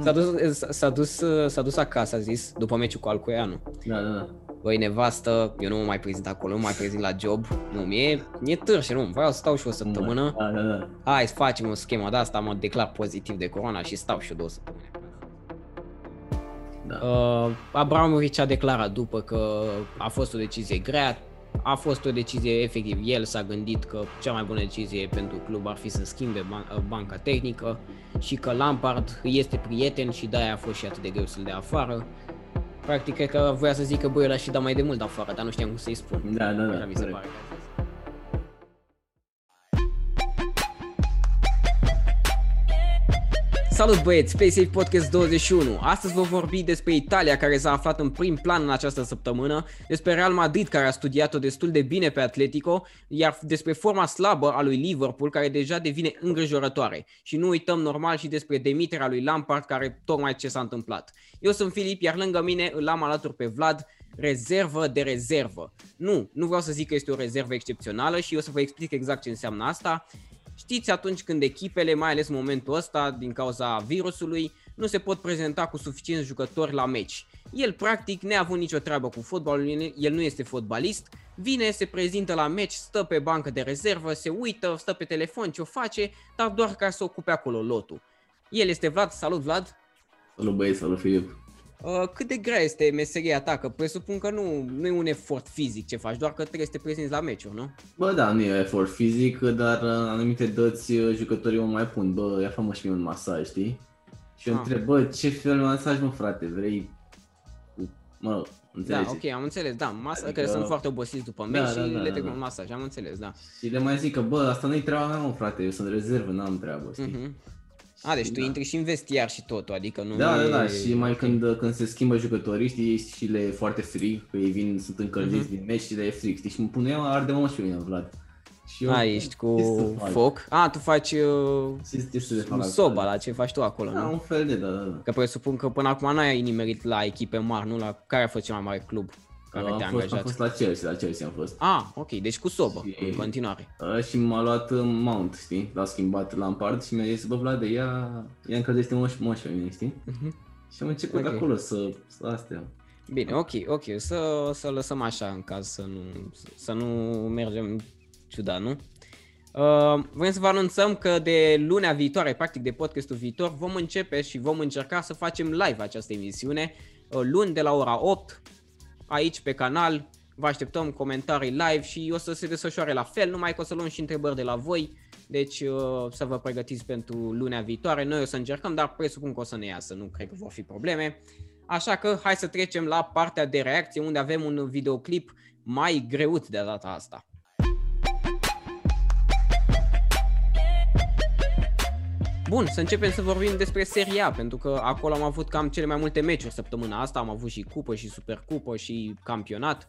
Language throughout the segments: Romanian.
S-a dus, s-a, dus, s-a dus acasă, a zis, după meciul cu Alcoianu. Da, da, da. Băi, nevastă, eu nu mă mai prezint acolo, nu mă mai prezint la job. Nu, mie e târșe, nu, vreau să stau și o săptămână. Da, da, da. Hai să facem o schemă de asta, mă declar pozitiv de corona și stau și eu două săptămâni. Da. Uh, Abramovic a declarat după că a fost o decizie grea, a fost o decizie efectiv, el s-a gândit că cea mai bună decizie pentru club ar fi să schimbe ban- uh, banca tehnică și că Lampard îi este prieten și de-aia a fost și atât de greu să-l dea afară. Practic, cred că voia să zică, băi, ăla și da mai de mult afară, dar nu știam cum să-i spun. Da, da, da, Așa mi se corect. pare. Salut băieți, Play Safe Podcast 21. Astăzi vă vorbi despre Italia care s-a aflat în prim plan în această săptămână, despre Real Madrid care a studiat-o destul de bine pe Atletico, iar despre forma slabă a lui Liverpool care deja devine îngrijorătoare. Și nu uităm normal și despre demiterea lui Lampard care tocmai ce s-a întâmplat. Eu sunt Filip, iar lângă mine îl am alături pe Vlad, rezervă de rezervă. Nu, nu vreau să zic că este o rezervă excepțională și eu o să vă explic exact ce înseamnă asta. Știți atunci când echipele, mai ales în momentul ăsta, din cauza virusului, nu se pot prezenta cu suficienți jucători la meci. El, practic, neavând nicio treabă cu fotbalul, el nu este fotbalist, vine, se prezintă la meci, stă pe bancă de rezervă, se uită, stă pe telefon, ce o face, dar doar ca să ocupe acolo lotul. El este Vlad, salut Vlad! Salut băieți, salut Filip. Uh, cât de grea este meseria ta? Că presupun că nu, nu e un efort fizic ce faci, doar că trebuie să te prezinți la meciuri, nu? Bă, da, nu e efort fizic, dar uh, anumite dăți uh, jucătorii mă mai pun. Bă, ia fă și mie un masaj, știi? Și eu Ah. întreb, bă, ce fel de masaj, mă, frate, vrei? cu- Mă, înțelegi? Da, ok, am înțeles, da, masa, Adică- că sunt foarte obosiți după Da, meci da, și da, le da, trec da. un masaj, am înțeles, da. Și le mai zic că, bă, asta nu-i treaba mea, mă, frate, eu sunt rezervă, n-am treabă, știi? Mhm. A, deci tu Da. intri și în vestiar și totul, adică nu Da, e... da, da, și mai ok. când, când se schimbă jucătorii, știi, și le e foarte frig, că ei vin, sunt încălziți Mhm. din meci și le e frig, știi, și mă pune eu, arde mă și pe mine, Vlad. Și A, ești cu ce să fac? foc. A, tu faci uh, Ce, ce să le fac cu acolo? soba la ce faci tu acolo, Da, nu? un fel de, da, da, da. Că presupun că până acum n-ai nimerit la echipe mari, nu? La care a fost cel mai mare club care am, te-a fost, am angajat? fost la Chelsea, la Chelsea am fost. Ah, ok, deci cu sobă, Și- în continuare. Uh, și m-a luat uh, Mount, știi? L-a schimbat Lampard și mi-a zis, bă, Vlade, ia, ia încălzește moș, moș pe mine, știi? Mhm. Și am început Ok. acolo să, să astea. Bine, ok, ok, să, să lăsăm așa în caz să nu, să nu mergem ciudat, nu? Uh, vrem să vă anunțăm că de lunea viitoare, practic de podcastul viitor, vom începe și vom încerca să facem live această emisiune, uh, luni de la ora 8, aici pe canal, vă așteptăm comentarii live și o să se desfășoare la fel, numai că o să luăm și întrebări de la voi, deci uh, să vă pregătiți pentru lunea viitoare, noi o să încercăm, dar presupun că o să ne iasă, nu cred că vor fi probleme. Așa că hai să trecem la partea de reacție unde avem un videoclip mai greut de data asta. Bun, să începem să vorbim despre Serie A, pentru că acolo am avut cam cele mai multe meciuri săptămâna asta, am avut și cupă și supercupă și campionat.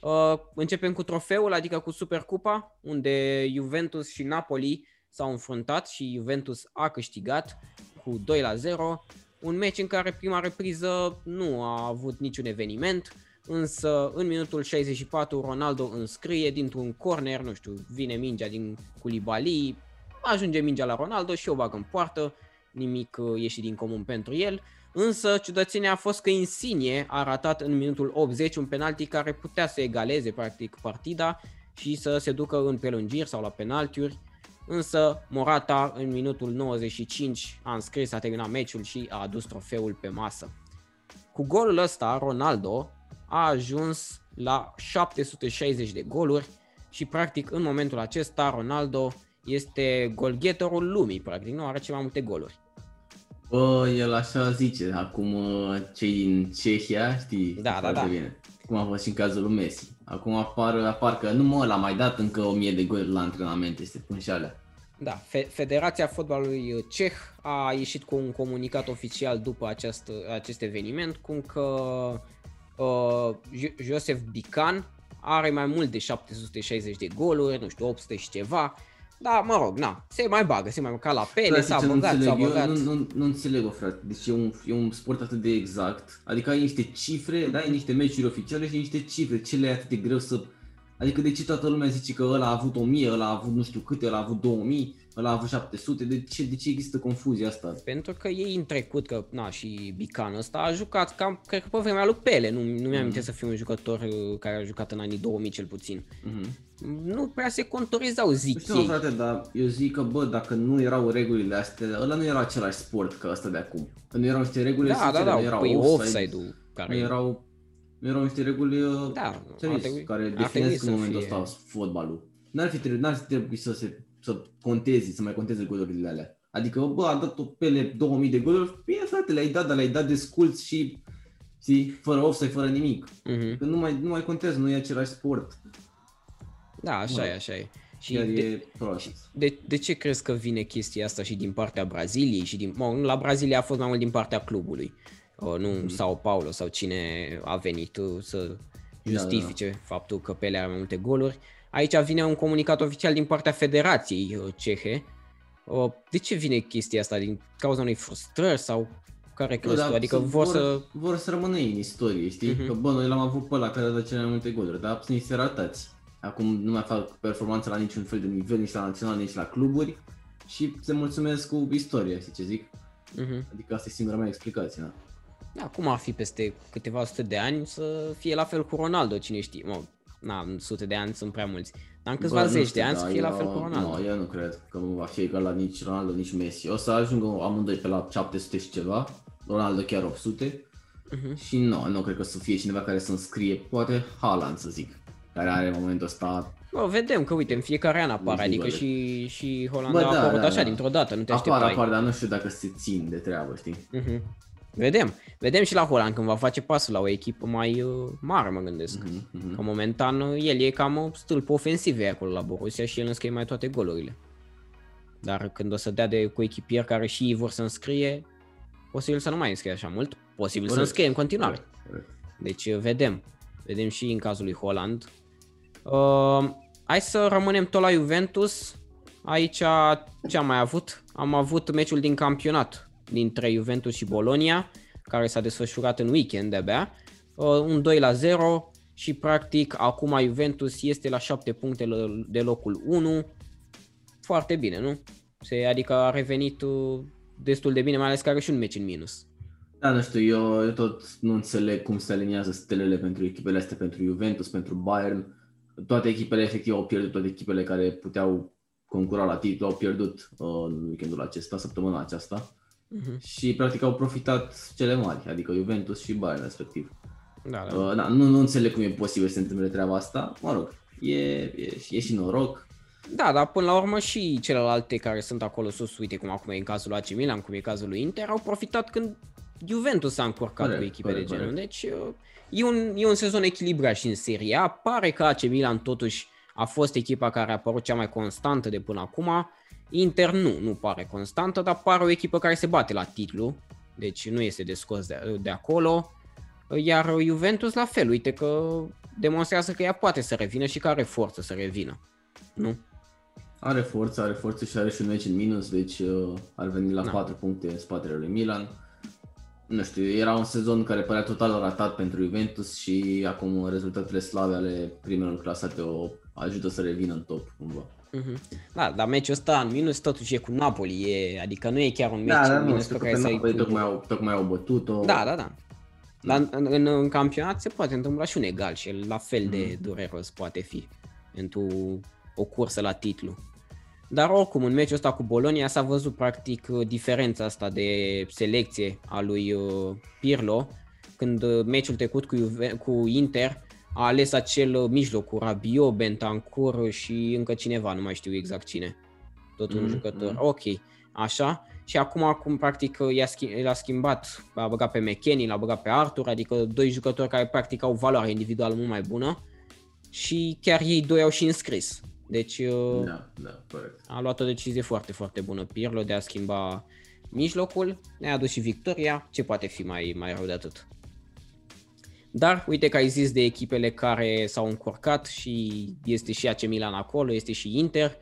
Uh, începem cu trofeul, adică cu Supercupa, unde Juventus și Napoli s-au înfruntat și Juventus a câștigat cu 2 la 0. Un meci în care prima repriză nu a avut niciun eveniment, însă în minutul 64 Ronaldo înscrie dintr-un corner, nu știu, vine mingea din Koulibaly, ajunge mingea la Ronaldo și o bagă în poartă, nimic uh, ieșit din comun pentru el. Însă ciudățenia a fost că Insigne a ratat în minutul 80 un penalti care putea să egaleze practic partida și să se ducă în prelungiri sau la penaltiuri. Însă Morata în minutul 95 a înscris, a terminat meciul și a adus trofeul pe masă. Cu golul ăsta, Ronaldo a ajuns la 760 de goluri și practic în momentul acesta Ronaldo este golgheterul lumii, practic, nu are cele mai multe goluri. Bă, el așa zice, acum uh, cei din Cehia, știi, Da, da, foarte da. bine. Cum a fost și în cazul lui Messi. Acum apar, apar că nu mă, l-a mai dat încă o mie de goluri la antrenamente, este pun și alea. Da, Fe- Federația Fotbalului Ceh a ieșit cu un comunicat oficial după acest, acest eveniment, cum că uh, Jo- Josef Bican are mai mult de 760 de goluri, nu știu, 800 și ceva, dar mă rog, na, se mai bagă, se mai ca la pele, Frate, s-a ce nu băgat, s-a înțeleg, eu băgat. nu, nu, nu înțeleg, o frate. Deci e un, e un sport atât de exact. Adică ai niște cifre, da, ai niște meciuri oficiale și niște cifre. Ce le e atât de greu să... Adică de ce toată lumea zice că ăla a avut 1000, ăla a avut nu știu câte, ăla a avut 2000? ăla a avut 700, de ce, de ce există confuzia asta? Pentru că ei în trecut, că na, și Bican ăsta a jucat cam, cred că pe vremea lui Pele, nu, nu mi-am mm. să fie un jucător uh, care a jucat în anii 2000 cel puțin. Mm-hmm. Nu prea se contorizau, zic Știu, ei. frate, dar eu zic că, bă, dacă nu erau regulile astea, ăla nu era același sport ca ăsta de acum. Că nu erau niște reguli da, da, da, nu erau păi offside, offside-ul care... nu erau, nu erau niște reguli uh, da, serios, trebui, care definesc în momentul fie... ăsta fotbalul. N-ar fi trebuit, n-ar fi trebuit să se să conteze, să mai conteze golurile alea. Adică, bă, a dat o pele 2000 de goluri, bine frate, le-ai dat, dar le-ai dat de sculți și, zi, fără offside, fără nimic. Uh-huh. Că nu mai, nu mai contează, nu e același sport. Da, așa Bă. e, așa e. Și de, e De, de ce crezi că vine chestia asta și din partea Braziliei și din... Mă, la Brazilia a fost mai mult din partea clubului. Uh, nu mm. Sao Paulo sau cine a venit uh, să justifice da, da. faptul că Pele are mai multe goluri. Aici vine un comunicat oficial din partea Federației uh, Cehe. Uh, de ce vine chestia asta? Din cauza unei frustrări sau care crezi da, tu? Adică vor, vor să... Vor să rămână în istorie, știi? Uh-huh. Că bă, noi l-am avut pe ăla care a dat cele mai multe goluri, dar sunt niște ratați. Acum nu mai fac performanță la niciun fel de nivel, nici la național, nici la cluburi și se mulțumesc cu istoria, știi ce zic? Uh-huh. Adică asta e singura mea explicație, da. Da, cum ar fi peste câteva sute de ani să fie la fel cu Ronaldo, cine știe? Mă, na, sute de ani sunt prea mulți. Dar în câțiva zeci de ani da, să fie eu, la fel cu Ronaldo. Nu, eu nu cred că nu va fi egal la nici Ronaldo, nici Messi. O să ajungă amândoi pe la 700 și ceva, Ronaldo chiar 800. Uh-huh. Mhm. Și nu, nu cred că o să fie cineva care să înscrie, poate Haaland să zic, care are în momentul ăsta Bă, vedem că, uite, în fiecare an apar, adică și, și Holanda Bă, da, a apărut da, așa, da. dintr-o dată, nu te așteptai. Apar, apar, dar nu știu dacă se țin de treabă, știi? Uh-huh. Vedem. Vedem și la Holland când va face pasul la o echipă mai uh, mare, mă gândesc. Uh-huh, uh-huh. Că momentan uh, el e cam uh, stâlp ofensiv acolo la Borussia și el înscrie mai toate golurile. Dar când o să dea de cu echipieri care și ei vor să înscrie, posibil să nu mai înscrie așa mult, posibil Corect. să înscrie în continuare. Corect. Deci uh, vedem. Vedem și în cazul lui Holland. Uh, hai să rămânem tot la Juventus. Aici ce am mai avut? Am avut meciul din campionat dintre Juventus și Bologna, care s-a desfășurat în weekend de-abia, uh, un 2 la 0 și practic acum Juventus este la 7 puncte de locul 1. Foarte bine, nu? Se, adică a revenit uh, destul de bine, mai ales că are și un meci în minus. Da, nu știu, eu, eu tot nu înțeleg cum se aliniază stelele pentru echipele astea, pentru Juventus, pentru Bayern. Toate echipele efectiv au pierdut, toate echipele care puteau concura la titlu au pierdut uh, în weekendul acesta, săptămâna aceasta uh-huh. și practic au profitat cele mari, adică Juventus și Bayern respectiv. Da, da. Uh, da, nu, nu înțeleg cum e posibil să se întâmple treaba asta, mă rog, e, e, e și noroc. Da, dar până la urmă și celelalte care sunt acolo sus, uite cum acum e în cazul AC Milan, cum e cazul lui Inter, au profitat când Juventus a încurcat corect, cu echipe corect, de genul. Deci uh, e un, e un sezon echilibrat și în Serie A. Pare că AC Milan totuși a fost echipa care a apărut cea mai constantă de până acum. Inter nu, nu pare constantă, dar pare o echipă care se bate la titlu, deci nu este de scos de, de acolo. Iar Juventus la fel, uite că demonstrează că ea poate să revină și că are forță să revină, nu? Are forță, are forță și are și un meci în minus, deci uh, ar veni la da. 4 puncte în spatele lui Milan. Nu știu, era un sezon care părea total ratat pentru Juventus și acum rezultatele slabe ale primelor clasate o ajută să revină în top cumva. Mm-hmm. Da, dar meciul ăsta în minus totuși e cu Napoli, e, adică nu e chiar un da, meci da, în minus pe care să-i... Napoli tocmai au, tocmai au bătut-o. Da, da, da. Dar în, în, în, în campionat se poate întâmpla și un egal și la fel de mm. dureros poate fi pentru o cursă la titlu. Dar oricum, în meciul ăsta cu Bologna s-a văzut practic diferența asta de selecție a lui uh, Pirlo, când uh, meciul trecut cu, Juve, cu Inter a ales acel uh, mijloc cu Rabiot, Bentancur și încă cineva, nu mai știu exact cine. Tot un mm, jucător. Mm. Ok, așa. Și acum, acum practic, uh, i-a, schimb, l-a schimbat, l-a băgat pe McKenny, l-a băgat pe Arthur, adică doi jucători care practic au valoare individuală mult mai bună și chiar ei doi au și înscris. Deci uh, da, da, corect. a luat o decizie foarte, foarte bună Pirlo de a schimba mijlocul, ne-a adus și victoria, ce poate fi mai, mai rău de atât. Dar uite că ai zis de echipele care s-au încurcat și este și AC Milan acolo, este și Inter.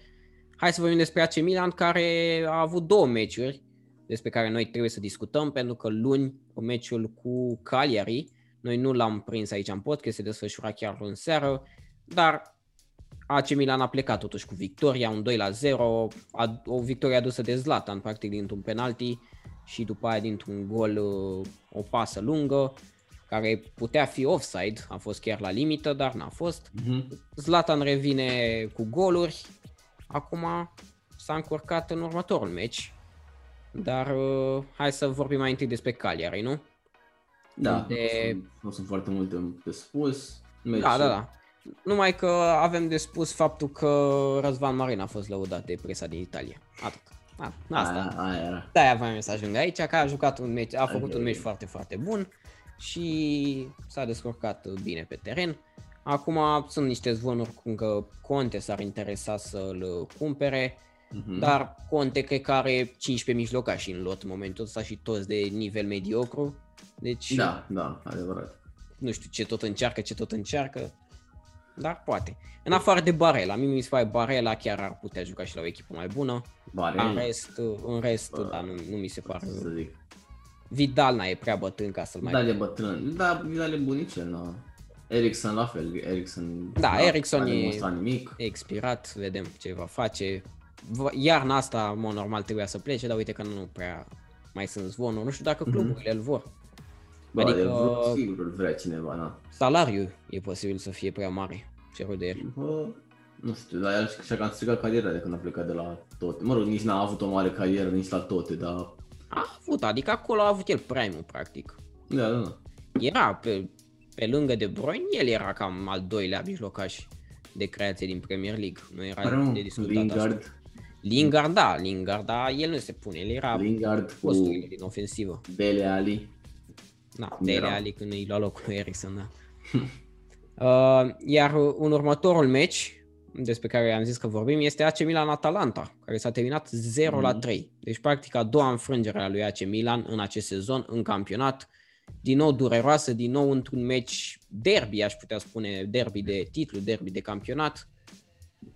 Hai să vorbim despre AC Milan care a avut două meciuri despre care noi trebuie să discutăm pentru că luni meciul cu Cagliari, noi nu l-am prins aici în podcast, se desfășura chiar în seară, dar AC Milan a plecat totuși cu victoria, un 2 la 0, a, o victorie adusă de Zlatan, practic dintr-un penalti și după aia dintr-un gol uh, o pasă lungă care putea fi offside, a fost chiar la limită, dar n-a fost. Mhm. Zlatan revine cu goluri, acum s-a încurcat în următorul meci, dar uh, hai să vorbim mai întâi despre Cagliari, nu? Da, De- nu, sunt, nu sunt foarte multe de spus. Meci, Da, da, da. Numai că avem de spus faptul că Răzvan Marin a fost lăudat de presa din Italia. Atât. A, asta. Aia, aia era. De-aia voiam să ajung aici, că a jucat un meci, a făcut Ok. un meci foarte, foarte bun și s-a descurcat bine pe teren. Acum sunt niște zvonuri cum că Conte s-ar interesa să-l cumpere, Mhm. dar Conte cred că are 15 mijlocași în lot în momentul ăsta și toți de nivel mediocru. Deci Da, da, adevărat. nu știu ce tot încearcă, ce tot încearcă, dar poate. În afară de Barela, mie mi se pare Barela chiar ar putea juca și la o echipă mai bună. Bare, În rest, în rest Bă. da, nu, nu mi se pare. să zic. Vidal n-e prea bătrân ca să-l mai... Vidal e bătrân. Da, Vidal e bunicel, nu. Ericsson la fel, Ericsson... Da, Eriksen n-a e- demonstrat nimic. E expirat, vedem ce va face. V- Iarna asta, în mod normal, trebuia să plece, dar uite că nu prea mai sunt zvonuri. Nu știu dacă Mhm. cluburile îl vor. Bă, adică- adică... sigur îl vrea cineva, na. Salariul e posibil să fie prea mare cerut de el. Bă, nu știu, dar el și-a cam strigat cariera de când a plecat de la toate. Mă rog, nici n-a avut o mare carieră nici la toate, dar... A avut, adică acolo a avut el prime practic. Da, da, da. Era pe, pe lângă De Bruyne, el era cam al doilea mijlocaș de creație din Premier League. Nu era Care nu? de discutat asta. Lingard, Lingard, da, Lingard, da, el nu se pune, el era Lingard cu posturile din ofensivă. Dele Ali. Da, Cum Dele era? Ali când îi lua locul lui Ericsson, da. uh, iar în următorul meci, despre care am zis că vorbim, este AC Milan-Atalanta, care s-a terminat 0 la Mhm. 3. Deci, practic, a doua înfrângere a lui AC Milan în acest sezon, în campionat. Din nou dureroasă, din nou într-un meci derby, aș putea spune, derby de titlu, derby de campionat.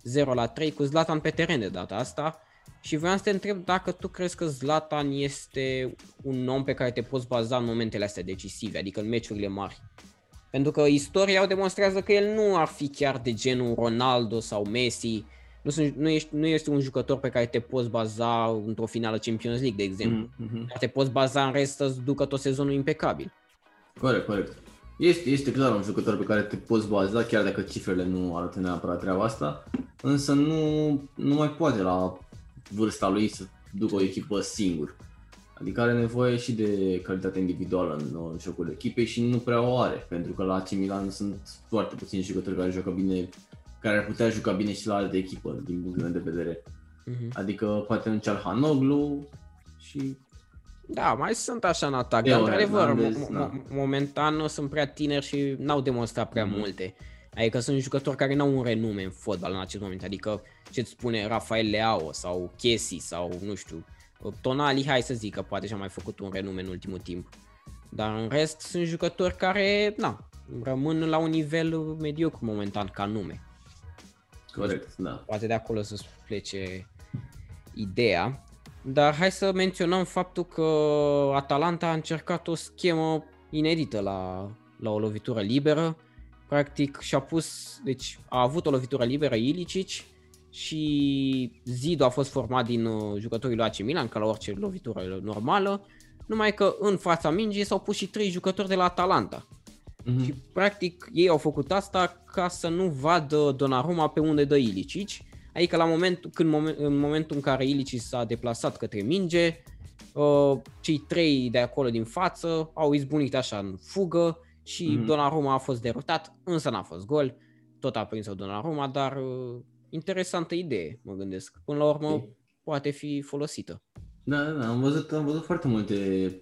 0 la 3 cu Zlatan pe teren de data asta. Și vreau să te întreb dacă tu crezi că Zlatan este un om pe care te poți baza în momentele astea decisive, adică în meciurile mari. Pentru că istoria o demonstrează că el nu ar fi chiar de genul Ronaldo sau Messi. Nu, sunt, nu, ești, nu este un jucător pe care te poți baza într-o finală Champions League, de exemplu. Mm. Mhm, mhm. Dar te poți baza în rest să-ți ducă tot sezonul impecabil. Corect, corect. Este, este clar un jucător pe care te poți baza, chiar dacă cifrele nu arată neapărat treaba asta, însă nu, nu mai poate la vârsta lui să ducă o echipă singur. Adică are nevoie și de calitate individuală în, în jocul echipei și nu prea o are, pentru că la AC Milan sunt foarte puțini jucători care joacă bine, care ar putea juca bine și la alte echipă, din punctul meu de vedere. Mm-hmm. Adică poate un Calhanoglu și Da, mai sunt așa în atac, Eu, dar într-adevăr, Hernandez, mo- da. mo- momentan nu sunt prea tineri și n-au demonstrat prea Mhm. multe. Adică sunt jucători care n-au un renume în fotbal în acest moment, adică ce-ți spune Rafael Leao sau Chesi sau nu știu, Tonali, hai să zic că poate și-a mai făcut un renume în ultimul timp. Dar în rest sunt jucători care, na, rămân la un nivel mediocru momentan ca nume. corect, da. Poate de acolo să plece ideea. Dar hai să menționăm faptul că Atalanta a încercat o schemă inedită la, la o lovitură liberă. Practic și-a pus, deci a avut o lovitură liberă Ilicic și Zido a fost format din uh, jucătorii lui AC Milan, ca la orice lovitură normală. Numai că în fața mingii s-au pus și trei jucători de la Atalanta. Mhm. Și practic ei au făcut asta ca să nu vadă Donnarumma pe unde dă Ilicic. Adică la momentul, când, momen- în momentul în care Ilicic s-a deplasat către minge, uh, cei trei de acolo din față au izbunit așa în fugă și Mhm. Donnarumma a fost derutat, însă n-a fost gol. Tot a prins-o Donnarumma, dar uh, interesantă idee, mă gândesc. Până la urmă Ok. poate fi folosită. Da, da, da, am văzut, am văzut foarte multe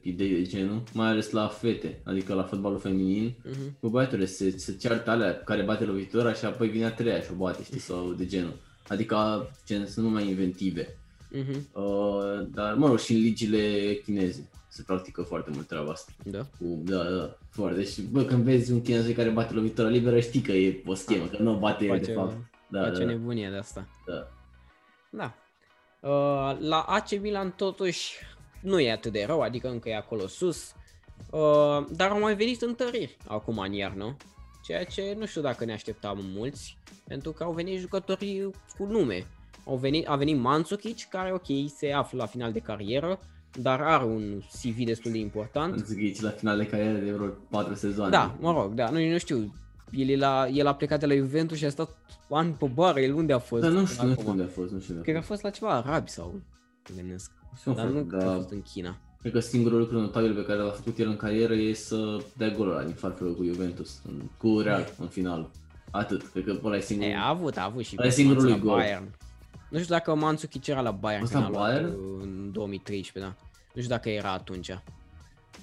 idei de genul, mai ales la fete, adică la fotbalul feminin. Mhm. Cu băiatule, se, se ceartă alea care bate lovitura și apoi vine a treia și o bate, știi, sau de genul. Adică, gen, sunt numai inventive. Mhm. Uh, dar, mă rog, și în ligile chineze se practică foarte mult treaba asta. Da. Cu, da, da, foarte. Deci, bă, când vezi un chinez care bate lovitura liberă, știi că e o schemă, că nu o bate el, de Face- fapt. Da, Face da, da, nebunie de asta. da. Da. Uh, la AC Milan totuși nu e atât de rău, adică încă e acolo sus. Uh, dar au mai venit întăriri acum în iarnă. ceea ce nu știu dacă ne așteptam mulți, pentru că au venit jucători cu nume. Au venit, a venit Mandzukic, care ok, se află la final de carieră, dar are un CV destul de important. Mandzukic la final de carieră de vreo 4 sezoane. Da, mă rog, da, nu, nu știu, el, e la, el a plecat de la Juventus și a stat ani pe bară, el unde a fost? Da, nu știu, nu știu unde a fost, nu știu. Cred că a fost la ceva arabi sau mă gândesc. Nu Dar nu da. cred că a fost în China. Cred că singurul lucru notabil pe care l-a făcut el în carieră e să dea golul ăla din farfelul cu Juventus, în- cu Real, în final. Atât, cred că ăla e singurul. E, a avut, a avut și Ăla e singurul la lui gol. Bayern. Nu știu dacă Mandzukic era la Bayern Fost când la a luat Bayern? uh, în 2013, da. Nu știu dacă era atunci. Cred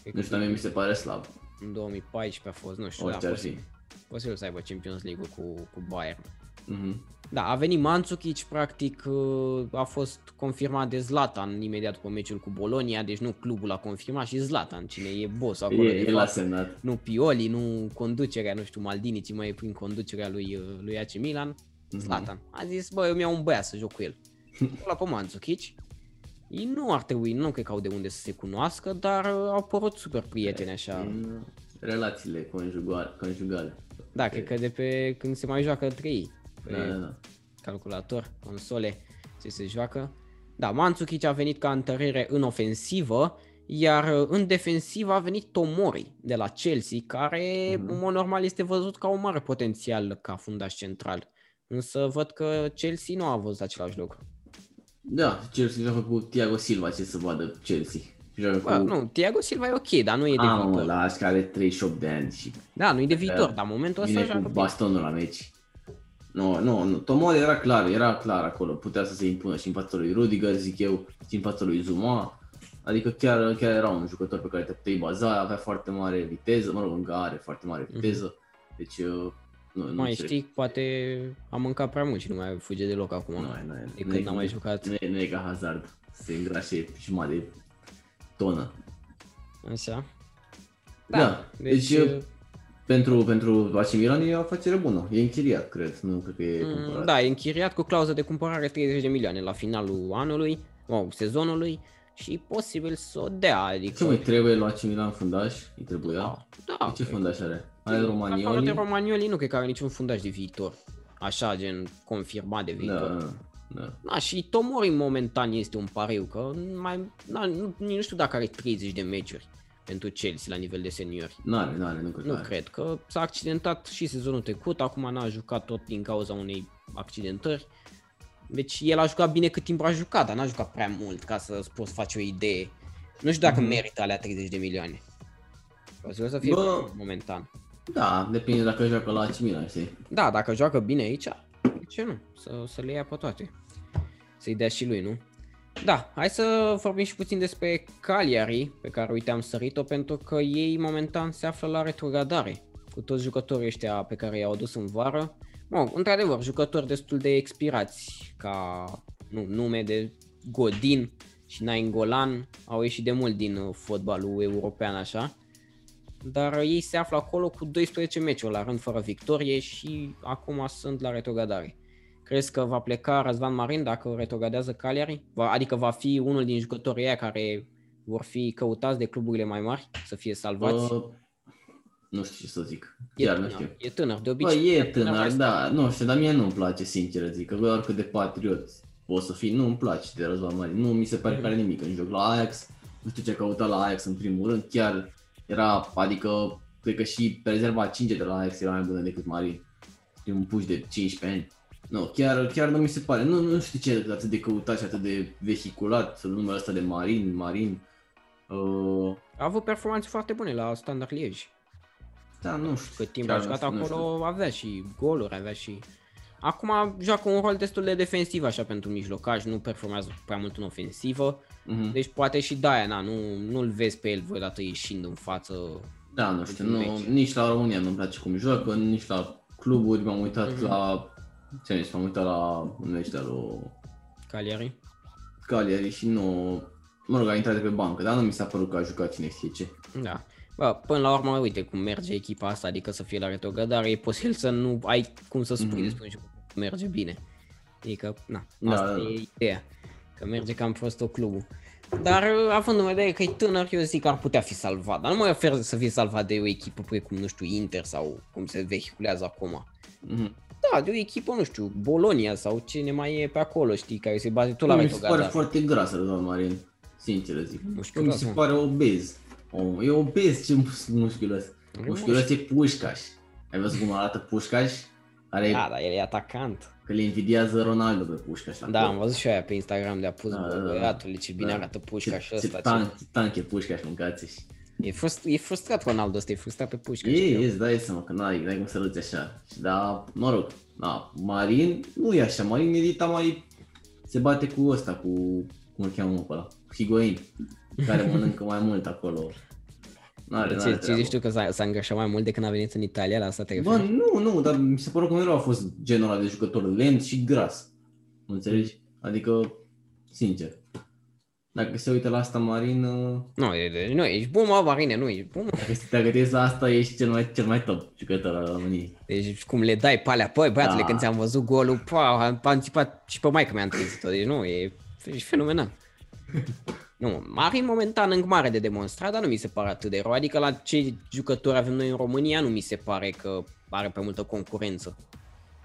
Nu că știu, dar mie mi se pare slab. în 2014 a fost, nu știu, da, Orice ar fi. posibil, posibil să aibă Champions League cu, cu Bayern. Mhm. Da, a venit Mandzukic, practic uh, a fost confirmat de Zlatan imediat după meciul cu Bologna, deci nu clubul a confirmat și Zlatan, cine e boss acolo E, de el a fapt. semnat. Nu Pioli, nu conducerea, nu știu, Maldini, ci mai e prin conducerea lui, uh, lui AC Milan, Mhm. Zlatan. A zis, bă, eu mi-au un băiat să joc cu el. La pe Mandzukic. Ei nu ar trebui, nu cred că au de unde să se cunoască, dar uh, au părut super prieteni așa. În Relațiile conjugale. conjugale. Da, cred că de pe când se mai joacă între ei. Pe Da, da, da. calculator, console, ce se joacă. Da, Mandzukic a venit ca întărire în ofensivă, iar uh, în defensivă a venit Tomori de la Chelsea, care Mhm. în mod normal este văzut ca un mare potențial ca fundaș central. Însă văd că Chelsea nu a văzut același lucru. Da, Chelsea joacă cu Thiago Silva, ce să vadă Chelsea. Joacă Bă, cu... nu, Thiago Silva e ok, dar nu e de Ah, mă, viitor. la așa care are 38 de ani și Da, nu e de viitor, Da. dar în momentul ăsta vine joacă cu bine. bastonul la meci. Nu, nu, nu. Tomori era clar, era clar acolo. Putea să se impună și în fața lui Rudiger, zic eu, și în fața lui Zuma. Adică chiar, chiar era un jucător pe care te puteai baza, avea foarte mare viteză, mă rog, încă are foarte mare viteză. Deci, uh, nu, nu Mhm. Mai înțeleg. știi, poate a mâncat prea mult și nu mai fuge deloc acum. Nu, e- nu, e- de nu, când e- n-a mai jucat. Nu e, nu e ca Hazard, se îngrașe jumătate de tonă. Așa. Da, deci, deci, uh, Pentru, pentru AC Milan e o afacere bună, e închiriat, cred, nu cred că e Mm, cumpărat. Da, e închiriat cu clauză de cumpărare 30 de milioane la finalul anului, wow, sezonului și posibil să o dea, adică... Ce mai trebuie la AC Milan fundaș? Îi trebuia? Da, da. ce cred fundaș are? Că- Are Afară de Romagnoli? Romagnoli nu cred că are niciun fundaș de viitor. Așa, gen, confirmat de viitor. Da, da. Da, și Tomori momentan este un pariu, că mai, na, nu, nu știu dacă are 30 de meciuri pentru Chelsea la nivel de seniori. N-are, n-are, nu cred că Nu are. cred că s-a accidentat și sezonul trecut, acum n-a jucat tot din cauza unei accidentări. Deci el a jucat bine cât timp a jucat, dar n-a jucat prea mult ca să poți face o idee. Nu știu dacă Mhm. merită alea 30 de milioane. O să fie Bă. momentan. Da, depinde dacă joacă la AC Milan, știi? Da, dacă joacă bine aici, de ce nu? Să, să le ia pe toate. Să-i dea și lui, nu? Da, hai să vorbim și puțin despre Cagliari, pe care uite am sărit-o, pentru că ei momentan se află la retrogradare cu toți jucătorii ăștia pe care i-au adus în vară. Mă, într-adevăr, jucători destul de expirați, ca nu, nume de Godin și Nainggolan, au ieșit de mult din uh, fotbalul european așa. Dar uh, ei se află acolo cu 12 meciuri la rând fără victorie și acum sunt la retrogradare. Crezi că va pleca Răzvan Marin dacă retrogradează Cagliari? Va, adică va fi unul din jucătorii aia care vor fi căutați de cluburile mai mari să fie salvați? Uh, nu știu ce să zic. e, Chiar nu tânăr, știu. e tânăr, de Bă, obicei. e tânăr, mai da, nu știu, dar mie nu-mi place, sincer zic, că oricât de patriot o să fii, nu-mi place de Răzvan Marin, nu mi se pare că are nimic în joc la Ajax, nu știu ce căuta la Ajax în primul rând, chiar era, adică, cred că și pe rezerva 5 de la Ajax era mai bună decât Marin, e un puș de 15 ani. Nu, chiar, chiar nu mi se pare, nu, nu știu ce e atât de căutat și atât de vehiculat numele ăsta de Marin, Marin, uh, A avut performanțe foarte bune la Standard Liege. da, nu știu. Cât timp chiar a nu jucat știu, nu știu. acolo avea și goluri, avea și... Acum joacă un rol destul de defensiv așa pentru mijlocaj, nu performează prea mult în ofensivă, Mhm. deci poate și de-aia, na, nu, nu-l vezi pe el vreodată ieșind în față. Da, nu știu, În nu, meci. nici la România nu-mi place cum joacă, nici la cluburi, m-am uitat Mhm. la, ce am zis, m-am uitat la un meci de la Cagliari. Cagliari și nu, mă rog, a intrat de pe bancă, dar nu mi s-a părut că a jucat cine știe ce. Da. Bă, până la urmă, uite cum merge echipa asta, adică să fie la retrogradare, e posibil să nu ai cum să spui Mhm. despre un jucător că merge bine. Adică, na, Da, asta da, da. e ideea. Că merge cam prost tot clubul. Dar uh, având în vedere că e tânăr, eu zic că ar putea fi salvat. Dar nu mă ofer să fie salvat de o echipă precum, nu știu, Inter sau cum se vehiculează acum. Mhm. Da, de o echipă, nu știu, Bolonia sau cine mai e pe acolo, știi, care se bazează tot la Mi se pare retrogradare. foarte grasă, doamna Marin. Sincer zic. Musculos, Mi se mă. pare obez. Oh, e obez ce mus- musculos. E Musculos e Pușcaș. Ai văzut cum arată Pușcaș? Are, Da, dar el e atacant. că le invidiază Ronaldo pe Pușcaș. la Da, club. am văzut și aia pe Instagram de-a pus, Da, da, da, da. bă, băiatule, ce bine Da. arată pușca și ce, ăsta. ce, Ce... tank, ce tank e Pușcaș, mâncați și E, frust, e frustrat Ronaldo ăsta, e frustrat pe pușca. E, știu. e, îți dai seama că n-ai, n-ai cum să râți așa. Și Da, mă rog, da, Marin nu e așa, Marin Edita mai se bate cu ăsta, cu, cum îl cheamă mă pe ăla, cu Higuain, care mănâncă mai mult acolo. N-are, n-are Ce, ce treabă. zici tu că s-a, s-a angajat mai mult de când a venit în Italia, la asta te Bă, referi? nu, nu, dar mi se pare că mereu a fost genul ăla de jucător lent și gras. Nu înțelegi? Adică, sincer. Dacă se uită la asta Marin, uh, Nu, e, nu, ești bun, mă, Marine, nu, ești bun, mă. dacă, dacă te uiți la asta, ești cel mai, cel mai top jucător al României. Deci cum le dai pe alea, păi, băiatule, Da. când ți-am văzut golul, pa, am anticipat și pe maică mi-am trezit-o, deci nu, e, e fenomenal. Nu, Marin momentan încă mare de demonstrat, dar nu mi se pare atât de rău. Adică la ce jucători avem noi în România nu mi se pare că are pe multă concurență.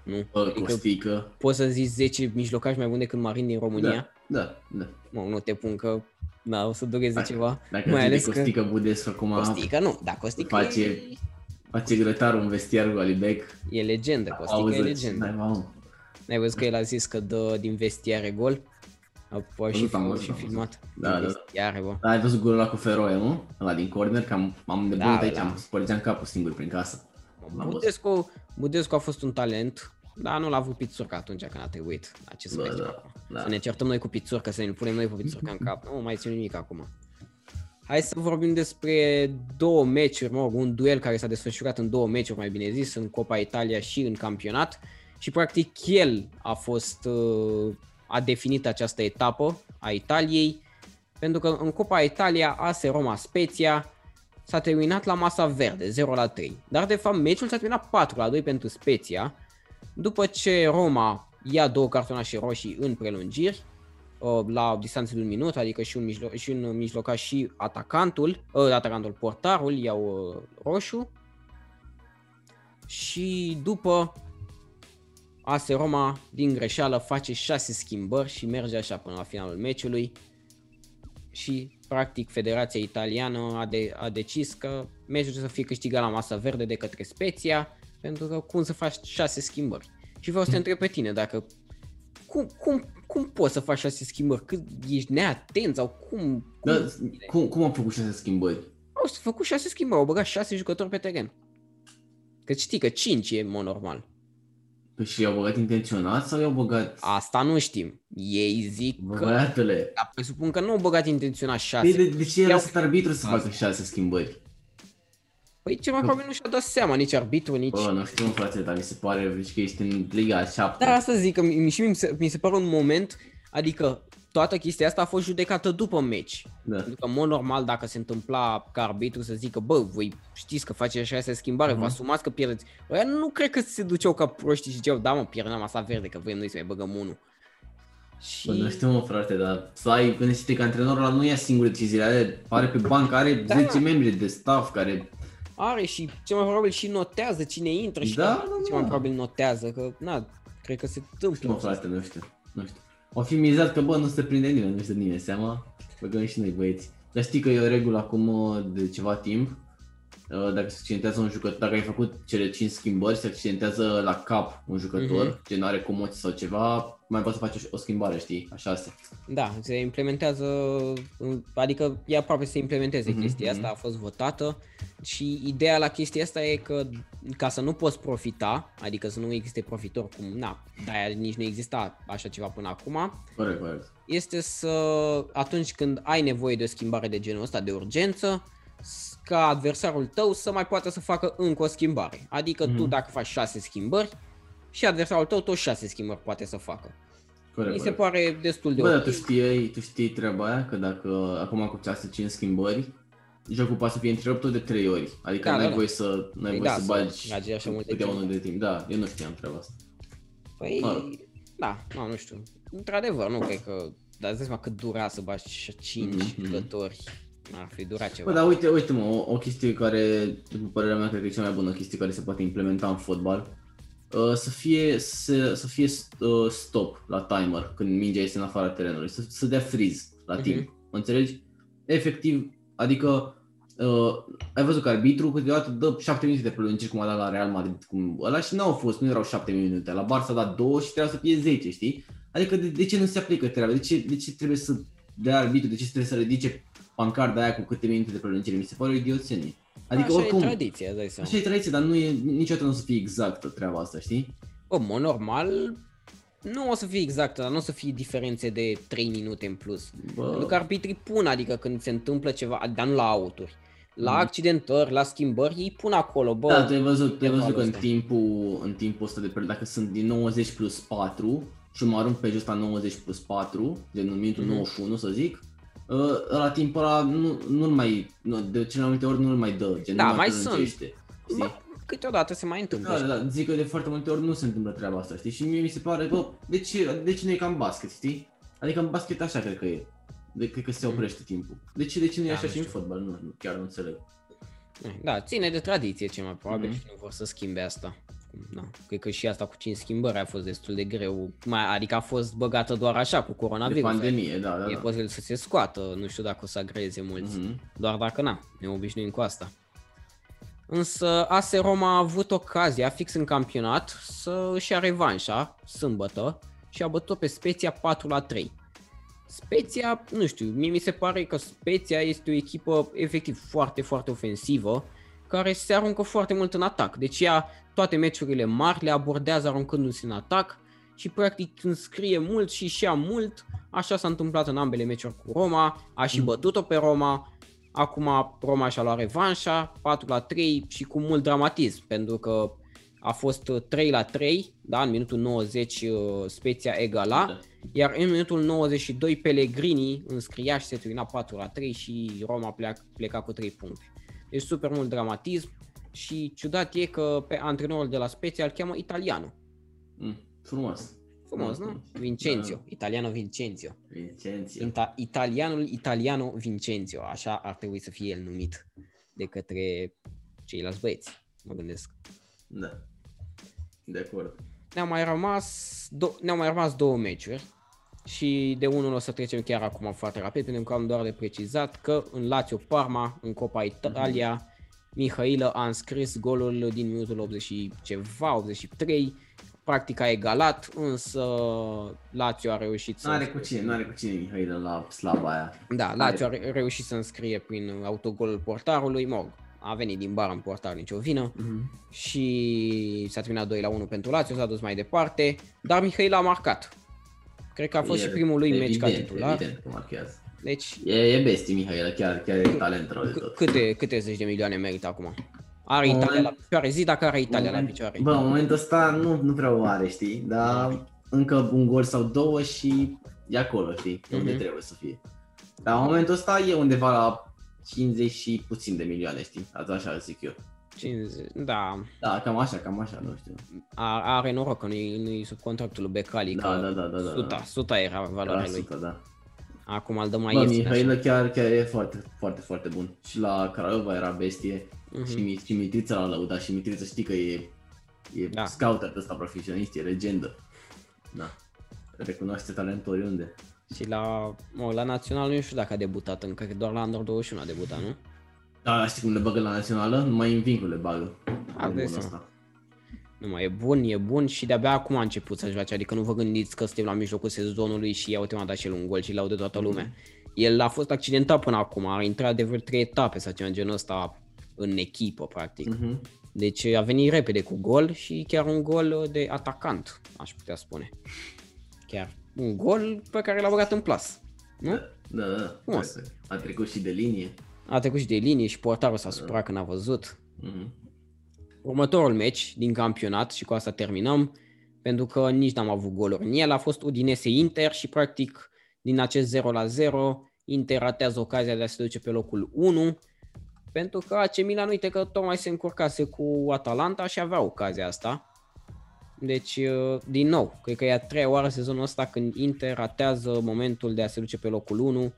Nu? Bă, Adică Costică. poți să zici 10 mijlocași mai buni decât Marin din România? Da, da, da. Mă, nu te pun că da, o să dureze Dacă- ceva. Dacă mai mai ales de că Costică Budescu acum Costică nu, da, Costică Face- e, face grătarul în vestiarul cu Alibec. e legendă, Costică Auzi, e legendă. Dai, mamă. N-ai văzut că el a zis că dă din vestiare gol? A, a și, Văzut, am a văzut, și am filmat. Da, din da, da. vestiare, bă. Da, ai văzut golul ăla cu Feroe, nu? Ăla din corner, că am, am nebunit Da, aici, da. am spărgeam capul singur prin casă. L-am văzut. Budescu, Budescu a fost un talent, dar nu l-a avut Pițurca atunci când a trebuit. La ce să Da, facem da, acum? da. Să ne certăm noi cu Pițurca, să ne punem noi pe Pițurca în cap. Nu mai țin nimic acum. Hai să vorbim despre două meciuri, mă rog, un duel care s-a desfășurat în două meciuri, mai bine zis, în Copa Italia și în campionat. Și practic el a fost, uh, a definit această etapă a Italiei, pentru că în Copa Italia, AS Roma Spezia, s-a terminat la masa verde, 0 la 3. Dar de fapt meciul s-a terminat 4 la 2 pentru Spezia, după ce Roma ia două cartonașe roșii în prelungiri, uh, la distanță de un minut, adică și un, mijlo- și un mijlocaș și atacantul, uh, atacantul, portarul iau uh, roșu. Și după AS Roma din greșeală face 6 schimbări și merge așa până la finalul meciului și practic Federația Italiană a, de, a decis că meciul trebuie să fie câștigat la masa verde de către Spezia pentru că cum să faci 6 schimbări. Și vreau să te întreb pe tine dacă cum, cum, cum poți să faci 6 schimbări? Cât ești neatent sau cum? cum Da, cum, cum am făcut șase schimbări? au să făcut 6 schimbări, au băgat 6 jucători pe teren. Că știi că 5 e mod normal. Păi și i-au băgat intenționat sau i-au băgat... Asta nu știm. Ei zic Bă, că... băiatule, Dar presupun că nu au băgat intenționat 6. de, de, de ce a I-au- lăsat arbitru să facă șase schimbări? Păi cel mai probabil nu și-a dat seama nici arbitru, nici... Bă, nu știu, mă, frate, dar mi se pare zici că ești în Liga 7. Dar asta zic că mi, și mi se, mi se pare un moment, adică toată chestia asta a fost judecată după meci. Da. Pentru că, în mod normal, dacă se întâmpla ca arbitru să zică, bă, voi știți că faceți așa schimbare, uh-huh. vă Mhm. asumați că pierdeți. Ăia nu cred că se duceau ca proști și ziceau, da mă, pierdem asta verde, că vrem noi să mai băgăm unul. Și... Bă, nu știu, mă, frate, dar să ai, gândește că antrenorul ăla nu ia singur deciziile, are, are pe bancă, are Da. 10 membri de staff care... Are și cel mai probabil și notează cine intră și Da, da, da, cel mai da. probabil notează, că, na, cred că se întâmplă. Mă, frate, nu știu, nu știu. O fi mizat că, bă, nu se prinde nimeni, nu știu nimeni seama, băgăm și noi băieți. Dar știi că e o regulă acum uh, de ceva timp, uh, dacă se accidentează un jucător, dacă ai făcut cele 5 schimbări, se accidentează la cap un jucător, Mhm. gen are comoție sau ceva, mai poți să faci o, o schimbare, știi, așa asta. Da, se implementează, adică e aproape să se implementeze Mhm, chestia asta, a fost votată și ideea la chestia asta e că ca să nu poți profita, adică să nu existe profitor cum, na, de nici nu exista așa ceva până acum, Corect, corect. este să atunci când ai nevoie de o schimbare de genul ăsta de urgență, s- ca adversarul tău să mai poată să facă încă o schimbare. Adică tu Mhm. dacă faci 6 schimbări și adversarul tău tot 6 schimbări poate să facă. corect, Mi se corect. pare destul de Bă, dar ok. tu știi, tu știi treaba aia, că dacă acum cu 6-5 schimbări, jocul poate să fie întrerupt tot de 3 ori. Adică Da, n-ai da, da. voie să, n-ai Păi voie da, să să bagi bagi așa multe câte timp. unul de timp. Da, eu nu știam treaba asta. Păi, Mă rog. da, nu, nu știu. Într-adevăr, nu cred că dar îți dai seama cât dura să bași 5 Mhm. jucători. Ar fi durat ceva. Bă, dar uite, uite mă, o, o chestie care, după părerea mea, cred că e cea mai bună chestie care se poate implementa în fotbal, uh, să fie, să, să fie uh, stop la timer când mingea este în afara terenului, să, să dea freeze la Mhm. timp, mă înțelegi? Efectiv, adică uh, ai văzut că arbitru câteodată dă 7 minute de prelungiri cum a dat la Real Madrid, cum ăla și n-au fost, nu erau 7 minute, la Barça a dat 2 și trebuia să fie 10, știi? Adică de, de ce nu se aplică treaba? De ce, de ce trebuie să dea arbitru? De ce trebuie să ridice pancarda aia cu câte minute de prelungire? Mi se pare o idioțenie. Adică Așa oricum, e tradiția, îți dai seama. așa e tradiție, dar nu e, niciodată nu o să fie exactă treaba asta, știi? Bă, mă, normal, nu o să fie exact, dar nu o să fie diferențe de 3 minute în plus. Bă, Pentru că arbitrii pun, adică când se întâmplă ceva, dar nu la auturi, la Mhm. accidentări, la schimbări, ei pun acolo, bă, da, tu ai văzut, tu ai văzut că în ăsta. timpul, în timpul ăsta de perioadă, dacă sunt din 90 plus 4 și mă arunc pe jos la 90 plus 4, de în minutul Mhm. 91 să zic, uh, la timpul ăla nu, nu mai, nu, de cele mai multe ori nu-l mai dă, gen Da, nu mai prelungește, știi? Bă, câteodată se mai întâmplă. Da, da, zic că de foarte multe ori nu se întâmplă treaba asta, știi? Și mie mi se pare, bă, de ce, de ce nu e ca în basket, știi? Adică în basket așa cred că e. De, cred că se oprește timpul. De ce, de ce nu e Da, așa nu și în știu. fotbal? Nu, nu, chiar nu înțeleg. Da, ține de tradiție cel mai probabil Mhm. și nu vor să schimbe asta. Da. Cred că și asta cu 5 schimbări a fost destul de greu, mai, adică a fost băgată doar așa cu De coronavirus. pandemie, da, da, E da. posibil să se scoată, nu știu dacă o să agreze mulți. Mhm. Doar dacă na, ne obișnuim cu asta. Însă AS Roma a avut ocazia fix în campionat să își ia revanșa sâmbătă și a bătut pe Speția 4 la 3. Speția, nu știu, mie mi se pare că Speția este o echipă efectiv foarte, foarte ofensivă care se aruncă foarte mult în atac. Deci ea toate meciurile mari le abordează aruncându-se în atac și practic înscrie mult și și ia mult. Așa s-a întâmplat în ambele meciuri cu Roma, a și Mm. bătut-o pe Roma. Acum Roma și-a luat revanșa, 4 la 3 și cu mult dramatism, pentru că a fost uh, 3 la 3, da, în minutul 90 uh, Speția egala, Da. iar în minutul 92 Pellegrini înscria și se termina 4 la 3 și Roma pleacă, pleca cu 3 puncte. Deci super mult dramatism și ciudat e că pe antrenorul de la Spezia îl cheamă Italiano. Mm, frumos. Frumos, nu? Vincenzo, Italiano Vincenzo. Vincenția. Ita- italianul Italiano Vincenzo, așa ar trebui să fie el numit de către ceilalți băieți, mă gândesc. Da. De acord. Ne-au mai rămas, do- ne-au mai rămas două meciuri și de unul o să trecem chiar acum foarte rapid pentru că am doar de precizat că în Lazio Parma, în Copa Italia, Mihailă a înscris golul din minutul 80 și ceva, 83, practic a egalat, însă Lazio a reușit să... N-are cu cine, n-are cu cine Mihail la slaba aia. Da, Lazio a re- reușit să înscrie prin autogolul portarului, mă rog, a venit din bară în portar, nicio vină Mhm. și s-a terminat 2 la 1 pentru Lazio, s-a dus mai departe, dar Mihail a marcat. Cred că a fost E și primul lui meci ca evident, titular. Evident că marchează. Deci, E, e bestie Mihail, chiar, chiar e talent rău de c- tot. câte, câte zeci de milioane merită acum? Are Moment- Italia la picioare, zi dacă are Italia la Moment- picioare. Bă, în momentul ăsta nu, nu prea o are, știi? Dar încă un gol sau două și e acolo, știi? E unde Mhm. trebuie să fie. Dar în momentul ăsta e undeva la 50 și puțin de milioane, știi? Asta așa zic eu. 50, da, Da, cam așa, cam așa, nu știu. a- are noroc că nu-i, nu sub contractul lui Becali, Da, că da, da, da, da. 100, 100 era valoarea La lui. 100, da. Acum îl dă mai Bă, ieftin așa. Mihailă chiar, chiar e foarte, foarte, foarte bun. Și la Craiova era bestie Mhm. și, Mi- și Mitrița l-a lăudat și Mitrița știi că e, e Da. scouter ăsta profesionist, e legendă. Da. Recunoaște talentul oriunde. Și la, mă, la național nu știu dacă a debutat încă, că doar la Under 21 a debutat, nu? Da, știi cum le bagă la națională? Numai în vincul le bagă. A, E dai bun seama. asta. Nu mai e bun, e bun și de-abia acum a început să joace, adică nu vă gândiți că suntem la mijlocul sezonului și ia uite m-a dat și el un gol și l-au de toată lumea. El a fost accidentat până acum, a intrat de vreo trei etape sau ceva în genul ăsta în echipă, practic. Mhm. Deci a venit repede cu gol și chiar un gol de atacant, aș putea spune. Chiar un gol pe care l-a băgat în plas. Nu? Da, da, da. Frumos. Corect. A trecut și de linie. A trecut și de linie și portarul s-a supărat când a văzut. Mhm. Următorul meci din campionat și cu asta terminăm, pentru că nici n-am avut goluri în el, a fost Udinese Inter și practic din acest 0 la 0 Inter ratează ocazia de a se duce pe locul 1 pentru că AC Milan uite că tocmai se încurcase cu Atalanta și avea ocazia asta Deci, uh, din nou, cred că e a treia oară sezonul ăsta când Inter ratează momentul de a se duce pe locul 1,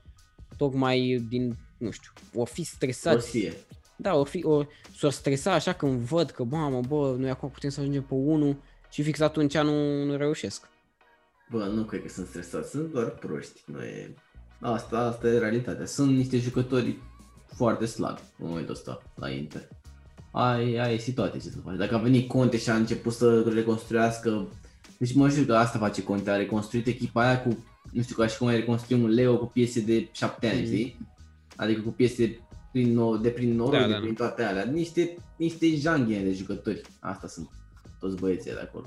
tocmai din, nu știu, o fi stresați. Or fie. Da, ori fi, ori s-or stresa așa când văd că, mamă, bă, noi acum putem să ajungem pe 1 și fix atunci nu, nu reușesc. Bă, nu cred că sunt stresați, sunt doar proști. Nu e... Asta, asta e realitatea. Sunt niște jucători foarte slabi în momentul ăsta la Inter. Ai, ai situație ce să faci. Dacă a venit Conte și a început să reconstruiască, deci mă știu că asta face Conte, a reconstruit echipa aia cu, nu știu, ca și cum ai reconstrui un Leo cu piese de 7 ani, Mhm. știi? Adică cu piese prin nou, de prin noroc, Da, de da, prin da. toate alea. Niște, niște janghine de jucători. Asta sunt toți băieții de acolo.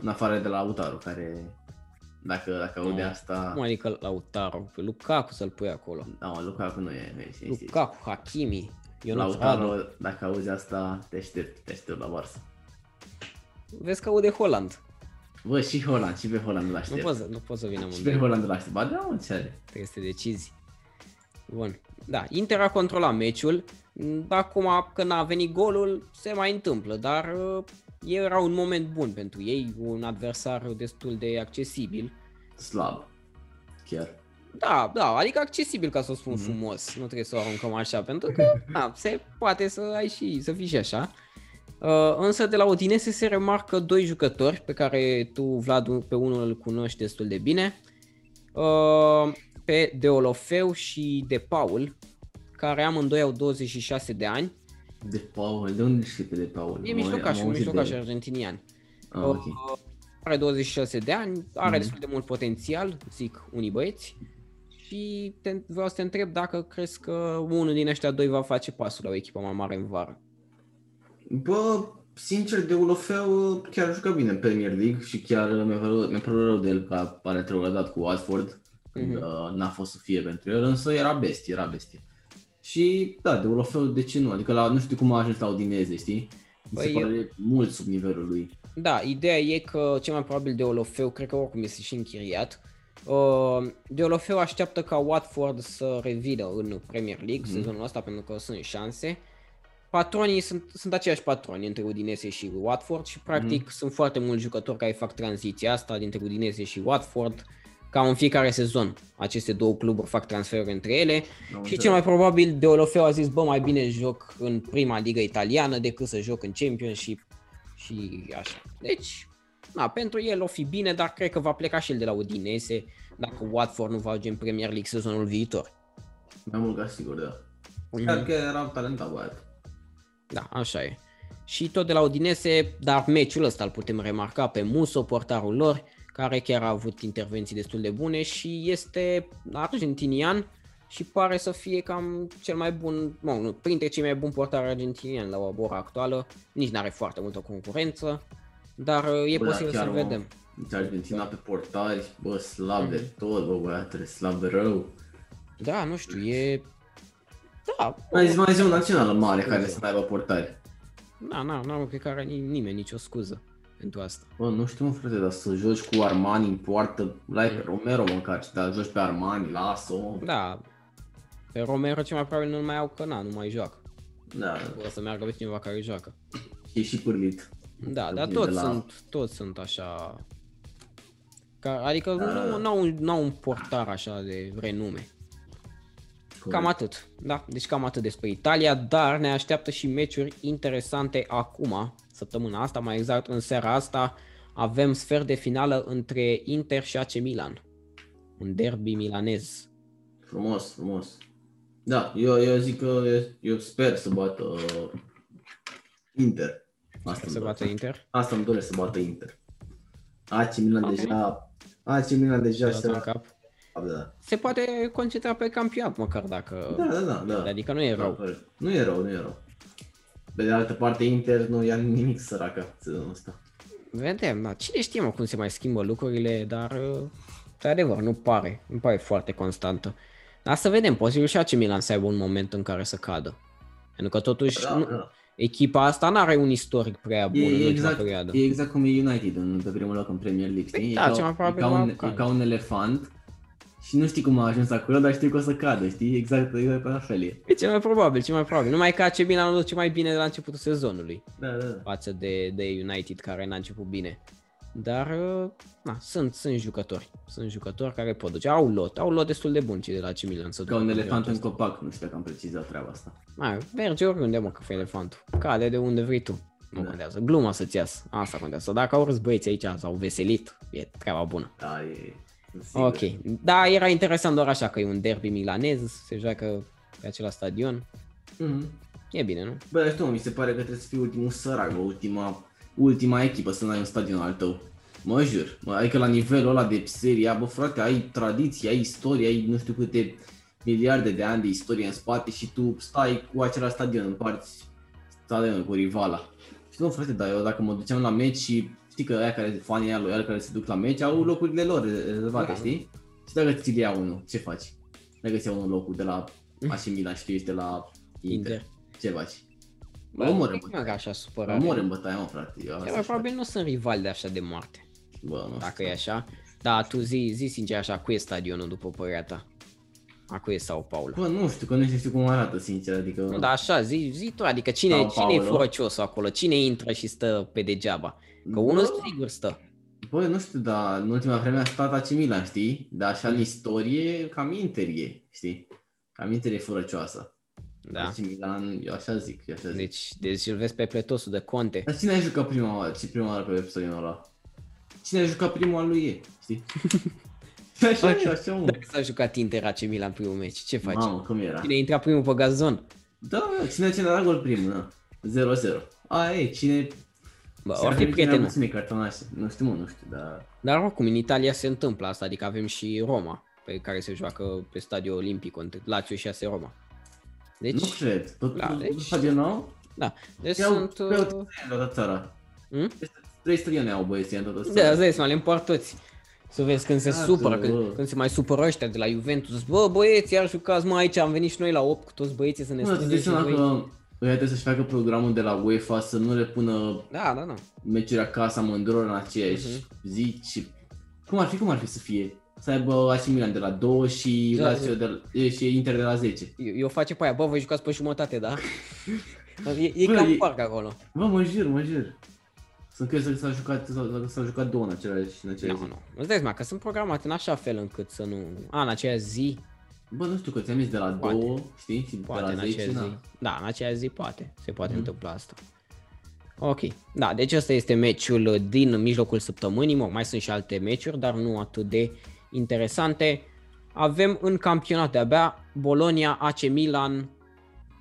În afară de la Lautaro, care dacă, dacă aude Nu. asta... Cum adică Lautaro, pe Lukaku să-l pui acolo. Da, mă, Lukaku nu e, nu e, știi, știi. Lukaku, Hakimi, Ionuț Radu. Lautaro, dacă auzi asta, te aștept, te aștept la Barça. Vezi că aude Holland. Bă, și Holland, și pe Holland îl Nu aștept. poți, să- nu poți să vină și pe mândru. Holland îl aștept. Ba da, mă, ce are? Trebuie să te decizi. Bun. Da, Inter a controlat meciul. Mm, Acum, când a venit golul, se mai întâmplă, dar uh, era un moment bun pentru ei, un adversar destul de accesibil. Slab. Chiar. Da, da, adică accesibil ca să o spun Mhm. frumos, nu trebuie să o aruncăm așa, pentru că da, se poate să ai și, să fii și așa. Uh, însă de la Odinese se remarcă doi jucători pe care tu, Vlad, pe unul îl cunoști destul de bine. Uh, pe Deolofeu și de Paul, care amândoi au 26 de ani. De Paul, de unde știi pe de Paul? E Am- mijlocaș, am auzit mijlocaș de el. argentinian. Ah, ok. Uh, are 26 de ani, are Mhm. destul de mult potențial, zic unii băieți. Și te, vreau să te întreb dacă crezi că unul din ăștia doi va face pasul la o echipă mai mare în vară. Bă, sincer, de Ulofeu chiar juca bine în Premier League și chiar mi-a părut, mi-a părut rău de el că a- a retrogradat cu Watford, când Mhm. uh, n-a fost să fie pentru el, însă era bestie, era bestie. Și da, de Ulofeu, de ce nu? Adică la, nu știu cum a ajuns la Udineze, știi? Mi se Băi, pare mult sub nivelul lui. Da, ideea e că cel mai probabil de Olofeu, cred că oricum este și închiriat. Uh, de Olofeu așteaptă ca Watford să revină în Premier League Mhm. sezonul ăsta pentru că sunt șanse. Patronii sunt, sunt aceiași patroni între Udinese și Watford și practic Mhm. sunt foarte mulți jucători care fac tranziția asta dintre Udinese și Watford. Ca în fiecare sezon, aceste două cluburi fac transferuri între ele Am și înțeles. cel mai probabil De Olofeu a zis, bă, mai bine joc în prima ligă italiană decât să joc în Championship și așa. Deci, na, pentru el o fi bine, dar cred că va pleca și el de la Udinese dacă Watford nu va ajunge în Premier League sezonul viitor. Mai mult ca sigur, da. Mhm. Chiar că era talentat băiat. Da, așa e. Și tot de la Udinese, dar meciul ăsta îl putem remarca pe Muso, portarul lor, care chiar a avut intervenții destul de bune și este argentinian și pare să fie cam cel mai bun, mă, nu, printre cei mai buni portari argentiniani la ora actuală. Nici nu are foarte multă concurență, dar uh, e Bă, da, posibil chiar, să mă. vedem. Deci Argentina pe portari, bă, slab de Mhm. tot, bă, băiatele, slab de rău. Da, nu știu, e... Da, Mai zi, mai zi o națională mare Scuze. care să mai aibă portari. da, na, n-am cred că are ni- nimeni nicio scuză pentru asta. Bă, nu știu, mă, frate, dar să joci cu Armani în poartă, l-ai pe Romero măcar, dar joci pe Armani, lasă-o. Da, pe Romero ce mai probabil nu mai au că na, nu mai joacă. Da, O să meargă pe cineva care joacă. e și pârlit. Da, Să dar vine toți, de la- sunt, toți sunt așa... Ca, adică Da. nu, n-au, un- n-au un portar așa de renume. Cam atât. Da, deci cam atât despre Italia, dar ne așteaptă și meciuri interesante acum, săptămâna asta, mai exact în seara asta, avem sfert de finală între Inter și AC Milan. Un derby milanez. Frumos, frumos. Da, eu, eu zic că eu, eu sper să bată uh, Inter. Asta Se îmi bate doresc. Inter. Asta îmi doresc să bată Inter. AC Milan Ok. deja, AC Milan deja Se se în cap. Da. Se poate concentra pe campionat măcar dacă... Da, da, da, da. Adică nu e Da, rău. corect. Nu e rău, nu e rău. Pe de altă parte, Inter nu ia nimic săracă sezonul ăsta. Vedem, da. Cine știe mă cum se mai schimbă lucrurile, dar uh, de adevăr nu pare, nu pare foarte constantă. Dar să vedem, posibil și AC Milan să aibă un moment în care să cadă. Pentru că totuși Da, nu, da. echipa asta nu are un istoric prea bun E, în e, ultima exact, perioadă. e exact cum e United în, pe primul loc în Premier League, știi? da, e, cel mai ca, e, probabil ca va un, e cade. ca un elefant Și nu știi cum a ajuns acolo, dar știi că o să cadă, știi? Exact, exact la fel e. E cel mai probabil, cel mai probabil. Numai că AC Milan a duce mai bine de la începutul sezonului Da, da, da. față de, de United care n-a început bine. Dar, uh, na, sunt, sunt jucători. Sunt jucători care pot duce. Au lot, au lot destul de bun cei de la AC Milan. Să Ca ducă un în elefant în perioada copac, nu știu dacă am precizat treaba asta. asta. Mai, merge oriunde, mă, că fă elefantul. Cade de unde vrei tu. Nu Da. contează. Gluma să-ți iasă. Asta contează. Dacă au râs băieții aici, s-au veselit, e treaba bună. Da, e... sunt sigur. Ok. Da, era interesant doar așa că e un derby milanez, se joacă pe acela stadion. Mhm. E bine, nu? Bă, dar știu, mă, mi se pare că trebuie să fii ultimul sărac, bă, ultima, ultima echipă să n-ai un stadion al tău. Mă jur, mă, adică la nivelul ăla de seria, bă frate, ai tradiție, ai istorie, ai nu știu câte miliarde de ani de istorie în spate și tu stai cu același stadion, împarți stadionul cu rivala. Și nu, frate, dar eu dacă mă duceam la meci și știi că aia care, fanii aia loiali care se duc la meci au locurile lor rezervate, Da. știi? Și dacă ți-l ia unul, ce faci? Dacă ți ia unul locul de la AC Milan și tu ești de la Inter, Inter. ce faci? Bă, omoră, nu bă. cred că așa supărare. Omor în bătaia, mă, frate. Eu Cel asta mai aș probabil nu sunt rivali de așa de moarte, face. Bă, nu dacă știu. e așa. Da, tu zi, zi sincer așa, cu e stadionul după părerea ta? A cu e Sao Paulo? Bă, nu știu, că nu știu cum arată, sincer, adică... Nu, dar așa, zi, zi tu, adică cine, Sao cine e Paulo. furăciosul acolo? Cine intră și stă pe degeaba? Că unul sigur stă. Bă, nu știu, dar în ultima vreme a stat AC Milan, știi? Dar așa în istorie, cam Inter e, știi? Cam Inter e furăcioasă. Da. AC Milan, eu așa zic, eu așa zic. Deci, deci îl vezi pe pletosul de conte. Dar cine a jucat prima oară, ce prima oară pe stadionul ăla? Cine a jucat primul al lui e, știi? așa, așa, așa, mă. Dacă s-a jucat Inter AC Milan primul meci, ce faci? Mamă, cum era? Cine intra primul pe gazon? Da, mă, cine cine a dat gol primul, da? 0-0. Aia e, cine... Bă, cine or a fi primit cine a prietenul. puține cartonașe. Nu știu, mă, nu știu, dar... Dar oricum, în Italia se întâmplă asta, adică avem și Roma, pe care se joacă pe stadiul olimpic între Lazio și AS Roma. Deci, Nu cred. Tot Da, da, deci- deci... stadion nou? da, deci Iau, sunt... iau Uh, trei în toată țara. hmm? Trei stadioane au băieții în toată Da, țara. îți dai seama, le împart toți. Să vezi când se Da, supără, tu, când, bă. când se mai supără ăștia de la Juventus. Bă, băieți, iar jucați mă aici, am venit și noi la 8 cu toți băieții să ne Mă, îți strângem dai și seama voi. că ăia trebuie să-și facă programul de la UEFA să nu le pună Da, da, da. meciuri acasă amânduror în aceeași Mhm. zi și... Cum ar fi, cum ar fi să fie? Să aibă AC Milan de la 2 și Da, Lazio de la, e, și Inter de la 10. Eu, eu face pe aia, bă, voi jucați pe jumătate, da? E, e Bă, ca în e- parc acolo. Bă, mă jur, mă jur. Sunt că s-au jucat, s-au, s-au jucat două în același, în același Nu, zi. nu. Îți dai seama că sunt programate în așa fel încât să nu... A, în aceea zi, Bă, nu știu, că ți-am zis de la Poate. 2, știi? Și de poate la în 10, aceea zi. na. Da, în aceea zi poate. Se poate Mhm. întâmpla asta. Ok. Da, deci ăsta este meciul din mijlocul săptămânii. Mă, mai sunt și alte meciuri, dar nu atât de interesante. Avem în campionat de-abia Bologna, AC Milan.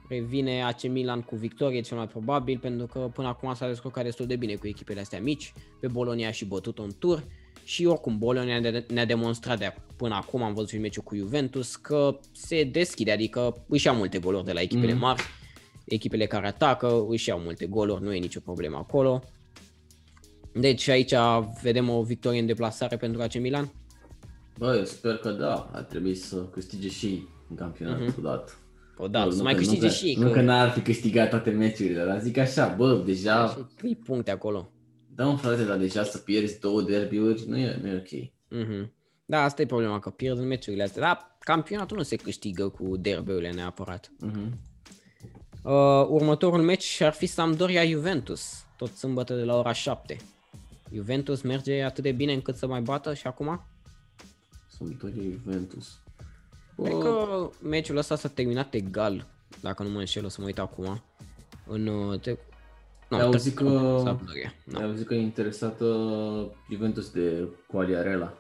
Revine AC Milan cu victorie cel mai probabil, pentru că până acum s-a descurcat destul de bine cu echipele astea mici. Pe Bologna a și bătut un tur. Și oricum, Bologna ne- ne-a demonstrat de până acum, am văzut și meciul cu Juventus, că se deschide, adică își ia multe goluri de la echipele Mhm. mari, echipele care atacă își iau multe goluri, nu e nicio problemă acolo. Deci aici vedem o victorie în deplasare pentru AC Milan. Bă, eu sper că da, ar trebui să câștige și în campionat Mhm. odată. O da, Nu, să nu mai că- câștige nu că, și Nu că că n-ar fi câștigat toate meciurile, dar zic așa, bă, deja, și 3 puncte acolo. Da un frate, dar deja să pierzi două derbiuri, nu e, nu e ok. Mhm. Da, asta e problema, că pierd în meciurile astea. Dar campionatul nu se câștigă cu derbiurile neapărat. Mhm. Uh, următorul meci ar fi Sampdoria Juventus, tot sâmbătă de la ora 7. Juventus merge atât de bine încât să mai bată și acum? Sampdoria Juventus. Cred Bă, că meciul ăsta s-a terminat egal, dacă nu mă înșel, o să mă uit acum. În... uh, Te... Ai auzit tre- că- Sampdoria. Da. Ai auzit că e interesată Juventus de Quagliarella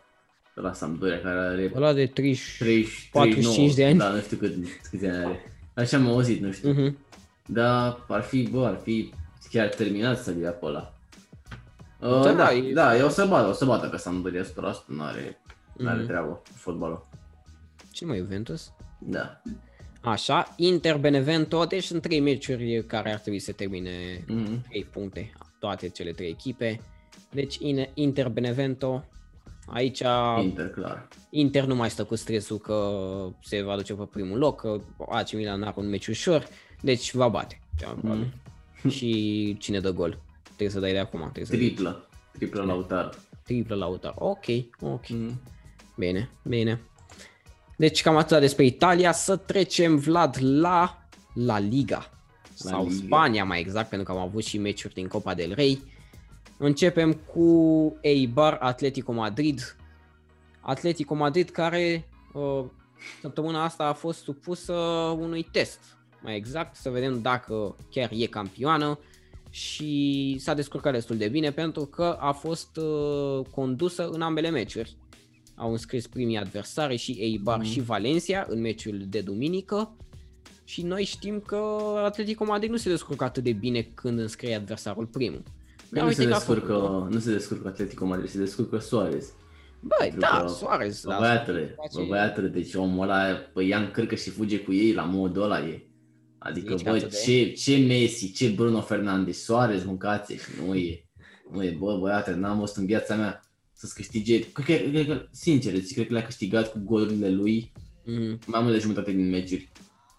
de la Sampdoria, care are Ăla de 30... 30, 45 de ani. Da, nu știu cât, câți ani are. Așa am auzit, nu știu. Mhm. Dar ar fi, bă, ar fi chiar terminat să ia pe ăla. Uh, Da, da, da, da, e- da, e o să bată, o să bată pe Sampdoria 100%, n-are, n-are Mhm. treabă cu fotbalul. Cine mai Juventus? Da. Așa, Inter Benevento, deci sunt trei meciuri care ar trebui să termine Mhm. 3 puncte, toate cele trei echipe. Deci In- Inter Benevento, aici Inter, clar. Inter nu mai stă cu stresul că se va duce pe primul loc, că AC Milan are un meci ușor, deci va bate. cel mai probabil. Și cine dă gol? Trebuie să dai de acum, trebuie să dai Triplă. Triplă Lautaro. triplă la Lautaro. Ok, ok. Mhm. Bine, bine. Deci cam atât despre Italia. Să trecem, Vlad, la La Liga. La sau Liga. Spania mai exact, pentru că am avut și meciuri din Copa del Rey. Începem cu Eibar Atletico Madrid. Atletico Madrid care uh, săptămâna asta a fost supusă unui test. Mai exact, să vedem dacă chiar e campioană și s-a descurcat destul de bine pentru că a fost uh, condusă în ambele meciuri. Au înscris primii adversari și Eibar Mhm. și Valencia în meciul de duminică și noi știm că Atletico Madrid nu se descurcă atât de bine când înscrie adversarul primul. Nu, Ia uite se că a descurcă, făcut-o. nu se descurcă Atletico Madrid, se descurcă Suarez. Băi, Pentru da, că- Suarez. Bă, da, băiatule, face- bă, băiatule, deci omul ăla, păi ia încărcă și fuge cu ei la modul ăla e. Adică, Zici bă, atât de- ce, ce Messi, ce Bruno Fernandes, Suarez, mâncați nu e. Nu e, bă, băiatule, n-am văzut în viața mea să-ți câștige, cred că, cred că, sincer, îți cred că le-a câștigat cu golurile lui Mhm. mai mult de jumătate din meciuri.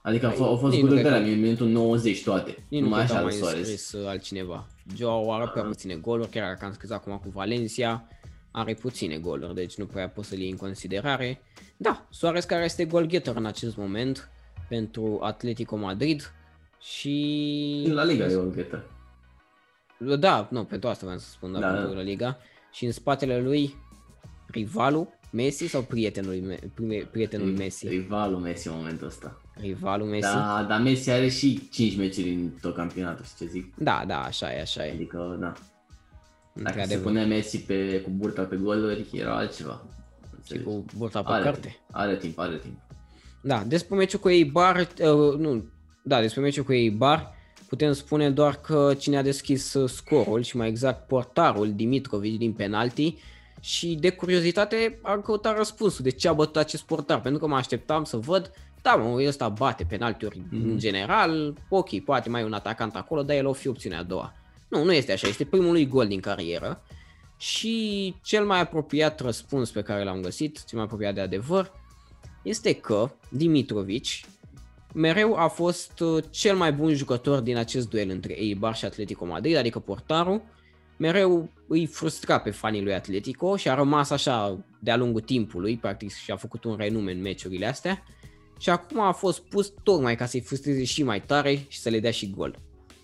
Adică au, Păi, f- au fost nici nu goluri de cred la în minutul 90 toate. Nici nu Numai cred că așa a la mai Suarez. înscris uh, altcineva. Joe are prea Ah. puține goluri, chiar dacă am scris acum cu Valencia, are puține goluri, deci nu prea poți să-l iei în considerare. Da, Suarez care este goalgetter în acest moment pentru Atletico Madrid și... La Liga e o ghetă. Da, nu, pentru asta vreau să spun, da, Da, pentru da. La Liga. Și în spatele lui rivalul Messi sau prietenul lui, Me- prime- prietenul lui Messi? Rivalul Messi în momentul ăsta. Rivalul Messi? Da, dar Messi are și 5 meciuri în tot campionatul, știi ce zic? Da, da, așa e, așa e. Adică, da. Dacă se Într-adevăr. punea Messi pe, cu burta pe goluri, era altceva. Și Înțelegi? cu burta pe are, carte. timp, are timp, are timp. Da, despre meciul cu Eibar, uh, nu, da, despre meciul cu Eibar, putem spune doar că cine a deschis uh, scorul și mai exact portarul Dimitrovic din penalti și de curiozitate am căutat răspunsul de ce a bătut acest portar, pentru că mă așteptam să văd, da mă, ăsta bate penaltiuri Mhm. în general, ok, poate mai e un atacant acolo, dar el o fi opțiunea a doua. Nu, nu este așa, este primul lui gol din carieră și cel mai apropiat răspuns pe care l-am găsit, cel mai apropiat de adevăr, este că Dimitrovic mereu a fost uh, cel mai bun jucător din acest duel între Eibar și Atletico Madrid, adică portarul. Mereu îi frustra pe fanii lui Atletico și a rămas așa de-a lungul timpului, practic și-a făcut un renume în meciurile astea. Și acum a fost pus tocmai ca să-i frustreze și mai tare și să le dea și gol.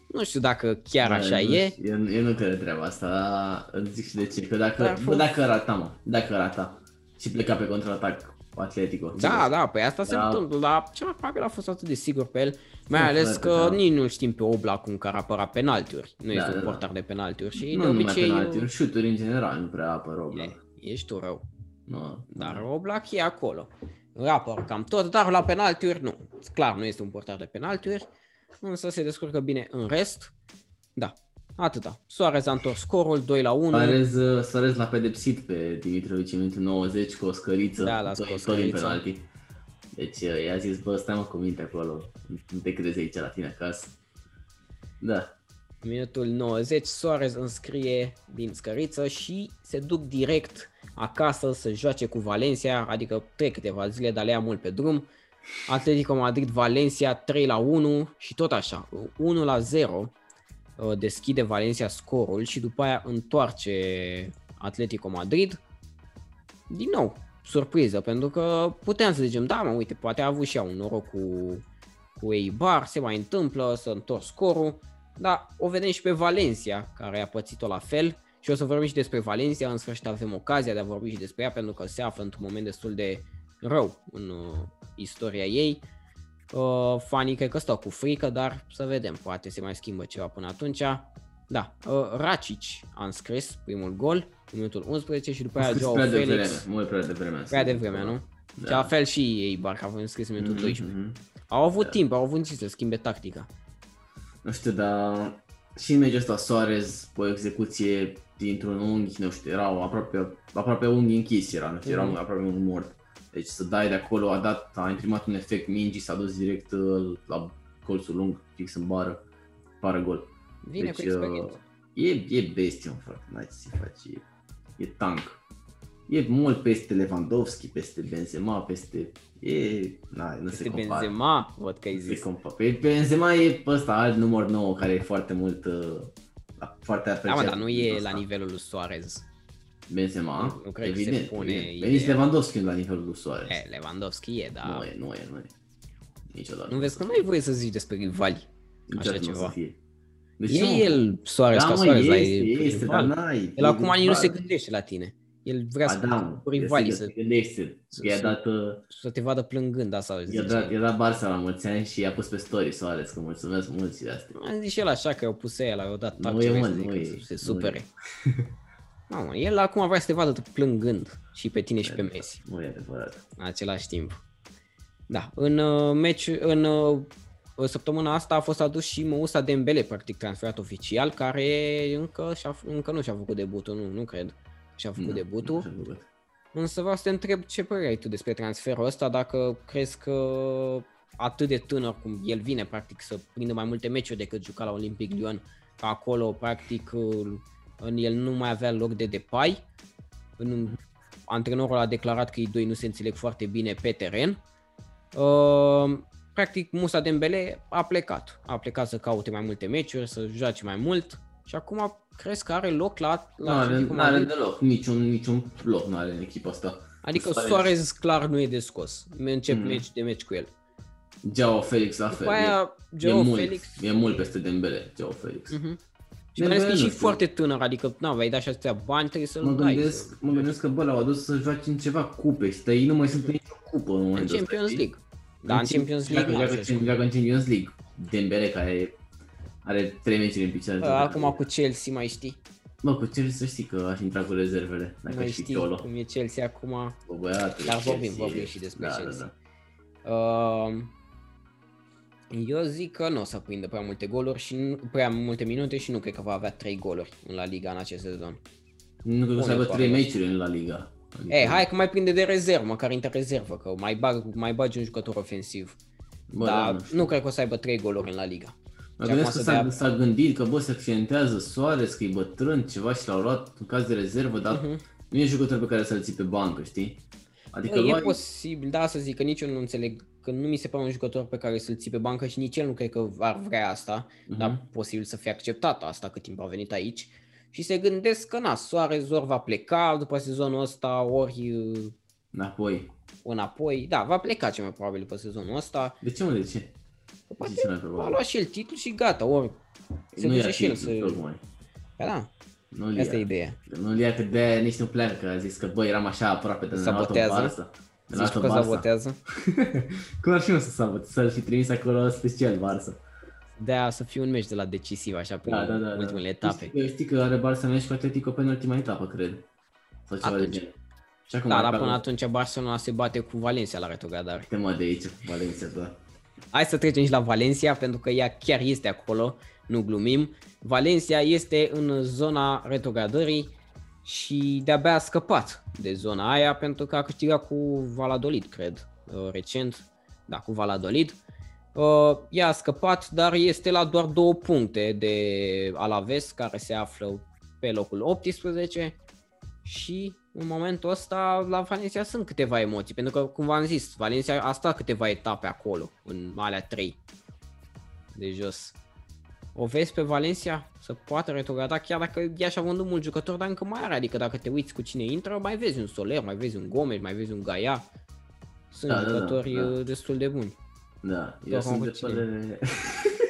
Nu știu dacă chiar Bă, așa nu e. știu, Eu, eu nu cred treaba asta, dar îți zic și de ce. Că dacă, Dar bă, fost- dacă rata, mă, dacă rata și pleca pe contraatac Atletico. Da, sigur. da, păi asta se Da. întâmplă, dar cel mai probabil a fost atât de sigur pe el, mai Da, ales frate, că da. nici nu știm pe Oblak cum care apăra penaltiuri. Nu Da, este da, un da. portar de penaltiuri și Nu de numai obicei penaltiuri, șuturi în general, nu prea apără Oblak. e, ești tu rău. Nu, Dar Oblak e acolo. Apăr cam tot, dar la penaltiuri nu. Clar, nu este un portar de penaltiuri, însă se descurcă bine în rest. Da, atâta. Soares a întors scorul 2 la 1. Suarez, uh, Suarez l-a pedepsit pe Dimitrovic în minutul 90 cu o scăriță, Da, l-a tot- scos tot din scărița. penalti. Deci uh, i-a zis, bă, stai mă cu minte acolo, nu te crezi aici la tine acasă. Da, În minutul 90, Soares înscrie din scăriță și se duc direct acasă să joace cu Valencia, adică trec câteva zile, dar le ia mult pe drum. Atletico Madrid Valencia 3 la 1 și tot așa, 1 la 0 uh, deschide Valencia scorul și după aia întoarce Atletico Madrid. Din nou, surpriză, pentru că puteam să zicem, da mă, uite, poate a avut și ea un noroc cu, cu Eibar, se mai întâmplă să întorc scorul, dar o vedem și pe Valencia, care a pățit-o la fel și o să vorbim și despre Valencia, în sfârșit avem ocazia de a vorbi și despre ea, pentru că se află într-un moment destul de rău în uh, istoria ei. Uh, fanii cred că stau cu frică, dar să vedem, poate se mai schimbă ceva până atunci. Da, uh, Racic a înscris primul gol în minutul 11 și după aia Joao prea de Felix. vreme, mult prea de vreme. Prea de vreme, nu? Da. Și la fel și ei, Barca, au înscris în minutul 12. Mhm. Au avut timp, au avut timp să schimbe tactica. Nu știu, dar și în meciul ăsta Suarez pe o execuție dintr-un unghi, nu știu, erau aproape, aproape unghi închis era, nu știu, era Mhm. aproape un mort. Deci să dai de acolo, a dat, a imprimat un efect mingi, s-a dus direct uh, la colțul lung, fix în bară, pară gol. Vine Deci, cu experiență. E, e bestie, mă, frate, n-ai ce să faci, e, e tank. E mult peste Lewandowski, peste Benzema, peste... E... Na, nu Este se compară. Benzema, văd că ai Nu se zis. compară. Pe Benzema e ăsta, alt număr 9, care e foarte mult... Uh, foarte Da, apreciat. mă, dar nu e ăsta. la nivelul lui Suarez. Benzema, Nu cred că se evident. pune evident. ideea. Veniți Lewandowski la nivelul lui Suarez. E, Lewandowski e, dar... Nu e, nu e, nu e. Niciodată. Nu vezi că nu ai voie să zici despre rivali. Niciodată așa nu o să ceva. fie. De ce, E mă? el Soares da, ca mă, Soares, dar este, e este, dar rival. n-ai. El acum nici nu se rival. gândește la tine. El vrea Ba să da, fie mă, cu rivalii, el să, se gândește. să- I-a să- dat, uh, să te vadă plângând, asta i-a zice. dat, i-a dat Barça la mulți ani și i-a pus pe story Soares, că mulțumesc mult și de astea. A zis și el așa că au pus el, au dat Nu taci, e, vrei mă, să nu zic, e, să se nu supere. Nu, mă, el acum vrea să te vadă plângând și pe tine și pe Messi Nu e adevărat. în același timp. Da, în uh, meci, în uh, săptămâna asta a fost adus și Moussa Dembele, practic transferat oficial, care încă, și-a, încă nu și-a făcut debutul, nu, nu cred. Și-a făcut Nu, debutul. nu și-a făcut. Însă vreau să te întreb ce părere ai tu despre transferul ăsta, dacă crezi că atât de tânăr cum el vine, practic, să prindă mai multe meciuri decât juca la Olympic Lyon, că acolo, practic, în el nu mai avea loc de depai. În, antrenorul a declarat că ei doi nu se înțeleg foarte bine pe teren. Uh, practic, Musa Dembele a plecat. A plecat să caute mai multe meciuri, să joace mai mult și acum crezi că are loc la, Nu la are, Atletico n-are Madrid? deloc, niciun, niciun loc nu are în echipa asta. Adică Suarez- Suarez clar nu e de scos. Încep Mm. meci de meci cu el. Geao Felix la fel. După aia, e, Joe e, mult, Felix. e mult peste Dembele, Geao Felix. Mhm. Și Dembele mai ales că e nu și știu. foarte tânăr, adică na, vei da și atâția bani, trebuie să-l Mă dai. gândesc, să- mă gândesc că bă, l-au adus să joace în ceva cupe și ei nu mai sunt în nicio cupă în În momentul ăsta, Champions știi? League. Da, în Champions League. Dacă nu joacă, așa. joacă în Champions League. Dembele care are trei meciuri în picioare. Uh, Acum cu Chelsea mai știi. Bă, cu Chelsea să știi că aș intra cu rezervele, dacă Mai aș fi știi acolo. cum e Chelsea acum. Bă, băiatul, Dar vorbim, Chelsea, vorbim și despre da, Chelsea. Da, da. Uh, eu zic că nu o să prindă prea multe goluri și nu, prea multe minute și nu cred că va avea 3 goluri în La Liga în acest sezon. Nu cred că o să Bune, aibă trei foarte. meciuri în La Liga. Adică, Eh, hai că mai prinde de rezervă, măcar interrezervă, că mai, bag, mai bagi un jucător ofensiv. bă, Dar da, nu, nu știu. nu cred că o să aibă 3 goluri în La Liga. Mă Și gândesc acum că să s-a, dea- s-a gândit că bă, se accidentează Soares, că e bătrân, ceva și l-au luat în caz de rezervă, dar Mhm. nu e jucător pe care să-l ții pe bancă, știi? Adică Bă, e luai- posibil, da, să zic că nici eu nu înțeleg, că nu mi se pare un jucător pe care să-l ții pe bancă și nici el nu cred că ar vrea asta, Mhm. dar posibil să fie acceptat asta cât timp a venit aici. Și se gândesc că na, Soares ori va pleca după sezonul ăsta, ori uh, Înapoi. înapoi. Da, va pleca cel mai probabil după sezonul ăsta. De ce mă, de ce? Că De Poate ce n-ai a probabil? luat și el titlul și gata, ori se Nu duce ia și el titlul, să... tocmai. Da, da, Nu-l asta e ia. ideea. Nu-l ia că de nici nu pleacă, că a zis că bă, eram așa aproape de Sabotează. Barça. De la Zici că Barça. sabotează? Cum ar fi mă să saboteze, să-l fi trimis acolo special Barça. De a să fie un meci de la decisiv, așa, prin Da, da, da. da. ultimele etape. Știi, știi că are Barça meci cu Atletico pe în ultima etapă, cred. Sau ceva de Atunci. genul. Și acum Da, ar dar avea- până atunci Barcelona se bate cu Valencia la retrogradare. Uite mă de aici, Valencia, da. Hai să trecem și la Valencia, pentru că ea chiar este acolo, nu glumim. Valencia este în zona retrogradării și de-abia a scăpat de zona aia pentru că a câștigat cu Valladolid, cred, uh, recent. Da, cu Valladolid. Uh, Ea a scăpat, dar este la doar două puncte de Alaves, care se află pe locul 18 și în momentul ăsta la Valencia sunt câteva emoții, pentru că, cum v-am zis, Valencia a stat câteva etape acolo, în alea 3 de jos. O vezi pe Valencia să poată retrograda chiar dacă ea și-a vândut mult jucători, dar încă mai are, adică dacă te uiți cu cine intră, mai vezi un Soler, mai vezi un Gomes, mai vezi un Gaia. Sunt Da, da, da, jucători da. uh, destul de buni. Da, eu Doar sunt cu de cine? părere...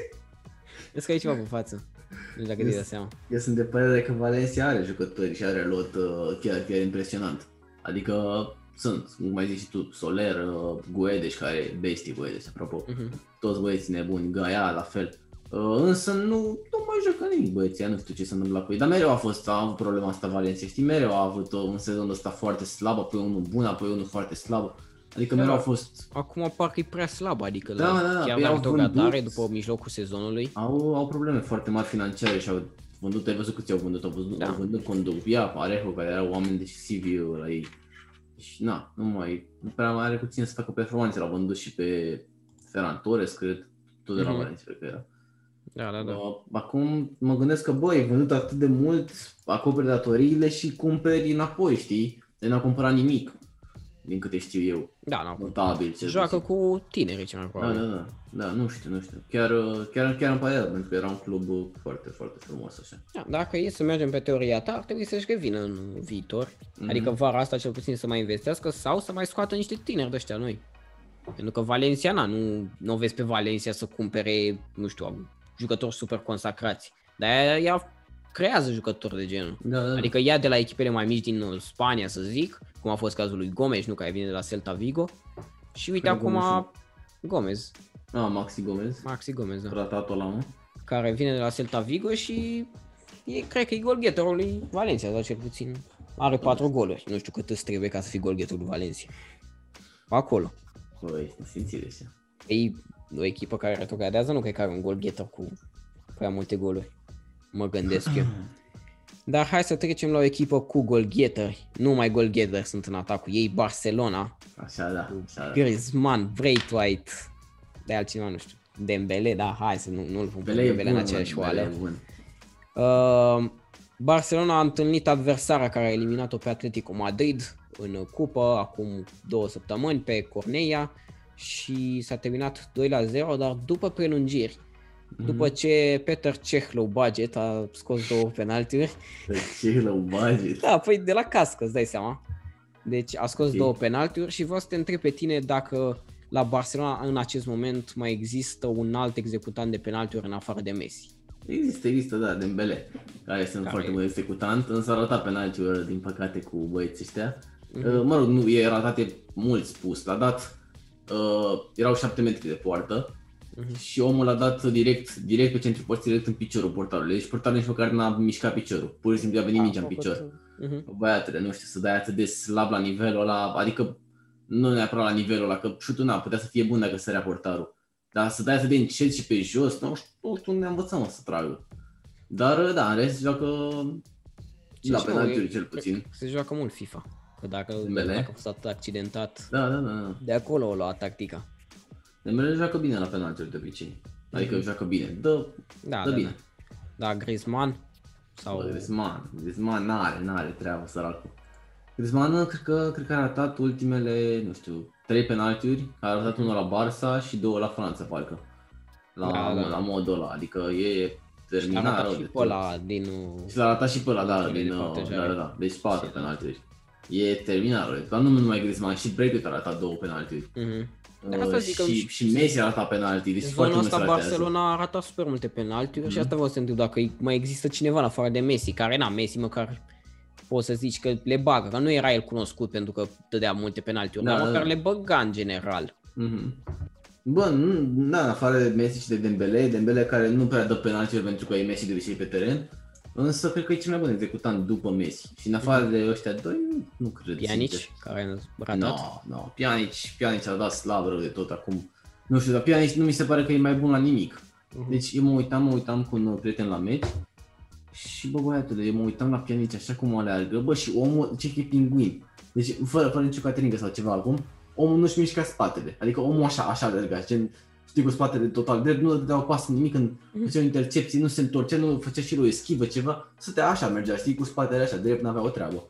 Vezi că ai ceva pe față. Nu știu dacă te-ai dat seama. Eu sunt de părere că Valencia are jucători și are lot uh, chiar, chiar impresionant. Adică sunt, cum mai zici și tu, Soler, uh, Guedes, care e bestie Guedes, apropo. Mhm. Toți băieții nebuni, Gaia la fel. Uh, însă nu, nu mai joacă nimic băieții, nu știu ce se întâmplă cu ei. Dar mereu a fost, a avut problema asta Valencia, știi? Mereu a avut uh, un sezon ăsta foarte slab, apoi unul bun, apoi unul foarte slab. Adică mereu Da. a fost Acum parcă e prea slab, adică Da, la, da, da, chiar păi la au retrogradare vândut- după mijlocul sezonului. au, au probleme foarte mari financiare și au vândut, ai văzut câți au vândut, au vândut, Da. au vândut Condovia, Parejo, care erau oameni decisivi la ei. Și na, nu mai, nu prea mai are cu cine să facă performanțe, l-au vândut și pe Ferran Torres, cred, tot de la Mhm. Valencia, cred că era. Da, da, da. Uh, Acum mă gândesc că, băi, ai vândut atât de mult, acoperi datoriile și cumperi înapoi, știi? De n-a cumpărat nimic. din câte știu eu, Da, na, notabil. cel joacă puțin. cu tinerii cel mai Da, probabil. da, da, da, nu știu, nu știu. Chiar, uh, chiar, chiar îmi pare rău, pentru că era un club uh, foarte, foarte frumos așa. Da, dacă e să mergem pe teoria ta, ar trebui să-și revină în viitor. Mhm. Adică vara asta cel puțin să mai investească sau să mai scoată niște tineri de ăștia noi. Pentru că Valencia, na, nu, nu o vezi pe Valencia să cumpere, nu știu, jucători super consacrați. Dar ea, ea creează jucători de genul. Da, da, Adică ia de la echipele mai mici din uh, Spania, să zic, cum a fost cazul lui Gomes, nu, care vine de la Celta Vigo. Și uite Care acum Gomes? Gomez, Ah, Maxi Gomez, Maxi Gomez, da. tratatul ăla, mă. care vine de la Celta Vigo și e, cred că e golgheterul lui Valencia, sau cel puțin are 4 goluri. Nu știu cât îți trebuie ca să fii golgheterul lui Valencia. Acolo. Băi, simțire așa. E o echipă care retrogradează, nu cred că are un golgheter cu prea multe goluri. Mă gândesc eu. Dar hai să trecem la o echipă cu golgheteri. Nu mai golgheteri sunt în atacul ei, Barcelona. Așa, da, așa, da. Griezmann, Braithwaite, de altcineva, nu știu. Dembele, da, hai să nu, nu-l pun pe Bele e Dembele bun, în aceeași mă, Bele oală. e bun. Uh, Barcelona a întâlnit adversara care a eliminat-o pe Atletico Madrid în cupă acum două săptămâni pe Corneia și s-a terminat 2 la 0, dar după prelungiri, după ce Peter Cech low budget a scos două penaltiuri, De ce la un budget? da, păi de la cască, îți dai seama. Deci a scos Ok. două penaltiuri și vreau să te întreb pe tine dacă la Barcelona în acest moment mai există un alt executant de penaltiuri în afară de Messi. Există, există, da, Dembele, care sunt Care foarte e? bun executant, însă a ratat penaltiuri, din păcate, cu băieții ăștia. Mhm. Uh, Mă rog, nu, e ratate mult spus. L-a dat, uh, erau 7 metri de poartă Mhm. și omul a dat direct, direct pe centru porții, direct în piciorul portarului. Deci portarul nici măcar n-a mișcat piciorul. Pur și simplu a venit mingea în picior. Mhm. Băiatele, nu știu, să dai atât de slab la nivelul ăla, adică nu neapărat la nivelul ăla, că șutul n-a putea să fie bun dacă sărea portarul. Dar să dai atât de încet și pe jos, nu știu, nu știu unde am învățat mă să tragă. Dar da, în rest joacă la Și nu, penaltiuri e- cel puțin. cred că Se joacă mult FIFA. Că dacă, Dembele? dacă a fost atât accidentat, Da, da, da. da. de acolo o lua tactica. Dembele joacă bine la penaltiuri de obicei. Adică joacă bine. Dă, Da, dă da, bine. da. Da, Griezmann sau... Bă, Griezmann, Griezmann n-are, n-are treabă săracul. Griezmann cred că, cred că a ratat ultimele, nu știu, trei penaltiuri, a ratat unul la Barça și două la Franța, parcă. La, Da, da. la modul ăla, adică e a terminat ratat rău și de pe tot. ăla din... uh, Și l-a ratat și pe ăla, da, Ultimele din, de uh, protejare. da, da, da, deci patru Și- penaltiuri. E terminat rău de tot. Dar nu numai Griezmann, și Braithwaite a ratat două penaltiuri. Mhm. De Uh, asta zic că și, și- și Messi a ratat penaltii, deci În foarte zona mult asta se ratează. Barcelona a ratat super multe penaltiuri Mhm. și asta vreau să te întreb dacă mai există cineva în afară de Messi, care na, Messi măcar poți să zici că le bagă, că nu era el cunoscut pentru că dădea multe penaltiuri, Da, dar da, măcar da. le băga în general. Mhm. Bă, nu, da, în afară de Messi și de Dembele, Dembele care nu prea dă penaltiuri pentru că e Messi de obicei pe teren, însă cred că e cel mai bun executant după Messi. Și în afară de ăștia doi, nu, nu cred. Pjanic, sincer. care a ratat. No, no, Pjanic, Pjanic a dat slab rău de tot acum. Nu știu, dar Pjanic nu mi se pare că e mai bun la nimic. Mhm. Deci eu mă uitam, mă uitam cu un prieten la meci și bă băiatule, eu mă uitam la Pjanic așa cum aleargă, bă și omul, ce că e pinguin. Deci fără, fără nicio cateringă sau ceva acum, omul nu-și mișca spatele. Adică omul așa, așa alerga, gen, știi, cu spatele total drept, nu dădea o pas nimic când făcea o intercepție, nu se întorcea, nu făcea și lui o schivă ceva, stătea așa, mergea, știi, cu spatele așa, drept, n-avea o treabă.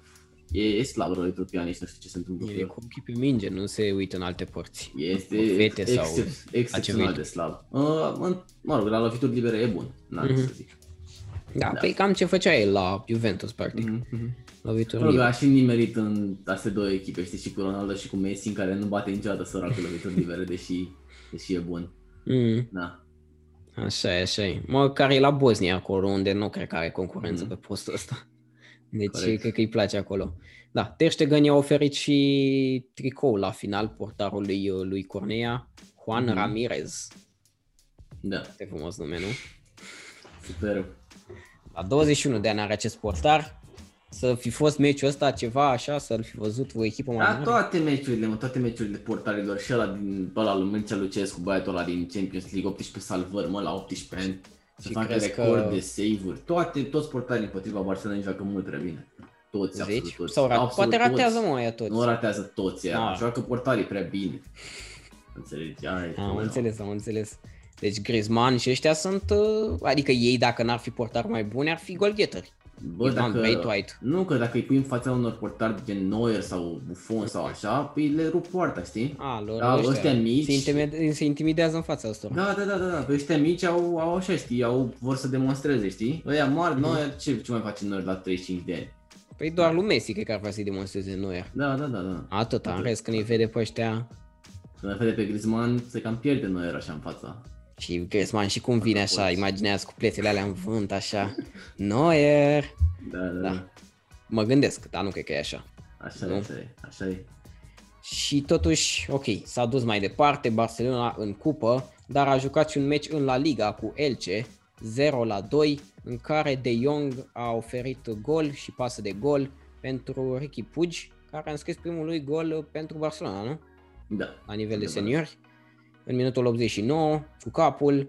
E, e slab rău de tot Pjanic, nu știu ce se întâmplă cu El e el. cu ochii pe minge, nu se uită în alte părți. Este Cu fete ex- sau excepț- excepțional altceva. de slab. Uh, în- mă rog, la lovituri libere e bun, n-am ce Mhm. să zic. Da, da, păi cam ce făcea el la Juventus, practic. Mhm, mhm. Lovituri Mă rog, libere. a și nimerit în astea două echipe, știi, și cu Ronaldo și cu Messi, în care nu bate niciodată săracul lovituri libere, deși, deși e bun. Mm, Da. așa e, așa e. Măcar e la Bosnia acolo, unde nu cred că are concurență Mhm. pe postul ăsta. Deci Corect. cred că îi place acolo. Da, Ter Stegen i-a oferit și tricou la final portarul lui, lui Cornea, Juan Mhm. Ramirez. Da, Foarte frumos nume, nu? super. La 21 de ani are acest portar. Să fi fost meciul ăsta ceva așa, să-l fi văzut o echipă mai Da, mare. toate meciurile, mă, toate meciurile portarilor și ăla din ăla lui Mircea Lucescu, băiatul ăla din Champions League, 18 salvări, mă, la 18 ani. Să Și facă crezi record că- de save-uri. Toate, toți portarii împotriva Barcelona joacă mult prea bine. Toți, absolut Zici? toți. Sau ra- absolut poate ratează toți. mă aia toți. Nu ratează toți ea, Da. joacă portarii prea bine. Înțelegi? Aia e Am problema. înțeles, am înțeles. Deci Griezmann și ăștia sunt, uh, adică ei dacă n-ar fi portar mai buni, ar fi golghetări. Bă, Ivan dacă, Braithwaite. nu, că dacă îi pui în fața unor portari gen Neuer sau Buffon sau așa, păi le rup poarta, știi? A, lor, Da, ăștia mici. Se, intimidează, se intimidează în fața ăstora. Da, da, da, da, da. Pe ăștia mici au, au așa, știi, au, vor să demonstreze, știi? Ăia mari, Mhm. Neuer, ce, ce mai face Neuer la 35 de ani? Păi doar lui Messi cred că ar vrea să-i demonstreze Neuer. Da, da, da, da. Atât, în Atât. rest când îi vede pe ăștia Când îl vede pe Griezmann, se cam pierde Neuer așa în fața. Și Griezmann și cum vine așa, poți. imaginează cu plețele alea în vânt așa. Neuer! Da, da, Da. da. Mă gândesc, dar nu cred că e așa. Așa Nu? e, așa e, așa e. Și totuși, ok, s-a dus mai departe, Barcelona în cupă, dar a jucat și un meci în La Liga cu Elche, 0 la 2, în care De Jong a oferit gol și pasă de gol pentru Ricky Puig, care a înscris primul lui gol pentru Barcelona, nu? Da. La nivel de Adevărat. seniori, în minutul 89, cu capul.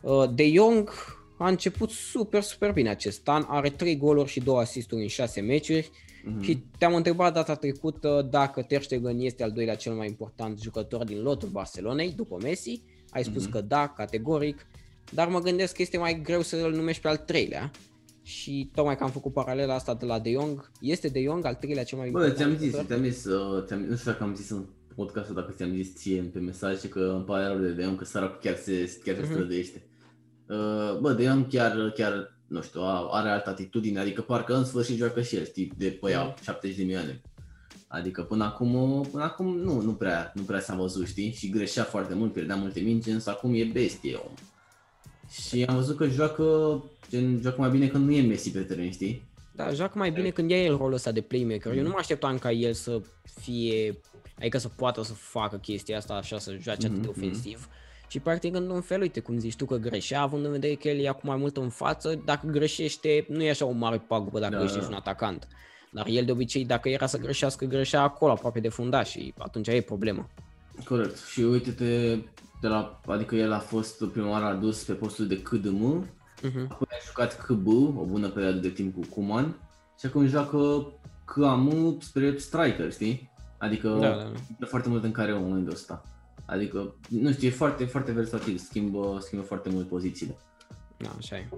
Uh, De Jong a început super, super bine acest an, are 3 goluri și 2 asisturi în 6 meciuri, Mhm. și te-am întrebat data trecută dacă Ter Stegen este al doilea cel mai important jucător din lotul Barcelonei, după Messi. Ai spus Mhm. că da, categoric, dar mă gândesc că este mai greu să îl numești pe al treilea. Și tocmai că am făcut paralela asta de la De Jong, este De Jong al treilea cel mai Bă, important ți-am zis, jucător? ți-am zis, uh, ți-am, nu știu dacă am zis în podcastul, dacă ți-am zis ție pe mesaje că îmi pare rău de De Jong, că săracul chiar se, chiar se Mhm. străduiește. Uh, bă, De Jong chiar, chiar, nu știu, a- are altă atitudine, adică parcă în sfârșit joacă și el, știi, de pe ea, 70 de milioane. Adică până acum, până acum nu, nu prea, nu prea s-a văzut, știi? Și greșea foarte mult, pierdea multe mingi, însă acum e bestie om. Și am văzut că joacă, gen, joacă mai bine când nu e Messi pe teren, știi? Da, joacă mai bine când ia el rolul ăsta de playmaker. Eu nu mă așteptam ca el să fie, adică să poată să facă chestia asta așa, să joace atât de Mhm, ofensiv. Și practic într-un fel, uite cum zici tu că greșea, având în vedere că el e acum mai mult în față, dacă greșește, nu e așa o mare pagubă dacă Da. ești un atacant. Dar el de obicei, dacă era să greșească, greșea acolo, aproape de fundaș și atunci e problemă. Corect. Și uite-te, de la, adică el a fost prima oară adus pe postul de KDM, Uh-huh. apoi a jucat KB, o bună perioadă de timp cu Kuman, și acum joacă KAM spre striker, știi? Adică Da, da, da. intră foarte mult în care în momentul ăsta. Adică, nu știu, e foarte, foarte versatil, schimbă, schimbă foarte mult pozițiile. Da, așa e.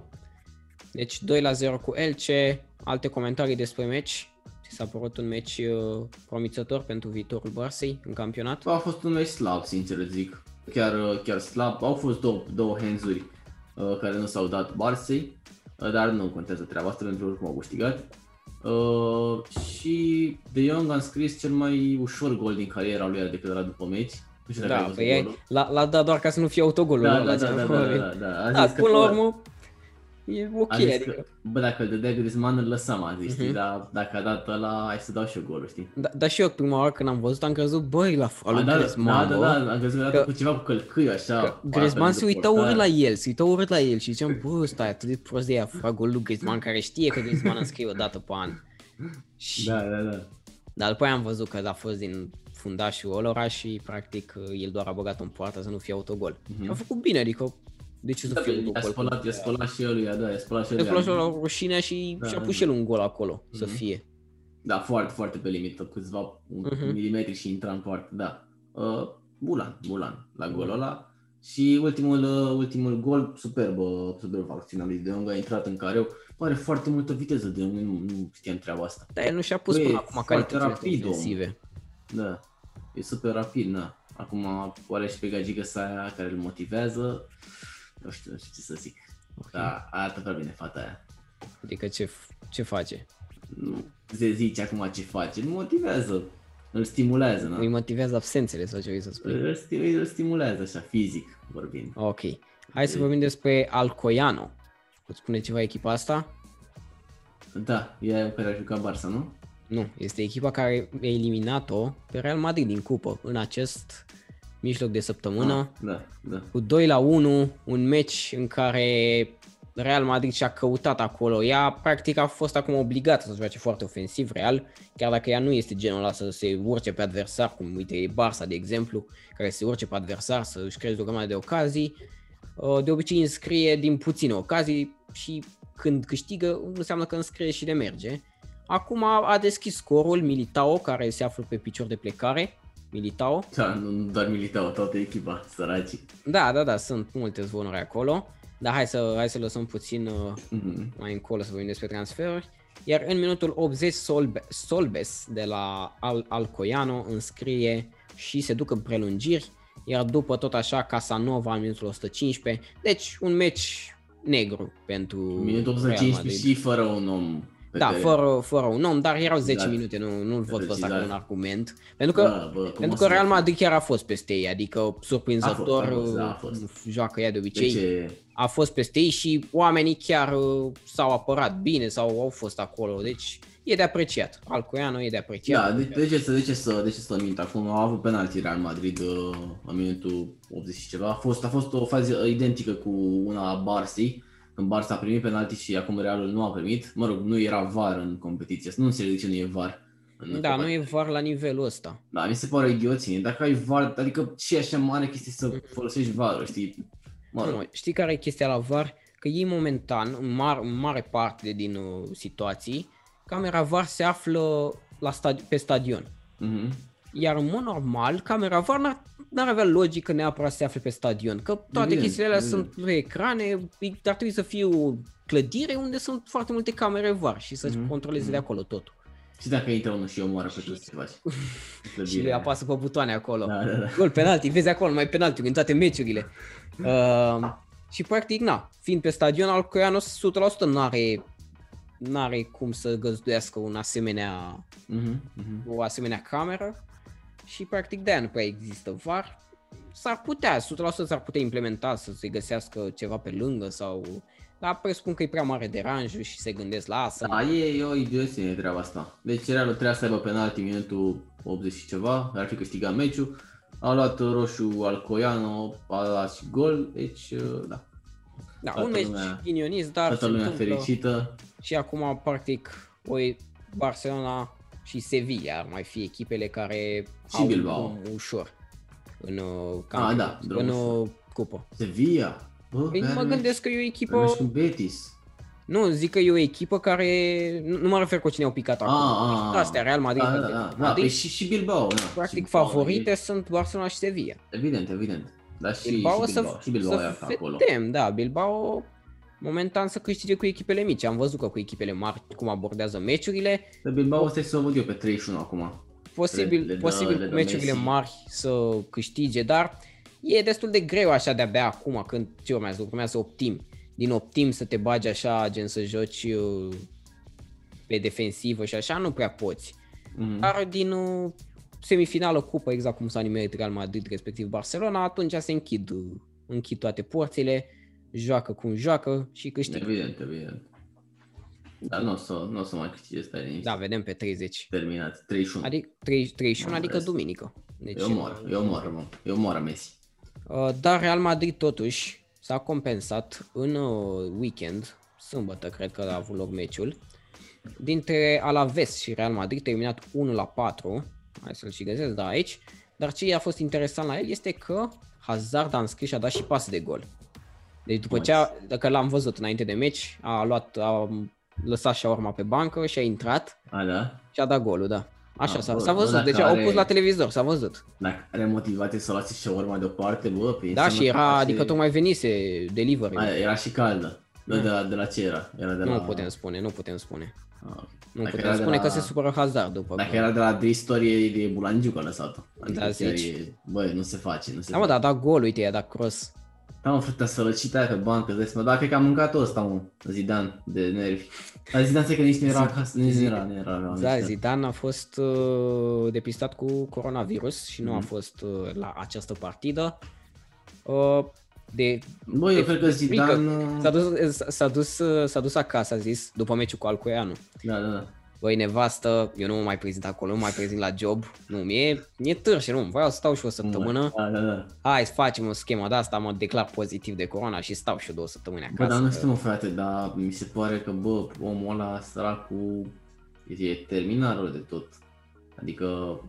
Deci 2 la 0 cu Elche, alte comentarii despre meci. Ți s-a părut un meci uh, promițător pentru viitorul Barçei în campionat? A fost un meci slab, sincer îți zic. Chiar, chiar slab. Au fost două, două hands-uri uh, care nu s-au dat Barței, uh, dar nu contează treaba asta pentru că oricum au câștigat. Uh, și De Jong a înscris cel mai ușor gol din cariera lui, adică de la după meci. Nu știu dacă ai Da, văzut păi e, golul. l-a, l-a dat doar ca să nu fie autogolul Da, ăla, da, da, cel da, da, probabil. da, da, a Da, zis că până la tu- urmă e ok, a zis adică. că, bă, dacă îl dădea Griezmann îl lăsam, a zis, știi, Mhm. dar dacă a dat ăla, hai să dau și eu golul, știi? Da, dar și eu prima oară când am văzut am crezut, băi, la A, lui da, Griezmann, da, bă. da, da, am crezut că a Că- dat cu ceva cu călcâi, așa. Că parcă Griezmann lângă se uită portar. urât la el, se uită urât la el și ziceam, bă, stai atât de prost de ea, fac golul lui Griezmann care știe că Griezmann înscrie o dată pe an. Și, Da, da, da. Dar după aia am văzut că a fost din fundașul ălora și practic el doar a băgat în poartă să nu fie autogol. Mhm. Și a făcut bine, adică de ce să Da, fie i-a autogol? spălat, i-a spălat și el, da, i-a spălat și I-a el. spălat și la rușine și Da, și-a da, pus și da. el un gol acolo, să Mhm. fie. Da, foarte, foarte pe limită, câțiva Mhm. milimetri și intra în poartă, da. Uh, Bulan, Bulan, la golul ăla. Și ultimul, uh, ultimul gol, superb, uh, superb acțiunea lui De Jong, a intrat în careu. Pare foarte multă viteză De Jong, nu, nu știam treaba asta. Dar el nu și-a pus Băi, până e acum foarte calitățile rapid, om. ofensive. Da, e super rapid, na. Acum oare și pe gagică sa care îl motivează. Nu știu, nu știu ce să zic. Da, arată prea bine fata aia. Adică ce, ce face? Nu se zice acum ce face, îl motivează, îl stimulează, na. Îi motivează absențele sau ce vrei să spui? Îl, sti- îl stimulează așa, fizic vorbind. Ok. Hai să vorbim despre Alcoiano. Îți spune ceva echipa asta? Da, e aia care a jucat Barça, nu? Nu, este echipa care a eliminat-o pe Real Madrid din cupă în acest mijloc de săptămână. Da, da. cu 2 la 1, un meci în care Real Madrid și-a căutat acolo. Ea practic a fost acum obligată să joace foarte ofensiv Real, chiar dacă ea nu este genul ăla să se urce pe adversar, cum uite e Barça de exemplu, care se urce pe adversar să își creeze o grămadă de ocazii. Uh, De obicei înscrie din puține ocazii și când câștigă înseamnă că înscrie și de merge. Acum a a deschis scorul Militao, care se află pe picior de plecare. Militao, Da, nu, nu doar militau, toată echipa, săracii. Da, da, da, sunt multe zvonuri acolo. Dar hai să, hai să lăsăm puțin uh, Mhm. mai încolo să vorbim despre transferuri. Iar în minutul 80 Solbe, Solbes de la Al, Alcoiano înscrie și se duc în prelungiri, iar după tot așa Casanova în minutul 115. Deci un meci negru pentru Minutul Real 115 Madrid. și fără un om pe Da, teren. fără, fără un om, dar erau 10 Exact. minute, nu, nu-l văd pe ăsta ca Precizare. un argument. Pentru că, Bă, bă, cum pentru o că să Real ne- Madrid chiar a fost peste ei, adică surprinzător A fost, a fost, da, a fost. uh, joacă ea de De obicei. ce? A fost peste ei și oamenii chiar uh, s-au apărat bine sau au fost acolo, deci e de apreciat. Alcoiano e de apreciat. Da, de, de, ce să, de, ce să, de ce să mint acum? Au avut penalti Real Madrid uh, în minutul 80 și ceva. A fost, a fost o fază identică cu una a Barcei, când Barça a primit penalti și acum Realul nu a primit. Mă rog, nu era VAR în competiție. Nu înțeleg de ce nu e VAR. în Da, Copa- nu e var la nivelul ăsta. Da, mi se pare idioție. Dacă ai VAR, adică ce e așa mare chestie să folosești VAR, știi? Mă rog. Nu, știi care e chestia la VAR? Că ei momentan, în, mar, în mare parte din uh, situații, camera VAR se află la stadi- pe stadion. Mhm. Iar în mod normal, camera VAR n-ar, n-ar avea logică neapărat să se afle pe stadion. Că toate Evident, chestiile alea evident. sunt pe ecrane, ar trebui să fie o clădire unde sunt foarte multe camere VAR și să-și Mhm, controleze de acolo totul. Și dacă intră unul și omoară pe toți ce faci? Și le apasă pe butoane acolo. Da, da, da. Gol, penalti, vezi acolo, mai penalti în toate meciurile. Uh, și practic, na, fiind pe stadion, Alcoiano 100% n-are, n-are cum să găzduiască un asemenea, Mhm, mhm. o asemenea cameră și practic de-aia nu prea există VAR. S-ar putea, 100% s-ar putea implementa să se găsească ceva pe lângă sau... Dar presupun că e prea mare deranjul și se gândesc la asta. Da, e, e o idioție treaba asta. Deci Realul trebuia să aibă penalti în minutul 80 și ceva, ar fi câștigat meciul. A luat roșu Alcoiano, a luat și gol, deci da. da, toată un meci lumea- ghinionist, dar Toată se lumea întâmplă. fericită. Și acum, practic, o e Barcelona și Sevilla ar mai fi echipele care Și au Bilbao. un drum ușor în uh, da, campionat, drum în ușor. uh, cupă. Sevilla. Bă, Păi pe mă are gândesc că e o meci- echipă, are meci cu Betis. nu, zic că e o echipă care, nu, nu mă refer cu cine au picat acum. Ah, ah, Astea, Real Madrid, Da, da, Atletico da, da, Madrid, păi și, și Bilbao. Da. practic și Bilbao, favorite e- sunt Barcelona și Sevilla. Evident, evident. Dar și, Bilbao și să, Bilbao, și Bilbao e să acolo. vedem, da, Bilbao momentan să câștige cu echipele mici. Am văzut că cu echipele mari cum abordează meciurile. Pe Bilbao stai să o văd eu pe 31 acum. posibil, Le- le dă- posibil le cu dă meciurile Messi. mari să câștige, dar e destul de greu așa de-abia acum când ce urmează, urmează optim. Din optim să te bagi așa, gen să joci uh, pe defensivă și așa, nu prea poți. Mhm. Dar din uh, semifinală cupă, exact cum s-a nimerit Real Madrid, respectiv Barcelona, atunci se închid, uh, închid toate porțile, joacă cum joacă și câștigă. Evident, evident. Dar nu o să, nu o să mai câștige, stai liniștit. Da, vedem pe 30. Terminat, 31. Adică 30, 31, Am adică înțeles. duminică. Deci, Eu mor, eu mor, mă. Eu mor Messi. Uh, Dar Real Madrid totuși s-a compensat în uh, weekend, sâmbătă cred că a avut loc meciul, dintre Alaves și Real Madrid, terminat 1 la 4, hai să-l și găsesc, da, aici, dar ce a fost interesant la el este că Hazard a înscris și a dat și pas de gol. Deci după ce a, dacă l-am văzut înainte de meci, a luat, a lăsat și urma pe bancă și a intrat A, da? și a dat golul, da. Așa Ah, s-a, bă, s-a bă, văzut, dacă deci au are- pus la televizor, s-a văzut. Dacă are motivație să lase și urma deoparte, bă, pe Da, și era, adică tocmai venise delivery. A, era și caldă. De, de, la, de la ce era? Era de Nu la... putem spune, nu putem spune. Ah, ok. Nu Dacă putem era de spune la- că se supără Hazard după. Dacă că- era de la de istorie de Bulangiu că a lăsat-o. Adică Da, chiar zici. e, băi, nu se face, nu se Da, mă, face. dar a dat gol, uite, i-a dat cross. Da, mă, frate, sărăcita aia pe bancă, îți dai seama, da, cred că am mâncat ăsta, mă, Zidane, de nervi. Dar Zidane zice că nici nu era acasă, nici nu era, nu era. la Da, nici- Zidane a fost uh, depistat cu coronavirus și nu a Mhm. fost uh, la această partidă. Uh, de, Bă, eu de cred că frică. Zidane... S-a dus, s-a, dus, uh, s-a dus acasă, a zis, după meciul cu Alcoianu. Da, da, da. Băi, nevastă, eu nu mă mai prezint acolo, nu mă mai prezint la job. Nu, mie mi-e târșe, nu, vreau să stau și o săptămână. Da, da, da. Hai să facem o schemă de asta, mă declar pozitiv de corona și stau și eu două săptămâni Bă, acasă. dar nu știu, mă, frate, dar mi se pare că, bă, omul ăla săracul e terminat rău de tot. Adică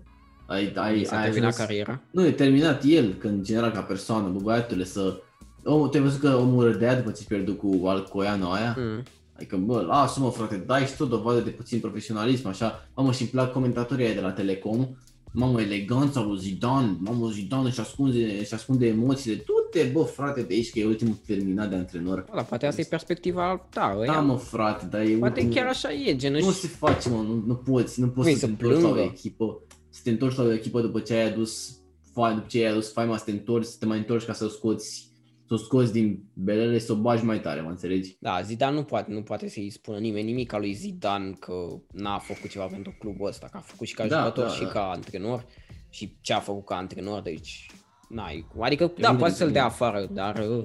ai, ai, s-a ai terminat ajuns- cariera. Nu, e terminat el, când general ca persoană, bă, băiatule, să... Omul, te-ai văzut că omul râdea după ce pierdut cu Alcoiano aia? Mm. Adică, bă, lasă-mă, frate, dai și tu dovadă de puțin profesionalism, așa. Mamă, și îmi plac comentatorii aia de la Telecom, mamă, eleganța lui Zidane, mamă, Zidane își ascunde, își ascunde emoțiile. Du-te, bă, frate, de aici, că e ultimul terminat de antrenor. Da, poate asta e perspectiva ta. Da, mă, frate, dar e Poate ultimul... chiar așa e, gen, Nu își- se face, mă, nu, nu poți, nu poți Vrei să, să te întorci la o plângă? echipă, să te întorci la o echipă după ce ai adus, fa- după ce ai adus faima, să te întorci, să te mai întorci ca să o scoți, să o scoți din belele, să o bagi mai tare, mă înțelegi? Da, Zidane nu poate, nu poate să-i spună nimeni nimic al lui Zidane că n-a făcut ceva pentru clubul ăsta, că a făcut și ca Da, jucător da, și da. ca antrenor și ce a făcut ca antrenor, deci n-ai cum. Adică, da, Evident, poate să-l dea evident. afară, dar uh,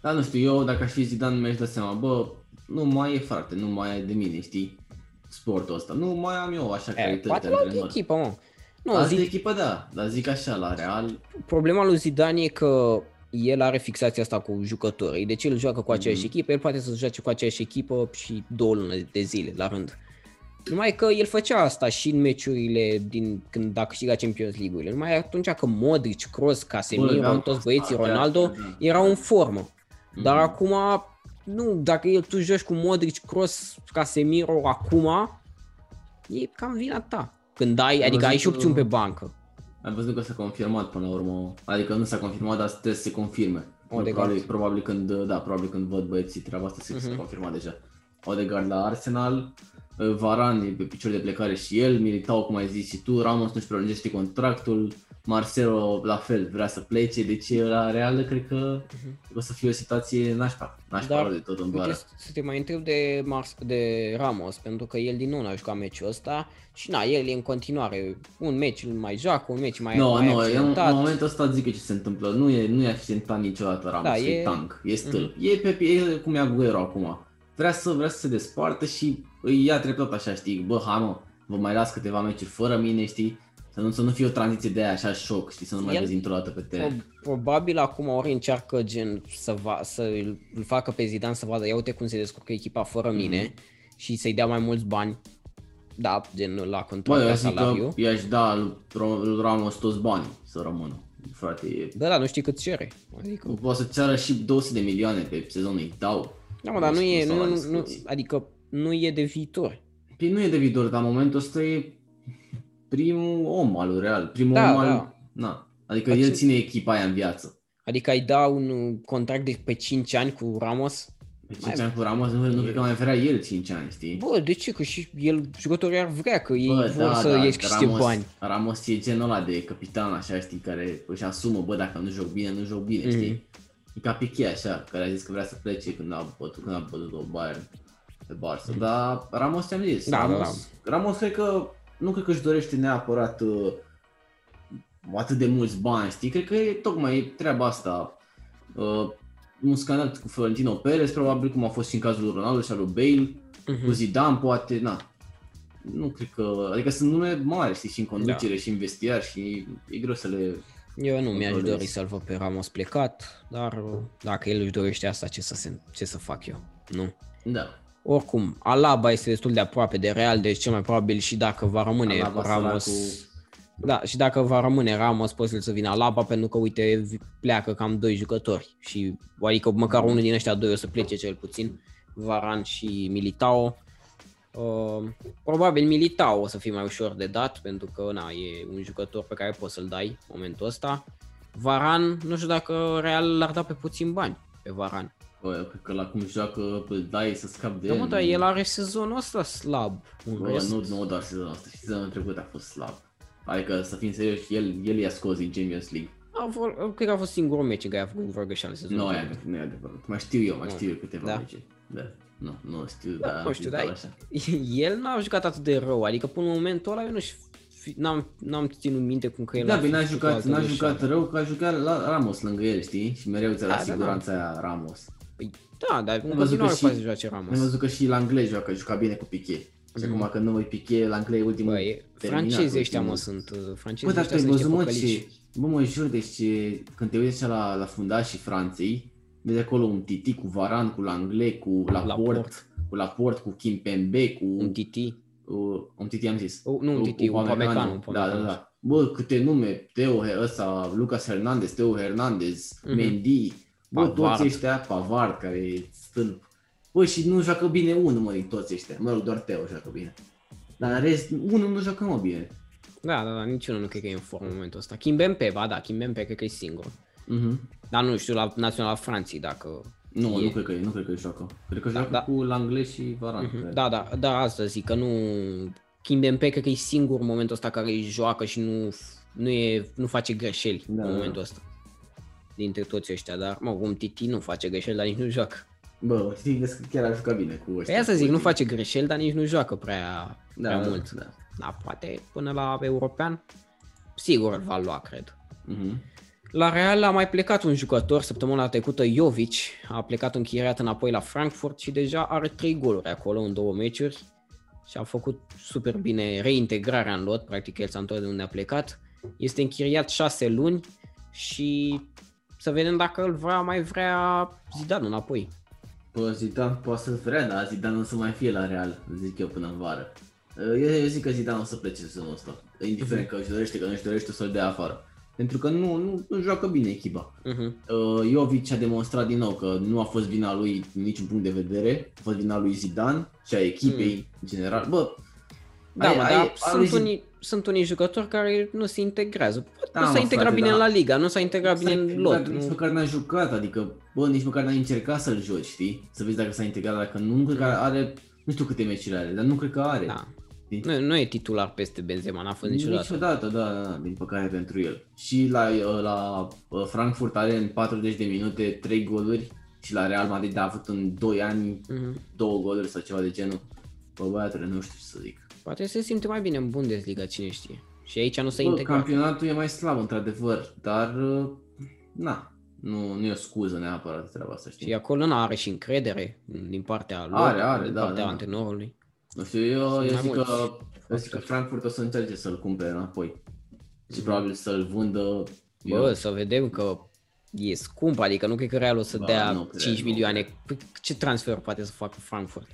Dar nu știu, eu dacă aș fi Zidane mi-aș da seama, bă, nu mai e frate, nu mai e de mine, știi? Sportul ăsta. Nu mai am eu așa e, calități poate de la altă antrenor. echipă, mă. Nu, Altă zi, echipă, da, dar zic așa, la Real, problema lui Zidane e că el are fixația asta cu jucătorii, deci el joacă cu aceeași Mhm. echipă, el poate să joace cu aceeași echipă și două luni de zile la rând. Numai că el făcea asta și în meciurile din când a câștigat Champions League-urile. Numai atunci că Modric, Kroos, Casemiro, da, toți băieții, da, Ronaldo, da, da. erau în formă. Dar Mhm. acum, nu, dacă el, tu joci cu Modric, Kroos, Casemiro acum, e cam vina ta. Când ai, Am adică ai văzut și opțiuni că- pe bancă. Am văzut că s-a confirmat până la urmă, adică nu s-a confirmat, dar trebuie să se confirme. Odegaard. Probabil, probabil când, da, probabil când văd băieții treaba asta se, s-a Mhm. confirmat deja. Odegaard la Arsenal, Varan e pe picior de plecare și el, Militao, cum ai zis și tu, Ramos nu-și prelungește contractul, Marcelo la fel vrea să plece, deci la Real cred că o să fie o situație nașpa, nașpa Dar, de tot în Uite, vară. să- să te mai întreb de, Mars, de Ramos, pentru că el din nou n-a jucat meciul ăsta și na, el e în continuare, un meci îl mai joacă, un meci mai, Nu, mai nu, eu în, accidentat. în momentul ăsta zic că ce se întâmplă. Nu e, nu e accidentat niciodată Ramos, Da, da, e, e- e tank, e stâlp. E, pe, e cum e Aguero acum. Vrea să, vrea să se despartă și îi ia treptat așa, știi, bă, hai mă, vă mai las câteva meciuri fără mine, știi, să nu, să nu fie o tranziție de aia așa șoc, știi, să nu mai El- vezi într-o dată pe teren. Pro- Probabil acum ori încearcă gen să, va, să îl îl facă pe Zidane să vadă, ia uite cum se descurcă echipa fără Mhm. mine și să-i dea mai mulți bani. Da, gen la Bă, contract, eu la zic că salariu. i-aș da lui Ro- lui Ramos toți banii să rămână. Frate, e, Da, da, nu știi cât cere. Adică, poate să ceară și 200 de milioane pe sezon, îi dau. Da, mă, dar nu e, nu, salarii nu, nu, scuți. adică nu e de viitor. Păi nu e de viitor, dar în momentul ăsta e primul om al lui Real, primul Da, om al... da. Na. Adică Dar el ce- ține echipa aia în viață. Adică ai da un uh, contract de pe 5 ani cu Ramos? Pe Mai- 5 ani cu Ramos, nu, nu cred că mai vrea el 5 ani, știi? Bă, de ce? Că și el, jucătorii ar vrea, că ei Bă, vor să da, ieși câștige Ramos, bani. Ramos e genul ăla de capitan, așa, știi, care își asumă, bă, dacă nu joc bine, nu joc bine, Mhm. știi? E ca Piqué, așa, care a zis că vrea să plece când a bătut, când a bătut o Bayern pe Barça. Dar Ramos ți-am zis, Da, da, Ramos, Ramos cred că, nu cred că își dorește neapărat uh, atât de mulți bani, știi? Cred că e tocmai treaba asta. Uh, un scandal cu Florentino Perez, probabil cum a fost și în cazul lui Ronaldo și al lui Bale, Mhm. cu Zidane, poate, na. Nu cred că, adică sunt nume mari, știi, și în conducere, și în vestiar și e greu să le... Eu nu mi-aș Controlez. dori să-l văd pe Ramos plecat, dar uh, dacă el își dorește asta, ce să, se, ce să fac eu? Nu. Da. Oricum, Alaba este destul de aproape de Real, deci cel mai probabil și dacă va rămâne Alaba, Ramos... săracul- Da, și dacă va rămâne Ramos, posibil să vină Alaba, pentru că, uite, pleacă cam doi jucători. Și, adică măcar unul din ăștia doi o să plece cel puțin, Varan și Militao. Uh, probabil Militao o să fie mai ușor de dat, pentru că na, e un jucător pe care poți să-l dai în momentul ăsta. Varan, nu știu dacă Real l-ar da pe puțin bani pe Varan. Bă, eu cred că la cum joacă, îl dai să scap de Da, el. mă, dar el are sezonul ăsta slab. În Bă, rest, nu, nu doar sezonul ăsta, și sezonul trecut a fost slab. Adică, să fim serioși, el, el i-a scos din Champions League. a fost, cred că a fost singurul meci în care a făcut vreo greșeală sezonul Nu, e trecut. adevărat, nu e adevărat. Mai știu eu, mai Nu. știu eu câteva Da? meciuri. Da. Nu, nu știu, Da, dar nu știu, dar așa. el n-a jucat atât de rău, adică până în momentul ăla eu nu știu, n-am, n-am ținut minte cum că el Da, a bine, n-a făcut o jucat, altă n-a greșeală. jucat rău, că a jucat la Ramos lângă el, știi? Și mereu ți-a Da, dat da, siguranța aia Ramos. Păi, da, dar în Am văzut continuare că și- poate să joace Ramos. Am văzut că și la englez joacă, juca bine cu Piqué. Și Mhm. acum că nu e Piqué, la englez e ultimul Bă, e, terminat, francezii ăștia mă ultimul. sunt, uh, Bă, francezii dar ăștia tu ai sunt niște văzut, mă, păcălici. ce... Bă, mă jur, deci ce... când te uiți așa la, la fundașii Franței, vezi acolo un Titi cu Varan, cu Langlais, cu Laporte, Laporte. cu Laporte, cu Kimpembe, cu... Un Titi. Uh, un Titi am zis. Oh, nu un Cu- Titi, cu un Pamecano, un Da, Pamecano. da, da. Bă, câte nume, Teo, ăsta, Lucas Hernandez, Teo Hernandez, Mhm. Mendy, bă, Pavard. toți ăștia, Pavard, care e stâlp. Bă, și nu joacă bine unul, mă, din toți ăștia. Mă rog, doar Teo joacă bine. Dar în rest, unul nu joacă, mă, bine. Da, da, da, niciunul nu cred că e în formă în momentul ăsta. Kimbempe, ba da, Kimbempe cred că e singur. Mhm. Dar nu știu la Naționala Franței dacă... Nu, e. nu cred că e, nu cred că e joacă. Cred că joacă da. cu Langlais și Varane. cred. Da, da, da, asta zic, că nu... Kimbempe cred că e singur în momentul ăsta care îi joacă și nu, nu, e, nu face greșeli Da, în da. momentul ăsta. Dintre toți ăștia, dar, mă, cum Titi nu face greșeli, dar nici nu joacă. Bă, știi, vezi că chiar a jucat bine cu ăștia. Pe asta zic, cu nu ei. face greșeli, dar nici nu joacă prea, da, prea da, mult. Da. Da, poate până la european, sigur îl va lua, cred. Mhm. La Real a mai plecat un jucător săptămâna trecută, Jovic, a plecat închiriat înapoi la Frankfurt și deja are 3 goluri acolo în două meciuri și a făcut super bine reintegrarea în lot, practic el s-a întors de unde a plecat. Este închiriat 6 luni și să vedem dacă îl vrea, mai vrea Zidane înapoi. Bă, Zidane poate să vrea, dar Zidane nu o să mai fie la Real, zic eu până în vară. Eu, eu zic că Zidane o să plece sezonul ăsta, indiferent că își dorește, că nu își dorește să-l dea afară. Pentru că nu, nu, nu joacă bine echipa. Uh-huh. Uh, Jovic a demonstrat din nou că nu a fost vina lui din niciun punct de vedere, a fost vina lui Zidane și a echipei în general. Bă, Da, ai- mă, ai- dar ai sunt, auzit- unii, sunt unii jucători care nu se integrează. Poate Da, nu mă, s-a integrat frate, bine da. în La Liga, nu s-a integrat bine S-a în integrat, lot. Nici Nu... măcar n-a jucat, adică, bă, nici măcar n-a încercat să-l joci, știi? Să vezi dacă s-a integrat, dacă nu, nu cred că are, nu știu câte meciuri are, dar nu cred că are. Da. Știi? Nu, nu e titular peste Benzema, n-a fost niciodată. Niciodată, da, da, da, din păcate pentru el. Și la, uh, la uh, Frankfurt are în 40 de minute 3 goluri și la Real Madrid a avut în 2 ani Mhm. 2 goluri sau ceva de genul. Bă, băiatule, nu știu ce să zic. Poate se simte mai bine în Bundesliga, cine știe. Și aici nu s-a Bă, integrat. campionatul e mai slab, într-adevăr, dar, uh, na, nu, nu e o scuză neapărat de treaba asta, știi? Și acolo nu are și încredere din partea lor, Are, are, din da, partea da, da. antrenorului. Nu știu, eu, Sunt eu mai zic, mulți că, eu zic că factori. Frankfurt o să încerce să-l cumpere înapoi. Și probabil să-l vândă Bă, eu, să vedem că e scump, adică nu cred că Real o să Bă, dea nu cred, 5 nu milioane. Păi, Ce transfer poate să facă Frankfurt?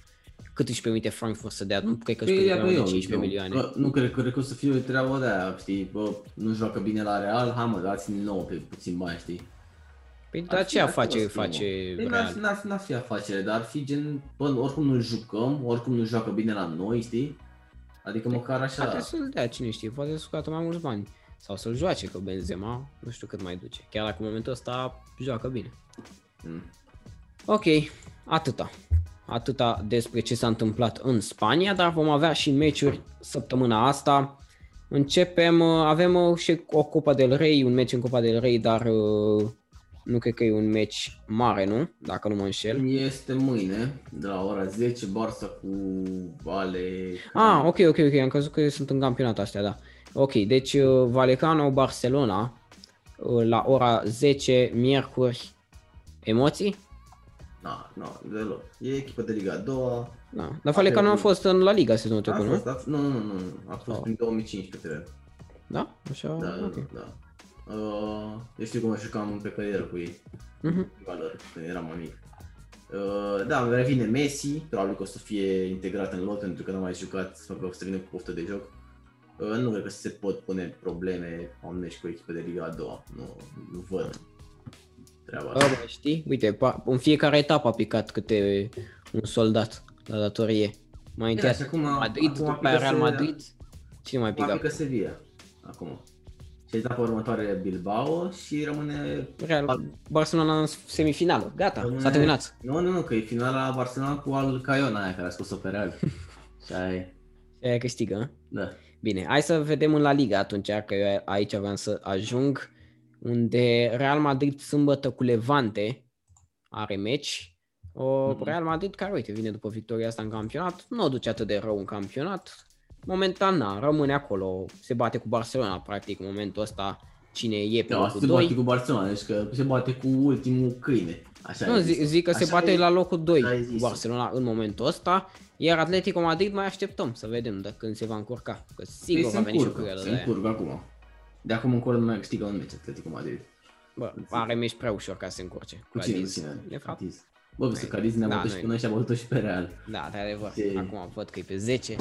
Cât își permite Frankfurt să dea? Nu cred că își Păi, permite ia mai pe mult de eu, 15 eu, milioane. Că, nu cred, cred că o să fie o treabă de aia, știi, bă, nu joacă bine la Real, hai mă, dați-mi nouă pe puțin bani, știi? Păi Ar de fi- aceea ar fi face, o schimbă. face Păi n-ar, Real. fi- n-ar, fi- n-ar fi afacere, dar ar fi gen, bă, oricum nu jucăm, oricum nu joacă bine la noi, știi? Adică măcar așa, Poate să-l dea, cine știe, poate să scoată mai mulți bani. Sau să-l joace, că Benzema nu știu cât mai duce. Chiar dacă în momentul ăsta joacă bine. Mm. Ok, atâta. Atâta despre ce s-a întâmplat în Spania, dar vom avea și meciuri săptămâna asta. Începem, uh, avem uh, și o Copa del Rey, un meci în Copa del Rey, dar uh, nu cred că e un meci mare, nu? Dacă nu mă înșel. Este mâine, de la ora 10, Barça cu Ale... Ah, ok, ok, ok, am crezut că sunt în campionat astea, da. Ok, deci uh, Valecano Barcelona uh, la ora 10 miercuri. Emoții? Na, na, deloc. E echipă de Liga a doua. Da. Dar Valecano a fost în La Liga sezonul A trecut, fost, nu? a, nu, nu, nu, nu, a fost Oh. prin 2015, cred. Da? Așa, Da, da, ok. da. Uh, eu știu cum mă jucam pe carieră cu ei, Mhm. prima lor, când eram mai mic. Uh, da, revine Messi, probabil că o să fie integrat în lot pentru că nu a mai jucat, sper că o să vină cu poftă de joc. Uh, nu cred că se pot pune probleme omenești cu echipe de Liga a doua, nu, nu văd treaba Bă, asta. bă, știi? Uite, pa- în fiecare etapă a picat câte un soldat la datorie. Mai întâi Da, și acum- Madrid, acum după aia pică Real se- Madrid. Cine mai Acum pică? pică Sevilla, acum. Și etapa următoare Bilbao și rămâne... Real, Barcelona în semifinală. Gata, rămâne... s-a terminat. Nu, nu, nu, că e finala Barcelona cu Al Caiona aia care a scos-o pe Real. și aia e. Și aia câștigă, hă? Da. Bine, hai să vedem în La Liga atunci, că eu aici aveam să ajung, unde Real Madrid sâmbătă cu Levante are meci. O, Mhm. Real Madrid care, uite, vine după victoria asta în campionat, nu o duce atât de rău în campionat. Momentan, na, rămâne acolo, se bate cu Barcelona, practic, în momentul ăsta, cine e pe Da, locul se 2. bate cu Barcelona, deci că se bate cu ultimul câine. Așa Nu, e zic, zis. zic că se Așa bate e- la locul 2 așa e cu zis. Barcelona în momentul ăsta, iar Atletico Madrid mai așteptăm să vedem de când se va încurca, că sigur Păi va se veni și o încurcă, perioadă se de aia. încurcă acum. De acum încolo nu mai câștigă un meci Atletico Madrid. Bă, are meci prea ușor ca să se încurce. Cu cine? Cu Cadiz. cine? De fapt, Cadiz. Bă, vezi că Cadiz ne-a Da, bătut noi- și pe noi și a bătut și pe Real. da, de adevăr. Ce- Acum văd că e pe 10.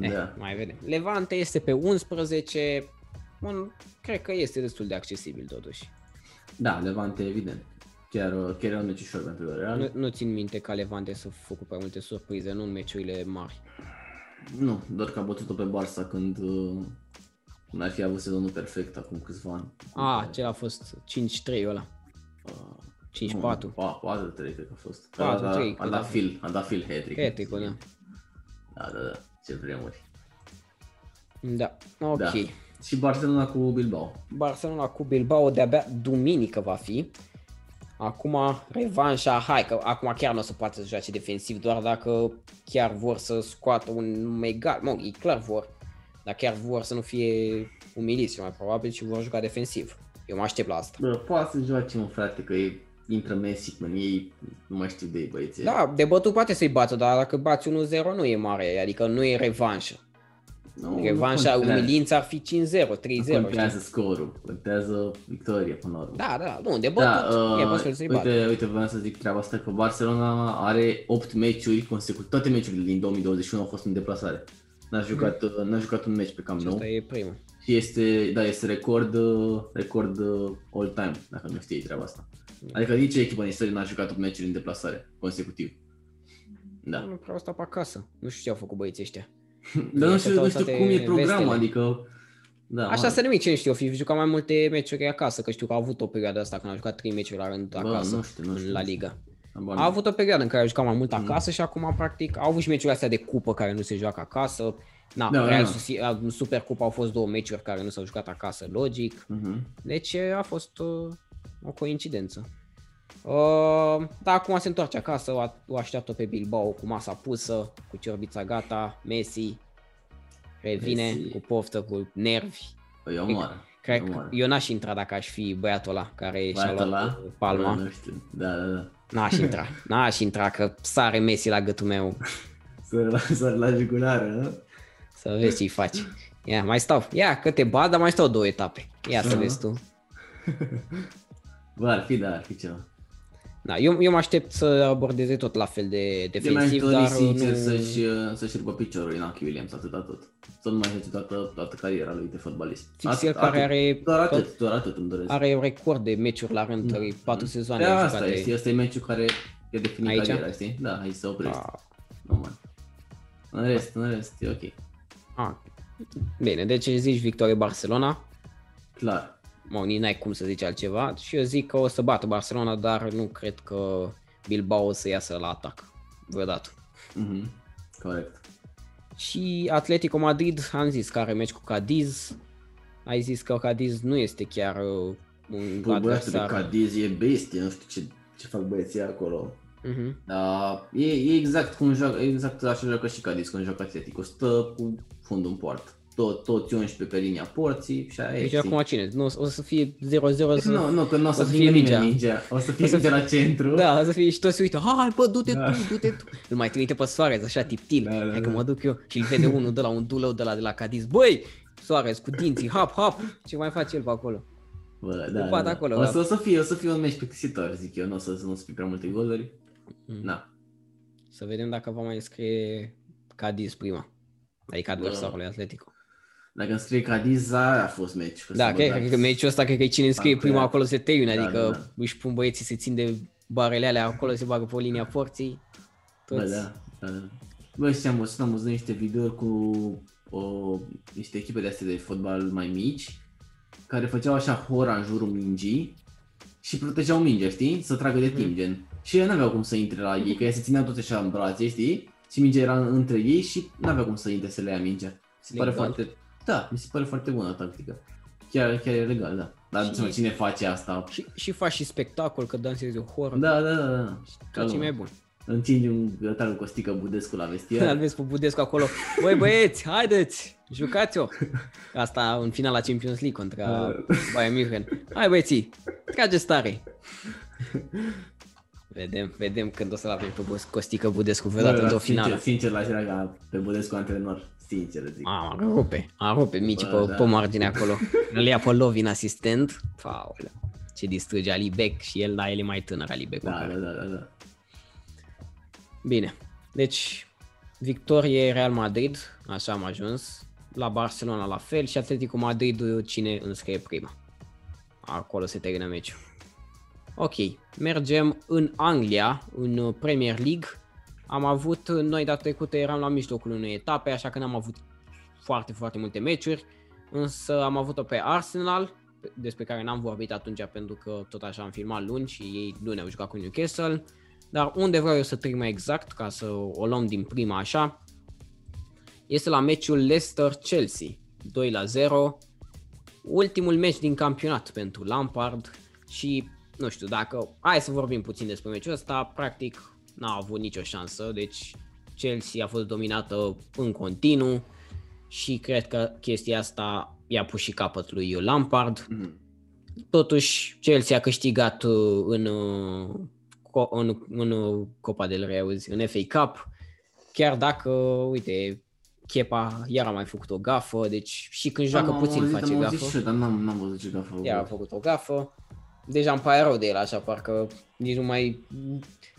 Eh, Da. mai vedem. Levante este pe 11. Un, cred că este destul de accesibil totuși. Da, Levante, evident. Chiar, chiar e un meci ușor pentru Real. Nu, nu țin minte ca Levante să făcut prea multe surprize, nu în meciurile mari. Nu, doar că a bătut-o pe Barça când, uh, N-ar fi avut sezonul perfect acum câțiva ani. A, cel a fost 5-3 ăla. Uh, 5-4. 4-3 cred că a fost. 4-3, A, a, a, cred, dat da. Phil, a dat Phil hat-trick. Hat-trick-ul, da. Da, da, da. Ce vremuri. Da, ok. Da. Și Barcelona cu Bilbao. Barcelona cu Bilbao de-abia duminică va fi. Acum revanșa, hai că acum chiar nu o să poată să joace defensiv, doar dacă chiar vor să scoată un egal, mă, e clar vor, dar chiar vor să nu fie umiliți mai probabil și vor juca defensiv. Eu mă aștept la asta. Bă, poate să joace un frate, că e, intră Messi, man, ei nu mai știu de ei băieții. Da, de bătut poate să-i bată, dar dacă bați 1-0 nu e mare, adică nu e revanșă. nu, Revanșa, nu contează. umilința ar fi 5-0, 3-0, Nu știi? contează scorul, contează victoria până la urmă. Da, da, nu, de bătut Da, e uh, posibil să-i bată. uite, uite, vreau să zic treaba asta, că Barcelona are 8 meciuri consecutive, toate meciurile din 2021 au fost în deplasare. N-a jucat, uh, n-a jucat un meci pe Camp Și Nou asta e primul. și este, da, este record, uh, record uh, all time, dacă nu știi treaba asta. Adică nici echipă în istorie n-a jucat 8 meciuri în deplasare, consecutiv. Da. Nu prea stau pe acasă. Nu știu ce au făcut băieții ăștia. Dar nu știu, Toate nu știu cum e programul, vestele. adică... Da, Așa mă, să nimic, ce nu știu, fi jucat mai multe meciuri acasă, că știu că a avut o perioadă asta când a jucat 3 meciuri la rând Bă, acasă nu știu, nu știu. în La Liga. habar A n-am. avut o perioadă în care a jucat mai mult Mm. acasă și acum practic au avut și meciurile astea de cupă care nu se joacă acasă. Na, Da, Real da. Soci- a- în Supercupa au fost două meciuri care nu s-au jucat acasă, logic. Mhm. Deci a fost uh, o coincidență. Uh, dar acum se întoarce acasă, o, a- o așteaptă pe Bilbao cu masa pusă, cu ciorbița gata, Messi revine Messi. cu poftă, cu nervi. Păi eu moară. Cred eu că moară. eu n-aș intra dacă aș fi băiatul ăla care și-a Băiatul luat ăla? uh, palma. Bă, Nu știu, da, da, da. N-aș intra, n-aș intra că sare Messi la gâtul meu Să la, să la jugulară, nu? să vezi ce-i faci. Ia, mai stau. Ia, că te bat, dar mai stau două etape. Ia să Aha. vezi tu. Bă, ar fi, da, ar fi ceva. Da, eu, eu mă aștept să abordeze tot la fel de Eu mi-aș defensiv, dori dar sincer nu... să-și, uh, să-și rupă piciorul Inaki Williams, atâta tot. Să nu mai joace toată, toată cariera lui de fotbalist. Fix el care are, Doar atât, doar atât îmi doresc. are record de meciuri la rând, mm. patru sezoane Da, asta jucate. este, asta e meciul care e definit Aici? cariera, știi? Da, aici se oprește. Ah, Normal. În rest, în rest, e ok. ah. Bine, deci zici victorie Barcelona, Clar. Mă, nici n-ai cum să zici altceva și eu zic că o să bată Barcelona, dar nu cred că Bilbao o să iasă la atac vreodată. Mhm. Corect. Și Atletico Madrid, am zis că are meci cu Cadiz. Ai zis că Cadiz nu este chiar uh, un Bă, băiatul de adversar. Cadiz e bestie, nu știu ce, ce fac băieții acolo. Uh-huh. Da, e, e exact cum joacă, exact așa joacă și Cadiz când joacă Atletico. Stă cu fundul în poartă. Tot, toți 11 pe linia porții și aia e. Deci știi? acum cine? Nu, o să fie 0-0 să... Nu, nu, că nu o să, o să fie fie nimeni mingea. mingea. O să fie O să de la centru. Da, o să fie și toți se uită, hai bă, du-te Da. tu, du-te tu. Îl mai trimite pe Soares, așa tiptil. Da, da, Hai că da. mă duc eu și îl vede unul de la un dulău de la, de la Cadiz. Băi, Soares cu dinții, hap, hap. Ce mai face el pe acolo? Bă, da, Cu da, pat da. acolo, o, da. să, o să fie, o să fie un meci plictisitor, zic eu, nu o să, să nu să fie prea multe goluri. Mm. Da. Să vedem dacă va mai scrie Cadiz prima. Adică adversarul lui Atletico. Dacă îmi scrie Cadiz, aia a fost meci. că Da, să cred, vă cred dați- că meciul ăsta, cred că e cine înscrie Am prima creat. acolo se termină, Da, adică da, da. își pun băieții, se țin de barele alea acolo, se bagă pe linia porții. Bă, Toți. da, da, da. Bă, știam, văzut, am văzut niște videouri cu o, niște echipe de astea de fotbal mai mici, care făceau așa hora în jurul mingii și protejau mingea, știi? Să tragă de timp, gen. Și ei n-aveau cum să intre la ei, că ei se țineau tot așa în brațe, știi? Și mingea era între ei și n-aveau cum să intre să le ia mingea. Mi se pare Legal. foarte, da, mi se pare foarte bună tactică. Chiar, chiar e legal, da. Dar Și- și... cine face asta? Și, și faci și spectacol, că dansezi o horă, Da, da, da, da. tot ce e mai bun. Întingi un grătar cu o stică Budescu la Îl vestiar. vezi pe Budescu acolo, băi băieți, haideți, jucați-o. Asta în finala Champions League contra Da. Bayern München. Hai băieții, trageți tare. Vedem, vedem când o să-l avem pe Bus- Costică Budescu vreodată Bă, într-o sincer, finală. Sincer, l-aș vrea ca pe Budescu antrenor. Sincer zic. Mamă, ar rupe, ar rupe mici Bă, pe, da. pe margine acolo. Îl ia pe Lovin asistent. Paule. Ce distruge Alibec și el, da, el e mai tânăr Alibec. Da, măcar. da, da, da, da. Bine, deci victorie Real Madrid, așa am ajuns, la Barcelona la fel și Atletico Madrid cine înscrie prima. Acolo se termină meciul. Ok, mergem în Anglia, în Premier League. Am avut, noi data trecută eram la mijlocul unei etape, așa că n-am avut foarte, foarte multe meciuri. însă am avut-o pe Arsenal, despre care n-am vorbit atunci pentru că tot așa am filmat luni și ei luni au jucat cu Newcastle, dar unde vreau eu să trec mai exact, ca să o luăm din prima așa, este la meciul Leicester-Chelsea, 2 la 0, ultimul meci din campionat pentru Lampard și nu știu dacă, hai să vorbim puțin despre meciul ăsta, practic n-a avut nicio șansă, deci Chelsea a fost dominată în continuu și cred că chestia asta i-a pus și capăt lui Lampard. Mm. Totuși, Chelsea a câștigat uh, în, uh, în, în uh, Copa del Rey, în FA Cup, chiar dacă, uite, Chepa iar a mai făcut o gafă, deci și când joacă am puțin face am gafă. Și, dar n-am, n-am văzut ce gafă. Iar a făcut o gafă. Deja îmi pare rău de el așa, parcă nici nu mai...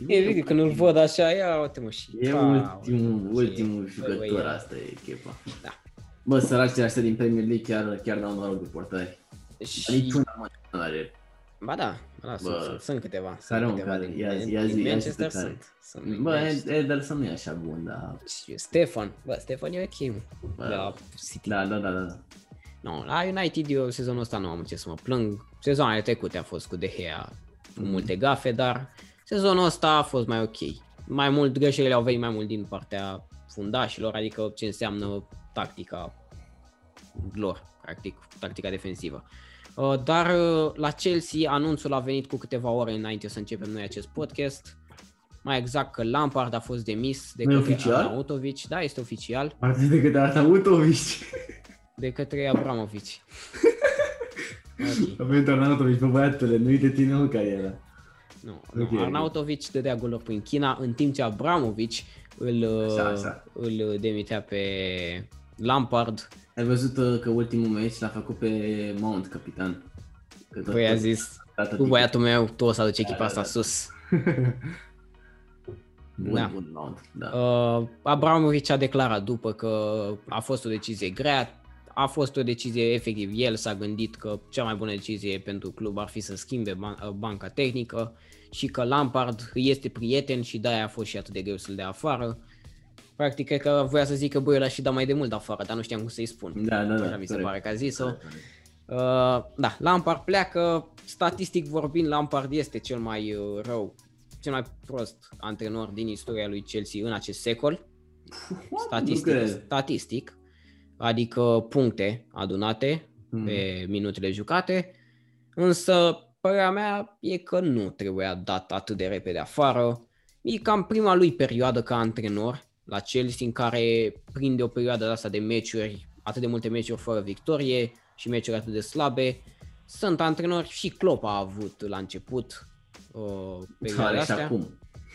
E, e când îl văd așa, ia uite mă și... E ultimul, ultimul jucător, asta e Chepa. Da. Bă, săracii ăștia din Premier League chiar, chiar n-au noroc de portari. Și... Niciuna mă are. Ba da, da Bă, sunt, sunt câteva. Care sunt câteva din, ia, ia, din ia Manchester sunt. sunt bă, Ederson nu e așa bun, dar... Stefan, bă, Stefan e ok, bă. Da, City. Da, da, da, da. No, la United eu sezonul ăsta nu am ce să mă plâng. Sezoanele trecute a fost cu De Gea cu mm. multe gafe, dar sezonul ăsta a fost mai ok. Mai mult greșelile au venit mai mult din partea fundașilor, adică ce înseamnă tactica lor, practic, tactica defensivă. Uh, dar uh, la Chelsea anunțul a venit cu câteva ore înainte să începem noi acest podcast. Mai exact că Lampard a fost demis de către oficial? Arnautovic. Da, este oficial. Parte de către Arnautovic. De către Abramovic. okay. A venit Arnautovic pe băiatele, nu de tine în cariera. Nu, okay, nu. Arnautovic dădea goluri prin China, în timp ce Abramovic îl, așa, așa. îl demitea pe Lampard ai văzut uh, că ultimul meci l-a făcut pe Mount, capitan. Că păi a zis, cu băiatul meu, tu o să aduci echipa asta sus. bun, da. bun Mount, da. Uh, Abramovic a declarat după că a fost o decizie grea, a fost o decizie efectiv. El s-a gândit că cea mai bună decizie pentru club ar fi să schimbe ban- uh, banca tehnică și că Lampard este prieten și de-aia a fost și atât de greu să-l dea afară. Practic, cred că voia să zic că băi, ăla și da mai de mult afară, dar nu știam cum să-i spun. Da, da, da. Așa mi se pare că a zis-o. Uh, da, Lampard pleacă, statistic vorbind, Lampard este cel mai uh, rău, cel mai prost antrenor din istoria lui Chelsea în acest secol. Statistic, statistic, adică puncte adunate hmm. pe minutele jucate, însă părerea mea e că nu trebuia dat atât de repede afară. E cam prima lui perioadă ca antrenor, la Chelsea în care prinde o perioadă de asta de meciuri, atât de multe meciuri fără victorie și meciuri atât de slabe. Sunt antrenori și Klopp a avut la început uh, perioada Are astea. și acum.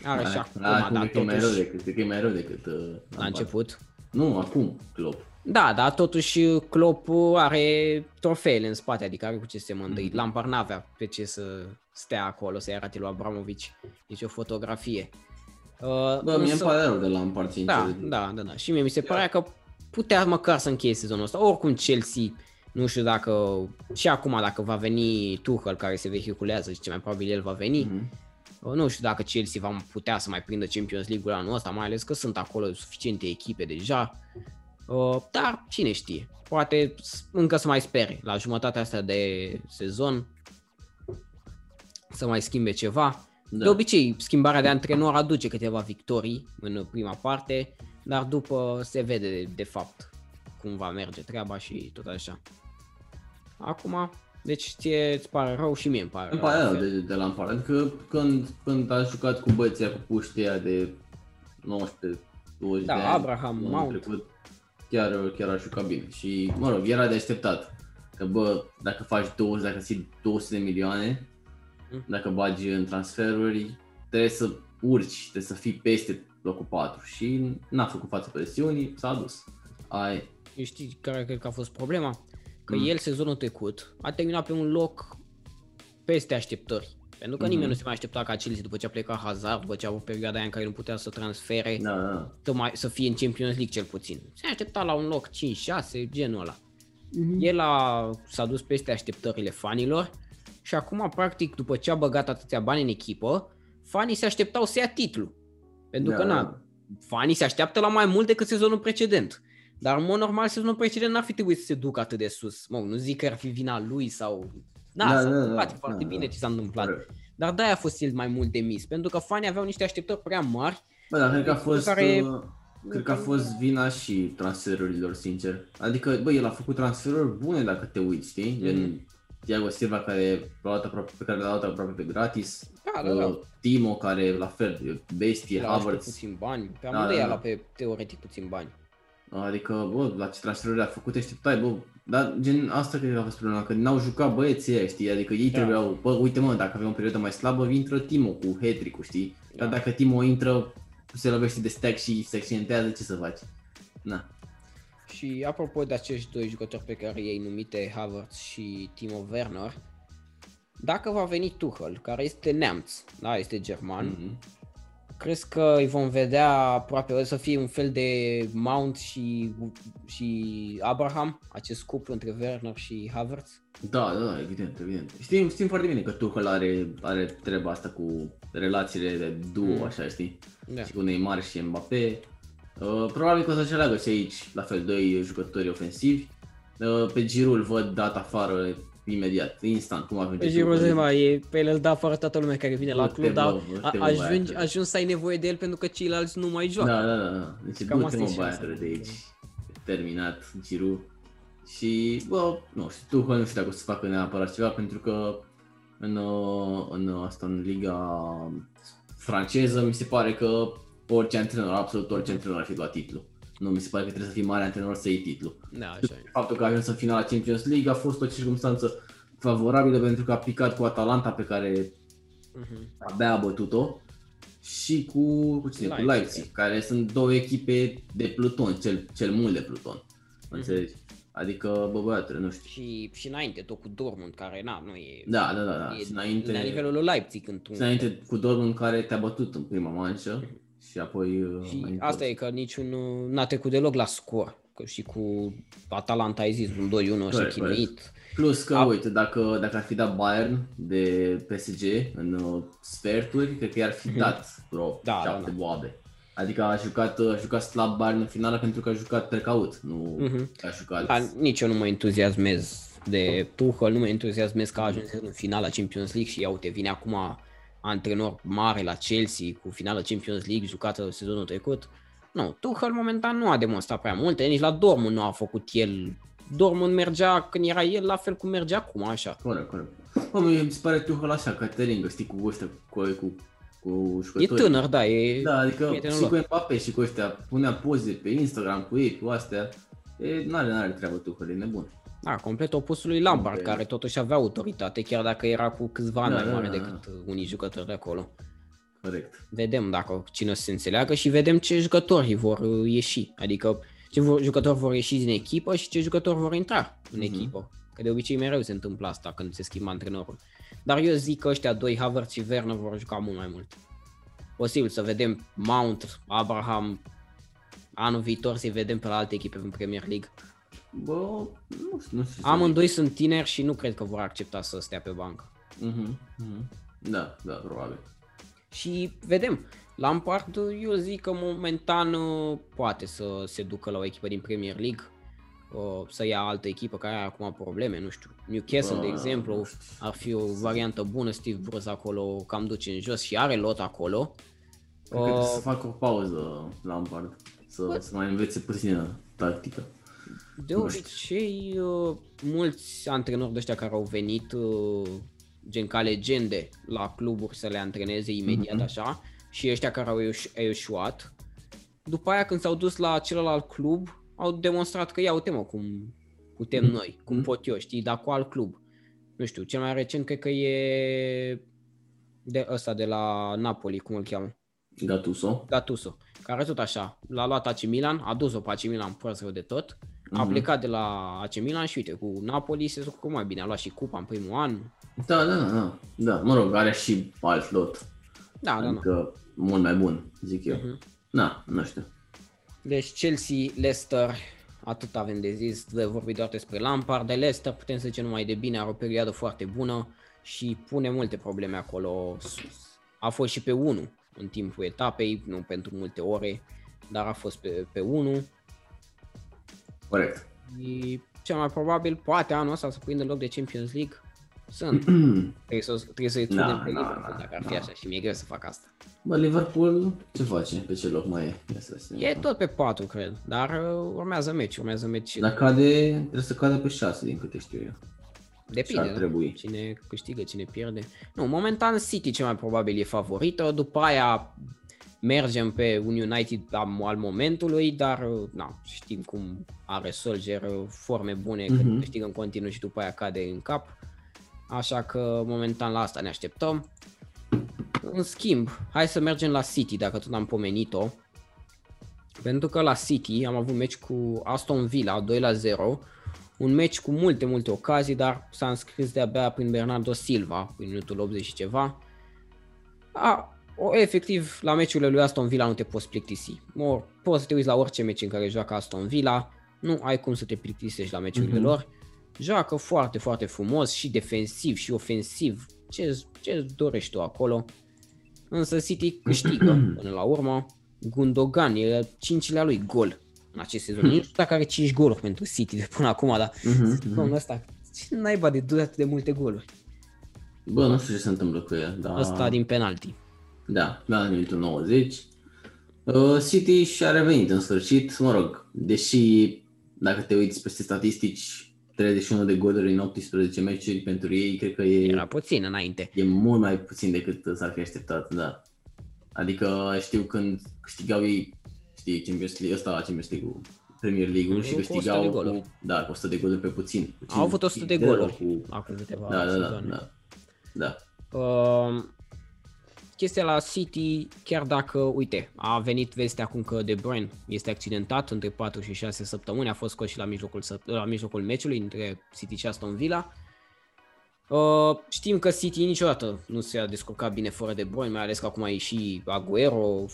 Are și acum, dar totuși... E mai rău decât, e mai rău decât uh, la început. Nu, acum Klopp. Da, dar totuși Klopp are trofeele în spate, adică are cu ce să se mândri. Mm-hmm. Lampard n-avea pe ce să stea acolo, să-i arate lui Abramovic nici o fotografie. Uh, Bă, mie îmi pare rău de la împart, sincer. Da, da, da, da. Și mie mi se părea că putea măcar să încheie sezonul ăsta. Oricum Chelsea, nu știu dacă, și acum dacă va veni Tuchel care se vehiculează și ce mai probabil el va veni, mm-hmm. nu știu dacă Chelsea va putea să mai prindă Champions League-ul anul ăsta, mai ales că sunt acolo suficiente echipe deja. Uh, dar cine știe, poate încă să mai spere la jumătatea asta de sezon să mai schimbe ceva. Da. De obicei, schimbarea de antrenor aduce câteva victorii în prima parte, dar după se vede de fapt cum va merge treaba și tot așa. Acum, deci ție îți pare rău și mie îmi pare rău. Îmi pare rău de, de la împare. Adică când, când a jucat cu băția cu puștia de 19 20 da, de Abraham Mount. Trecut, chiar, chiar a jucat bine. Și, mă rog, era de așteptat. Că, bă, dacă faci 20, dacă ții 200 de milioane, Mhm. Dacă bagi în transferuri, trebuie să urci, trebuie să fii peste locul 4 și n-a făcut față presiunii, s-a dus. Ai. Știi care cred că a fost problema? Că mm. el sezonul trecut a terminat pe un loc peste așteptări. Pentru că mm-hmm. nimeni nu se mai aștepta ca Chelsea după ce a plecat Hazard, după ce a avut perioada aia în care nu putea să transfere, da, da. Să, mai, să fie în Champions League cel puțin. Se aștepta la un loc 5-6, genul ăla. Mm-hmm. El a, s-a dus peste așteptările fanilor și acum, practic, după ce a băgat atâția bani în echipă, fanii se așteptau să ia titlu. Pentru da. că, na, fanii se așteaptă la mai mult decât sezonul precedent. Dar în mod normal sezonul precedent n-ar fi trebuit să se ducă atât de sus. Mă, nu zic că ar fi vina lui sau... Da, Da, s-a da, întâmplat da, foarte da, bine da. ce s-a întâmplat. Corect. Dar de-aia a fost el mai mult de mis, pentru că fanii aveau niște așteptări prea mari. Bă, dar cred că a fost, Care- uh, cred că a fost vina și transferurilor, sincer. Adică, bă, el a făcut transferuri bune dacă te uiți, știi? Gen Mhm. Thiago Silva care l-a luat aproape, pe care l-a luat aproape pe gratis. Da, da, da. Uh, Timo care la fel, e bestie, La ajută Havertz. puțin bani, pe Da, amândoi da, a da. luat pe teoretic puțin bani. Adică, bă, la ce transferuri a făcut, te așteptai, bă, dar gen asta cred că a fost problema, că n-au jucat băieții ăia, știi, adică ei Da. trebuiau, bă, uite mă, dacă avem o perioadă mai slabă, intră Timo cu hat știi, dar Da. dacă Timo intră, se lovește de stack și se accidentează, ce să faci? Na. Și apropo de acești doi jucători pe care i-ai numite Havertz și Timo Werner, dacă va veni Tuchel, care este neamț, da, este german, Mhm. Crezi că îi vom vedea aproape, o să fie un fel de Mount și, și Abraham, acest cuplu între Werner și Havertz? Da, da, da, evident, evident. Știm, știm foarte bine că Tuchel are, are treaba asta cu relațiile de duo, Mm. așa, știi? Da. și cu Neymar și Mbappé. Uh, probabil că o să-și aleagă și aici, la fel, doi jucători ofensivi. Uh, pe Giroud îl văd dat afară imediat, instant, cum a venit. Pe Giroud Zema, e, pe el îl dă afară toată lumea care vine la Du-te, club, dar bă, a- du-te, bă, ajungi, băiatule. ajungi să ai nevoie de el pentru că ceilalți nu mai joacă. Da, da, da, da. Deci Cam du-te asta e mă șansa. băiatule de aici. Terminat Giroud. Și, bă, nu știu, Tuchel nu știu dacă o să facă neapărat ceva, pentru că în, uh, în asta, în liga franceză, mi se pare că orice antrenor, absolut orice antrenor ar fi luat titlu. Nu mi se pare că trebuie să fii mare antrenor să iei titlu. Da, așa e. Faptul că a ajuns în finala Champions League a fost o circunstanță favorabilă pentru că a picat cu Atalanta pe care Mhm. abia a bătut-o și cu, cu cine? Leipzig. Cu Leipzig, care sunt două echipe de pluton, cel, cel mult de pluton. Mhm. Înțelegi? Adică, bă, băiatule, nu știu. Și, și înainte, tot cu Dortmund, care na, nu e, Da, da, da, da. e Și înainte, la nivelul lui Leipzig într-un și înainte cu Dortmund care te-a bătut în prima manșă și apoi uh, Și mai asta întors. e că niciun n-a trecut deloc la scor. Că și cu Atalanta ai zis, un 2-1 și Corect, chinuit. Plus că, A- uite, dacă, dacă ar fi dat Bayern de PSG în uh, sferturi, cred că i-ar fi dat vreo Da, da, șapte da. boabe. Adică a jucat, a jucat slab Bayern în finală pentru că a jucat precaut, nu Mhm. a jucat... Dar nici eu nu mă entuziasmez de Tuchel, nu mă entuziasmez că a ajuns în finala Champions League și ia uite, vine acum antrenor mare la Chelsea cu finala Champions League jucată sezonul trecut. Nu, Tuchel momentan nu a demonstrat prea multe, nici la Dortmund nu a făcut el. Dortmund mergea când era el la fel cum merge acum, așa. Corect, corect. Bă, mie mi se pare Tuchel așa, Cateringă, știi, cu ăștia, cu, cu, cu E jucătorii. tânăr, da, e Da, adică prietenul și lor. cu Mbappé și cu ăștia, punea poze pe Instagram cu ei, cu astea. E, n-are, n-are treabă Tuchel, e nebun. Da, complet opusul lui Lampard, Ok. care totuși avea autoritate, chiar dacă era cu câțiva ani Da, mai da, mare da, decât unii jucători de acolo. Corect. Vedem dacă cine o să se înțeleagă și vedem ce jucători vor uh, ieși. Adică ce vor, jucători vor ieși din echipă și ce jucători vor intra în Mhm. echipă. Că de obicei mereu se întâmplă asta când se schimbă antrenorul. Dar eu zic că ăștia doi, Havertz și Werner, vor juca mult mai mult. Posibil să vedem Mount, Abraham, anul viitor să-i vedem pe la alte echipe în Premier League. Bă, nu știu, nu știu. ce să Amândoi sunt tineri și nu cred că vor accepta să stea pe bancă. Mhm, mhm. Da, da, probabil. Și vedem. Lampard, eu zic că momentan uh, poate să se ducă la o echipă din Premier League, uh, să ia altă echipă care are acum probleme, nu știu. Newcastle, de Bă, exemplu, nu știu. ar fi o variantă bună, Steve Bruce acolo cam duce în jos și are lot acolo. Cred că trebuie Uh, să facă o pauză Lampard, să, să mai învețe puțină tactică. De obicei, uh, mulți antrenori de ăștia care au venit uh, gen ca legende la cluburi să le antreneze imediat Mhm. așa și ăștia care au eș- eșuat, după aia când s-au dus la celălalt club, au demonstrat că ia uite mă cum putem Mhm. noi, cum Mhm. pot eu, știi, dar cu alt club. Nu știu, cel mai recent cred că e de ăsta de la Napoli, cum îl cheamă? Gattuso. Gattuso, care tot așa, l-a luat AC Milan, a dus-o pe AC Milan prost rău de tot, a Mhm. plecat de la AC Milan și uite, cu Napoli se descurcă mai bine, a luat și cupa în primul an. Da, da, da. Da, mă rog, are și alt lot. Da, da, da. Adică mult mai bun, zic eu. Mhm. Da, nu știu. Deci Chelsea, Leicester, atât avem de zis, de vorbit doar despre Lampard, de Leicester putem să zicem numai de bine, are o perioadă foarte bună și pune multe probleme acolo sus. A fost și pe 1 în timpul etapei, nu pentru multe ore, dar a fost pe, pe 1. Corect. Și cel mai probabil, poate anul ăsta să prindă loc de Champions League. Sunt. trebuie, să, trebuie să-i Da, trudem pe da, Liverpool, da, dacă ar fi da. așa și mi-e greu să fac asta. Bă, Liverpool ce face? Pe ce loc mai e? Ia să vedem. E tot pe 4, cred, dar uh, urmează meci, urmează meci. Dar cade, trebuie să cadă pe 6 din câte știu eu. Depinde, și ar da? trebui. cine câștigă, cine pierde. Nu, momentan City cel mai probabil e favorită, după aia mergem pe un United am- al momentului, dar uh, na, știm cum are Solskjaer uh, forme bune când Mhm. câștigă în continuu și după aia cade în cap. Așa că momentan la asta ne așteptăm. În schimb, hai să mergem la City, dacă tot am pomenit-o. Pentru că la City am avut meci cu Aston Villa 2 la 0, un meci cu multe, multe ocazii, dar s-a înscris de-abia prin Bernardo Silva, în minutul 80 și ceva. A, o, efectiv, la meciurile lui Aston Villa nu te poți plictisi. O, poți să te uiți la orice meci în care joacă Aston Villa, nu ai cum să te plictisești la meciurile Mhm. lor. Joacă foarte, foarte frumos și defensiv și ofensiv. Ce, ce dorești tu acolo? Însă City câștigă până la urmă. Gundogan e cincilea lui gol în acest sezon. Nu știu dacă are 5 goluri pentru City de până acum, dar Mhm, domnul ăsta, ce naiba de dă atât de multe goluri? Bă, nu știu ce se întâmplă cu el, dar... Ăsta din penalti. Da, la minutul 90. Uh, City și-a revenit în sfârșit, mă rog, deși dacă te uiți peste statistici, 31 de goluri în 18 meciuri pentru ei, cred că e, Era puțin înainte. e mult mai puțin decât s-ar fi așteptat, da. Adică știu când câștigau ei, știi, Champions League, ăsta Champions League-ul, Premier League-ul și Cu 100 de câștigau goluri. cu, da, cu 100 de goluri pe puțin. puțin Au avut 100 de zero goluri Cu, acum câteva da, da, da, sezoane. da, da. Uh, chestia la City, chiar dacă, uite, a venit vestea acum că De Bruyne este accidentat între 4 și 6 săptămâni, a fost scos și la mijlocul, săp- la mijlocul meciului între City și Aston Villa. Uh, știm că City niciodată nu se-a descurcat bine fără De Bruyne, mai ales că acum e și Aguero,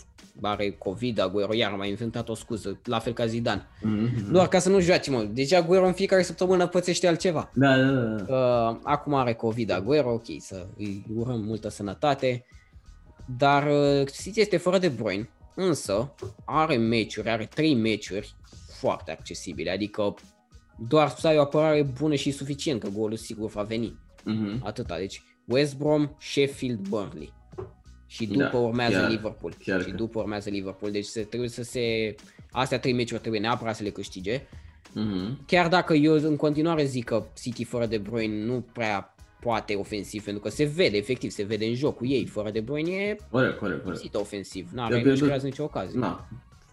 are COVID, Aguero iar a mai inventat o scuză, la fel ca Zidane. Mhm. Doar ca să nu joace, mă. Deci Aguero în fiecare săptămână pățește altceva. Da, da, da, da. Uh, acum are COVID Aguero, ok, să îi urăm multă sănătate, dar uh, City este fără de Bruyne, însă are meciuri, are trei meciuri foarte accesibile, adică doar să ai o apărare bună și suficient, că golul sigur va veni, Mhm. atâta, deci West Brom, Sheffield, Burnley. Și după Da, urmează chiar- Liverpool. chiar și că- după urmează Liverpool. Deci se, trebuie să se... Astea trei meciuri trebuie neapărat să le câștige. Mhm. Chiar dacă eu în continuare zic că City fără De Bruyne nu prea poate ofensiv, pentru că se vede, efectiv, se vede în jocul ei. Fără De Bruyne e Corect, corect, corect. lipsit ofensiv, Eu n-are, nu pierdut- creează nicio ocazie. Na,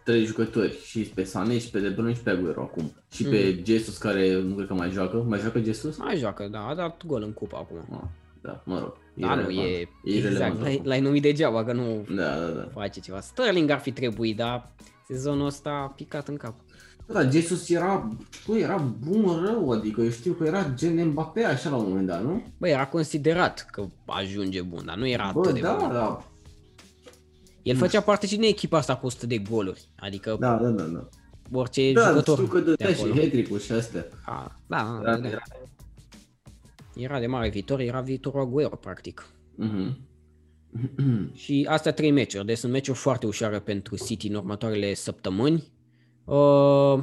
trei jucători și pe Sané și pe De Bruyne și pe Aguero acum. Și pe Jesus care nu cred că mai joacă. Mai joacă Jesus? Mai joacă, da, a dat gol în cupa acum. Ah, da, mă rog. Da, nu, irelevant. e, E exact, irelevant l-ai, acum. l-ai numit degeaba, că nu Da, da, da. face ceva. Sterling ar fi trebuit, dar sezonul ăsta a picat în cap. Da, Jesus era, bă, era bun rău, adică eu știu că era gen Mbappé așa la un moment dat, nu? Bă, era considerat că ajunge bun, dar nu era Bă, atât de da, bun. da, El făcea parte și din echipa asta cu 100 de goluri, adică da, da, da, da. orice Da, jucător știu că de dădea și acolo. hat și astea. A, da, Era, da, era... era de mare viitor, era viitorul Aguero, practic. Mhm. Și astea trei meciuri, deci sunt meciuri foarte ușoare pentru City în următoarele săptămâni. Uh,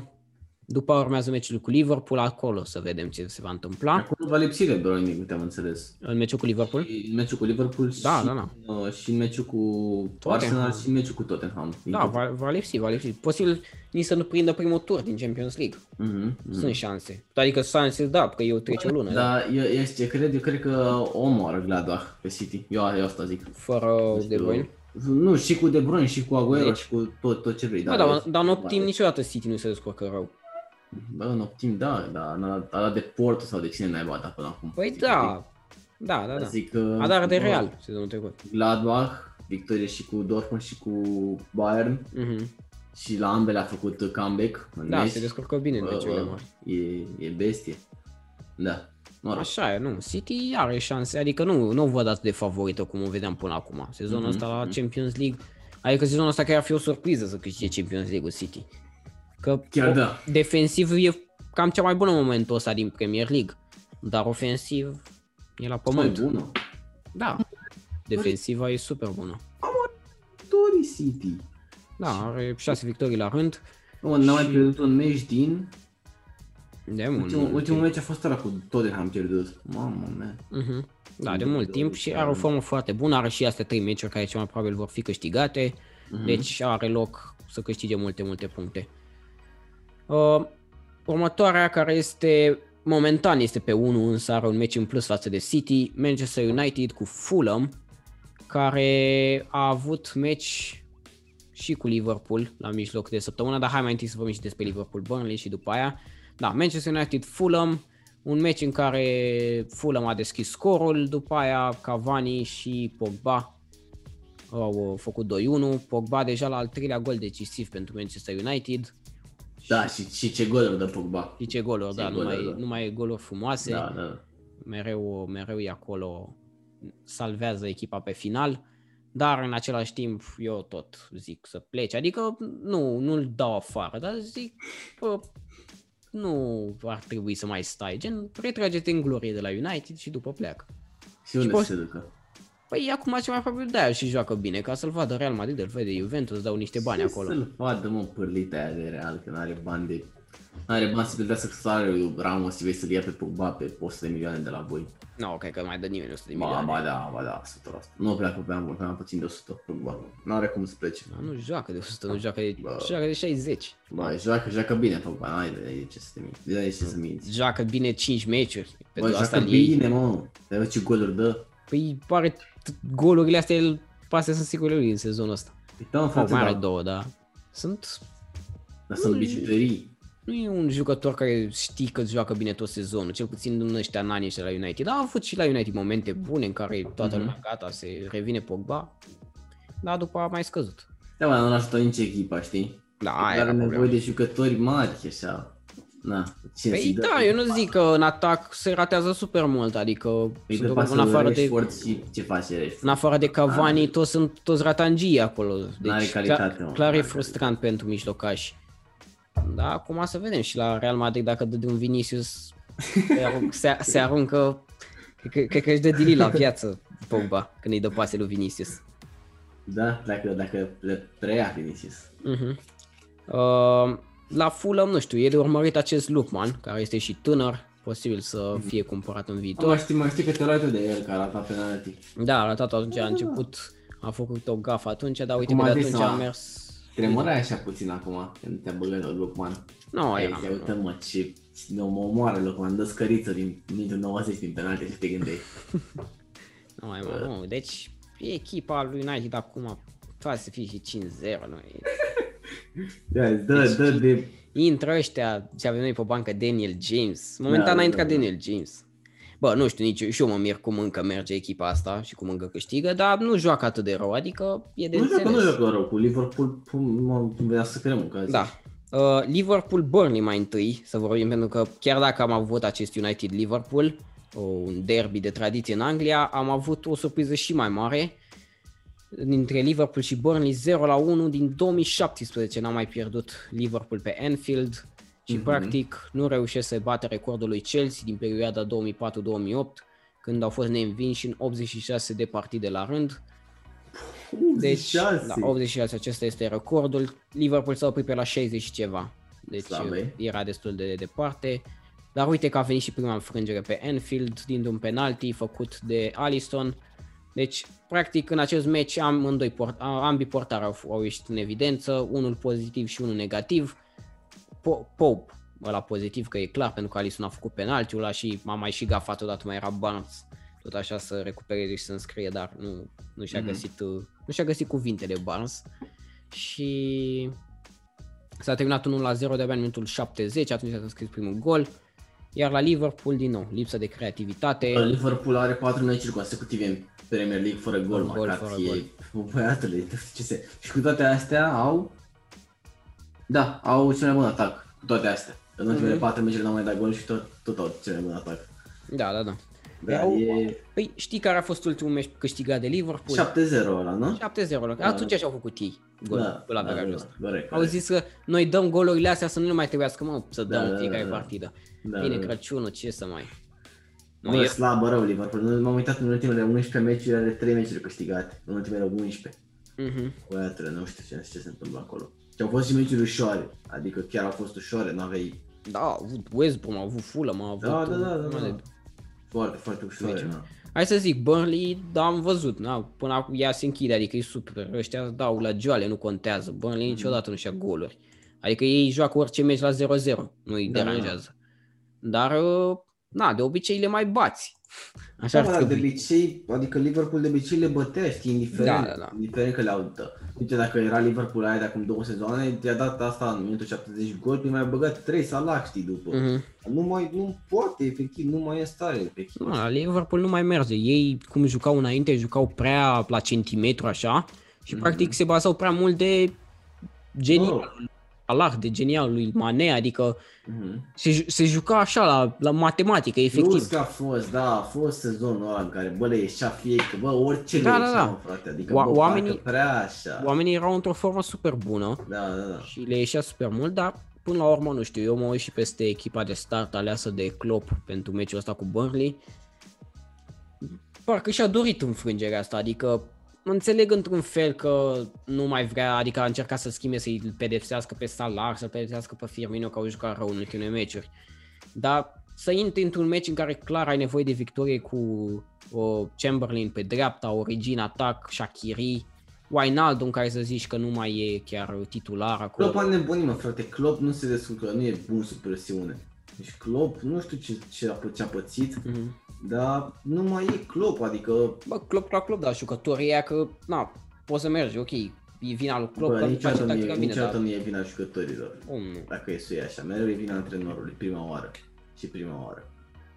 după urmează meciul cu Liverpool, acolo să vedem ce se va întâmpla. Acum va lipsi de Bruyne, din câte am înțeles. În meciul cu Liverpool? Și în meciul cu Liverpool Da, și, da, da. uh, și în meciul cu Tottenham. Arsenal și în meciul cu Tottenham. din Da, câte- va, va lipsi, va lipsi. Posibil nici să nu prindă primul tur din Champions League. Mhm, mhm. Sunt șanse. Adică șanse, da, că eu trece o lună. Da. Da, eu, eu, ce cred, eu cred că omoară Gladbach pe City. Eu, eu asta zic. Fără Nu De știu. Bruyne. Nu, și cu De Bruyne, și cu Aguero, Deci- și cu tot, tot ce vrei. Da, dar, eu- dar în optim da, niciodată City nu se descurcă rău. Bă, în optim, da, da, n-a a dat de Porto sau de cine n-ai dat până acum. Păi Zic, da, da, da, da. Zic că... A dat de bă, Real sezonul trecut. Gladbach, victorie și cu Dortmund și cu Bayern Mhm. și la ambele a făcut comeback în Da, meci. se descurcă bine în Bă, meciurile bă, mari. E, e bestie. Da. Mă rog. Așa e, nu. City are șanse, adică nu, nu o văd atât de favorită cum o vedeam până acum. Sezonul Mhm, ăsta la Champions League, adică sezonul ăsta chiar ar fi o surpriză să câștige Champions League-ul City. Că Chiar o- da. defensiv e cam cea mai bună în momentul ăsta din Premier League, dar ofensiv e la Mai pământ. bună. Da, defensiva e super bună. Tori City. Da, are șase victorii la rând. Mă, n-a mai Și- pierdut un meci din De mult, Ultimul, mult ultimul meci a fost ăla cu Tottenham pierdut. Mamă, man. Mhm. Da, de De- mult de- timp de- și de- are o formă foarte bună, are și astea trei meciuri care cel mai probabil vor fi câștigate, Mhm. deci are loc să câștige multe, multe puncte. Uh, următoarea care este momentan este pe 1, însă are un meci în plus față de City, Manchester United cu Fulham, care a avut meci și cu Liverpool la mijloc de săptămână, dar hai mai întâi să vorbim și despre Liverpool Burnley și după aia. Da, Manchester United Fulham, un meci în care Fulham a deschis scorul, după aia Cavani și Pogba au uh, făcut 2-1, Pogba deja la al treilea gol decisiv pentru Manchester United. Da, și, și ce goluri dă Pogba. Și ce goluri, Ce da, goluri, numai, da. numai goluri frumoase. Da, da. mereu, mereu e acolo, salvează echipa pe final, dar în același timp eu tot zic să plece, adică nu, nu-l dau afară, dar zic, bă, nu ar trebui să mai stai, gen, retrage-te în glorie de la United și după pleacă. Și unde poți- se ducă? Păi acum ce mai probabil de-aia și joacă bine, ca să-l vadă Real Madrid, îl vede Juventus, dau niște bani Ce acolo. Să-l vadă, mă, pârlita aia de Real, că n-are bani de... N-are bani să plătească salariul Ramos și vei să-l ia pe Pogba pe 100 de milioane de la voi. Nu, no, cred că mai dă nimeni 100 de Ba, milioane. ba da, ba da, 100%. Nu pleacă pe am, pe am puțin de 100 Pogba. N-are cum să plece. Da, nu joacă de 100, nu joacă de, Bă. joacă de 60. Bă, joacă, joacă bine Pogba, n-ai de, de ce să te minți. De ce să minți. Joacă bine 5 meciuri. Bă, Pentru asta joacă îl iei. bine, mă. Te vezi ce goluri dă. Păi pare t- golurile astea, el pase sunt sigure lui în sezonul ăsta. Uită, mă, Sau frate, mai are da. două, da. Sunt, Dar sunt bijuterii. Nu e un jucător care știi că joacă bine tot sezonul, cel puțin în ăștia în anii ăștia la United. Da, a avut și la United momente bune în care toată Mhm. lumea gata, se revine Pogba, dar după a mai scăzut. Da, mă, nu ajută nici echipa, știi? Da, Dar aia are era nevoie problema. de jucători mari, așa. Na, cine Păi să-i dă? da, eu nu zic că în atac se ratează super mult, adică Îi sunt dă în pasă lui afară de Rashford și ce face Rashford? în afară de Cavani, toți sunt toți ratangii acolo. Deci N-are calitate, clar, mă, clar e n-are frustrant pentru mijlocași. Da, acum să vedem și la Real Madrid dacă dă de un Vinicius se, arunc, se, se aruncă, cred că, cred că își dă dili la viață Pogba când îi dă pase lui Vinicius. Da, dacă, dacă le preia Vinicius. Uh-huh. Uh, la Fulham, nu știu, e de urmărit acest Lukman, care este și tânăr, posibil să fie cumpărat în Mai viitor. știi, mai știi că te luai tu de el, că arata penalti. Da, a arătat atunci, a început, a făcut o gafă atunci, dar uite Acum că a de zis, atunci a mă, mers... Tremurai așa puțin acum, când te-a băgat la Lukman. Nu, Ai, era, te uită, mă, ce ne mă omoară Lukman, dă scăriță din minutul 90 din penalti și te gândeai. nu, mai mă, nu, deci e echipa lui United acum, poate să fie și 5-0, nu e. Da, dă, dă de... Intră ăștia, ce avem noi pe bancă, Daniel James. Momentan Da, a da, intrat da. Daniel James. Bă, nu știu, nici eu, și eu mă mir cum încă merge echipa asta și cum încă câștigă, dar nu joacă atât de rău, adică e de Nu joacă, nu înțeles. joacă rău, cu Liverpool, pum, mă venea să crem, că Da. Uh, Liverpool Burnley mai întâi să vorbim pentru că chiar dacă am avut acest United Liverpool, un derby de tradiție în Anglia, am avut o surpriză și mai mare dintre Liverpool și Burnley 0 la 1 din 2017 n-a mai pierdut Liverpool pe Anfield și Mhm. practic nu reușește să bată recordul lui Chelsea din perioada 2004-2008 când au fost neînvinși în 86 de partide la rând. Deci, 86. da, 86, acesta este recordul. Liverpool s-a oprit pe la 60 și ceva. Deci Slab, e. era destul de departe. Dar uite că a venit și prima înfrângere pe Anfield din un penalty făcut de Alisson. Deci, practic, în acest meci amândoi port, a- ambii portari au, au ieșit în evidență, unul pozitiv și unul negativ. Po- Pope, ăla pozitiv, că e clar, pentru că Alisson a făcut penaltiul ăla și a mai și gafat odată, mai era Barnes tot așa să recupereze și să înscrie, dar nu, nu și-a, Mhm. găsit, uh, nu și-a găsit cuvintele Barnes. Și s-a terminat 1 la 0 de-abia în minutul 70, atunci s-a înscris primul gol. Iar la Liverpool, din nou, lipsă de creativitate. Liverpool are 4 meciuri consecutive în Premier League fără gol, Fără gol, măcar fără fie. gol. Băiatule, ce se... Și cu toate astea au... Da, au cel mai bun atac, cu toate astea. În ultimele Mhm. 4 meciuri n-au mai dat gol și tot, tot au cel mai bun atac. Da, da, da. Da, Au- e Păi știi care a fost ultimul meci câștigat de Liverpool? 7-0 ăla, nu? 7-0. Atunci așa au făcut ei gol, Da, la da, averajul da, ăsta. corect, Au corect. zis că noi dăm golurile astea să nu ne mai trebuiască mă, să dăm Da, în da, fiecare da, da. partidă. Da, Bine, da, da. Crăciunul, ce să mai... Nu, Bă, e, slabă rău Liverpool. Nu m-am uitat în ultimele 11 meciuri, are 3 meciuri câștigate. În ultimele 11. Mhm. Băiatule, nu știu ce, ce se întâmplă acolo. Și au fost și meciuri ușoare. Adică chiar au fost ușoare, n-aveai Da, a avut West Brom, a avut Fulham, a avut... Da, da, da, da, mai da. Foarte, foarte ușor. Deci, da. Hai să zic, Burnley, da, am văzut, na, până acum ea se închide, adică e super. Ăștia dau la joale, nu contează. Burnley niciodată nu-și ia goluri. Adică ei joacă orice meci la 0-0, nu-i Da, da, da. deranjează. Dar, uh, na, de obicei le mai bați. Așa Da, ar dar de trebui. obicei, adică Liverpool de obicei le bătea, știi, indiferent, Da, da, da. indiferent că le-au dă. Uite, dacă era Liverpool aia de acum două sezoane, i-a dat asta în minutul 70 gol, păi mai a băgat 3 Salah, știi, după. Mhm. Nu mai, nu poate, efectiv, nu mai e în stare pe echipă. Nu, la Liverpool nu mai merge. Ei, cum jucau înainte, jucau prea la centimetru așa și Mhm. practic se bazau prea mult de genial. Oh. Allah, de genial lui Mane, adică Mhm. se, ju- se juca așa la, la matematică, Plus efectiv. că a fost, da, a fost sezonul ăla în care, bă, le ieșea fie că, bă, orice Da, le da, ieșea, da. mă, frate, adică, Oa- bă, oamenii- parcă prea așa. Oamenii erau într-o formă super bună Da, da, da. și le ieșea super mult, dar până la urmă, nu știu, eu mă uit și peste echipa de start aleasă de Klopp pentru meciul ăsta cu Burnley. Parcă și-a dorit înfrângerea asta, adică înțeleg într-un fel că nu mai vrea, adică a încercat să schimbe, să-i pedepsească pe Salah, să-l pedepsească pe Firmino că au jucat rău în ultimele meciuri. Dar să intri într-un meci în care clar ai nevoie de victorie cu o Chamberlain pe dreapta, Origin atac, Shakiri, Wijnaldum care să zici că nu mai e chiar titular acolo. Klopp a nebunit, mă, frate, Klopp nu se descurcă, nu e bun sub presiune. Deci Klopp, nu știu ce, ce, a, ce a pățit, Mhm. Dar nu mai e Klopp, adică Bă, Klopp la Klopp, dar jucătorii ăia că, na, poți să mergi, ok, e vina lui Klopp bă, că nu face niciodată, nu tactica e, bine, niciodată dar nu e vina jucătorilor. om nu. Dacă e să e așa, mereu e vina antrenorului, prima oară. Și prima oară.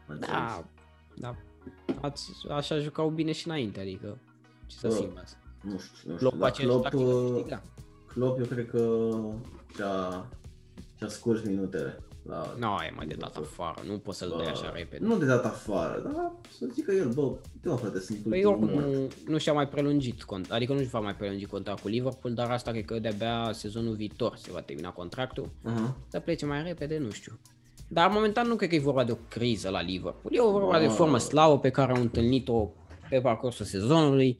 Mă înțelegi? Da, da, ați, așa jucau bine și înainte, adică, ce să Bă, simți. Nu știu, nu știu, Klopp dar face Klopp, tactica uh, câștiga. Klopp eu cred că și-a, și-a scurs minutele. La... Nu, e mai de dat afară, nu poți să-l dai așa repede. Nu de dat afară, dar să zică el, bă, uite mă frate, sunt Păi ultimul oricum mort. nu, nu și-a mai prelungit, cont, adică nu și va mai prelungi contractul cu Liverpool, dar asta cred că de-abia sezonul viitor se va termina contractul. Aha. Să plece mai repede, nu știu. Dar momentan nu cred că e vorba de o criză la Liverpool. E vorba de Wow. formă slavă pe care au întâlnit-o pe parcursul sezonului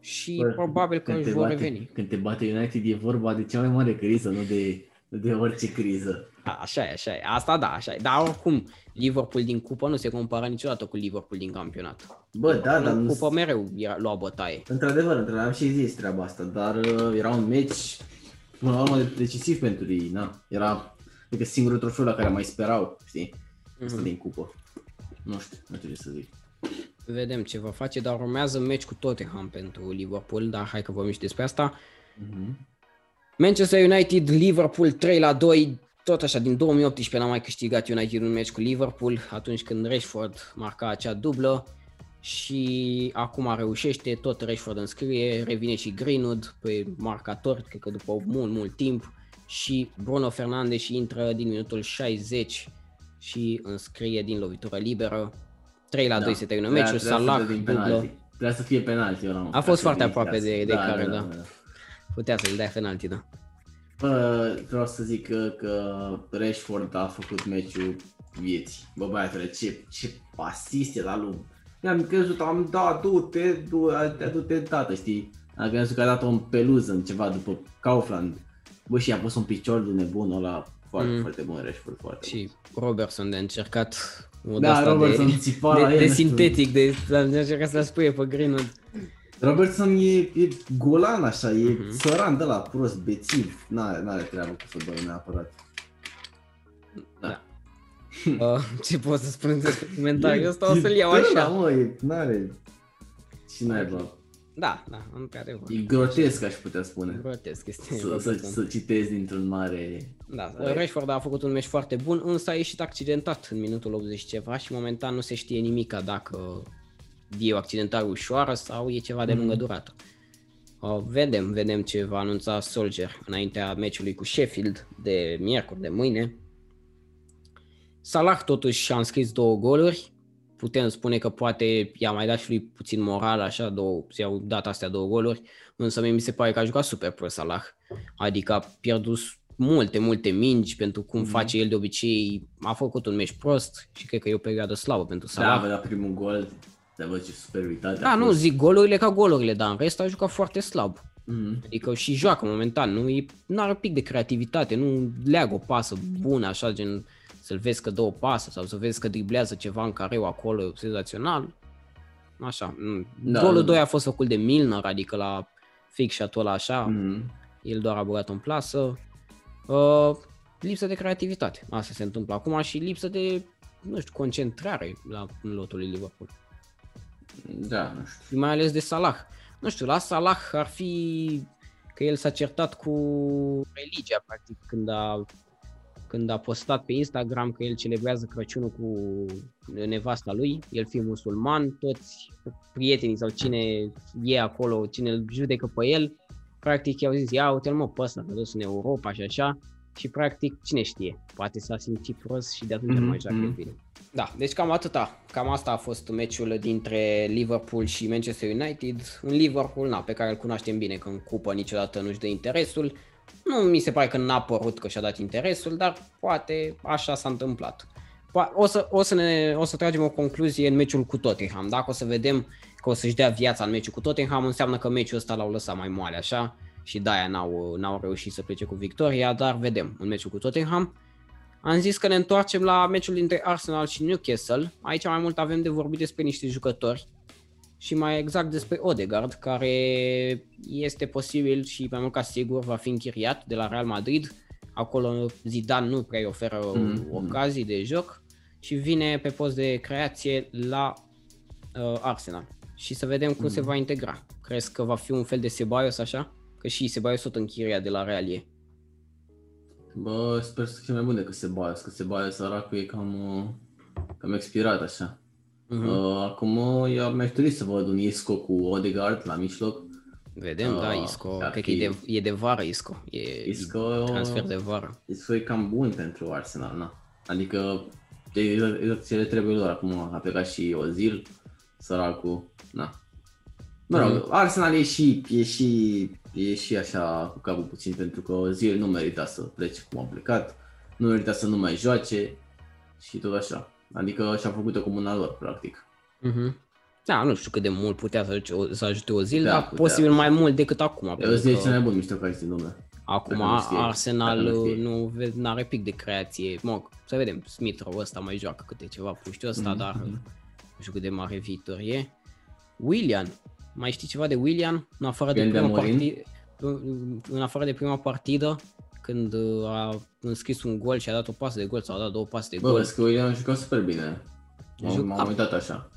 și Bă, probabil că când își te vor bate, reveni. Când te bate United e vorba de cea mai mare criză, nu de, nu de orice criză. A, așa e, așa e. Asta da, așa e. Dar oricum, Liverpool din cupă nu se compară niciodată cu Liverpool din campionat. Bă, da, dar în nu... cupă mereu era, lua bătaie. Într-adevăr, într-adevăr, am și zis treaba asta, dar uh, era un meci, până la urmă, decisiv pentru ei, na. Era, cred că singurul trofeu la care mai sperau, știi? Asta Mhm. din cupă. Nu știu, nu știu ce să zic. Vedem ce va face, dar urmează meci cu Tottenham pentru Liverpool, dar hai că vorbim și despre asta. Mhm. Manchester United, Liverpool 3 la 2, tot așa, din 2018 n-a mai câștigat United un meci cu Liverpool, atunci când Rashford marca acea dublă și acum reușește, tot Rashford înscrie, revine și Greenwood pe marcator, cred că după mult, mult timp și Bruno Fernandes intră din minutul 60 și înscrie din lovitură liberă. 3 la 2 se termină Trebuia- meciul, trebuia să Salah dea din dublă, penalti. Trebuia să fie penalti ăla, mă. A Trebuia fost să foarte fie aproape de- de clasă. care, da. putea să-l dea penalti, da. Bă, vreau să zic că, că Rashford a făcut meciul vieții. Bă, băiatule, ce, ce asist e la lui. Mi-am crezut, am dat, du-te, du, du-te tată, știi? Am crezut că a dat-o în peluză, în ceva, după Kaufland. Bă, și a pus un picior de nebun ăla, foarte, Mm. foarte bun Rashford, foarte bun. Și Robertson de încercat o Da, de-asta Robertson de, țipa de, la el, de nu știu. sintetic, de, de încercat să-l spuie pe Greenwood. Robertson e, e golan așa, e Mhm. țăran de la prost, bețiv, n-are, n-are treabă cu fotbalul neapărat. Da. Uh, ce pot să spun despre comentariul ăsta? O să-l iau Da, așa. mă, e, n-are, și naiba. Da, da, într-adevăr. E grotesc, aș putea spune. Grotesc este. Să, să, să citezi dintr-un mare... Da, Corect. Rashford a făcut un meci foarte bun, însă a ieșit accidentat în minutul 80 ceva și momentan nu se știe nimica dacă e o accidentare ușoară sau e ceva de lungă durată. Uh, vedem, vedem ce va anunța Soldier înaintea meciului cu Sheffield de miercuri, de mâine. Salah totuși și-a înscris două goluri. Putem spune că poate i-a mai dat și lui puțin moral, așa, două, i-au dat astea două goluri, însă mie mi se pare că a jucat super pro Salah. Adică a pierdut multe, multe mingi pentru cum Mhm. face el de obicei. A făcut un meci prost și cred că e o perioadă slabă pentru Da, Salah. a dat primul gol, dar văd ce superioritate Da, a nu, fost. zic golurile ca golurile, dar în rest a jucat foarte slab. Mhm. Adică și joacă momentan, nu e, are un pic de creativitate, nu leagă o pasă bună, așa, gen să-l vezi că dă o pasă sau să vezi că driblează ceva în careu acolo senzațional. Așa. Da, Golul da, 2 da. a fost făcut de Milner, adică la fix și ăla așa. Mm-hmm. El doar a băgat în plasă. Uh, lipsă de creativitate. Asta se întâmplă acum și lipsă de, nu știu, concentrare la în lotul lui Liverpool. Da, nu știu. Mai ales de Salah. Nu știu, la Salah ar fi că el s-a certat cu religia, practic, când a, când a postat pe Instagram că el celebrează Crăciunul cu nevasta lui, el fiind musulman, toți prietenii sau cine e acolo, cine îl judecă pe el, practic i-au zis, ia uite-l mă pe ăsta, a dus în Europa și așa, și practic, cine știe, poate s-a simțit prost și de atunci mm-hmm. mai joacă mm-hmm. bine. Da, deci cam atâta. Cam asta a fost meciul dintre Liverpool și Manchester United. Un Liverpool, na, pe care îl cunoaștem bine, că în cupă niciodată nu-și dă interesul. Nu mi se pare că n-a părut că și-a dat interesul, dar poate așa s-a întâmplat. O să, o, să ne, o să tragem o concluzie în meciul cu Tottenham. Dacă o să vedem că o să-și dea viața în meciul cu Tottenham, înseamnă că meciul ăsta l-au lăsat mai moale, așa și de-aia n-au, n-au reușit să plece cu victoria, dar vedem în meciul cu Tottenham. Am zis că ne întoarcem la meciul dintre Arsenal și Newcastle. Aici mai mult avem de vorbit despre niște jucători și mai exact despre Odegaard, care este posibil și mai mult ca sigur va fi închiriat de la Real Madrid. Acolo Zidane nu prea oferă mm-hmm. ocazii de joc și vine pe post de creație la uh, Arsenal. Și să vedem cum mm-hmm. se va integra. Crezi că va fi un fel de Ceballos așa? Că și Ceballos tot închiria de la Realie. Bă, sper să fie mai bun decât Ceballos, că Ceballos săracul e cam, uh, cam expirat așa. Uh-huh. Uh, acum eu mi-aș dori să văd un Isco cu Odegaard la mijloc. Vedem, uh, da, Isco, cred că e de, e de vară Isco, e Isco, transfer de vară. Isco e cam bun pentru Arsenal, na. Adică exact ce le trebuie lor acum, a plecat și Ozil, săracul, na. Mă rog, mm. Arsenal e și, e și e și așa cu capul puțin pentru că Zil nu merita să plece cum a plecat, nu merita să nu mai joace și tot așa. Adică și-a făcut-o comuna lor, practic. Mm-hmm. Da, nu știu cât de mult putea să, ajute, să ajute o zi, da, dar putea. posibil mai mult decât acum. Ozil e cel mai bun mișto care este în lume. Acum Arsenal nu, nu are pic de creație. Mă, să vedem, Smith Rowe ăsta mai joacă câte ceva puștiu ăsta, mm-hmm. dar nu știu cât de mare viitor e. William, mai știi ceva de William? În afară de, prima partidă, în afară de prima partidă, când uh, a înscris un gol și a dat o pasă de gol sau a dat două pase de gol. Bă, vezi că William a jucat super bine. M-am, m-am uitat așa.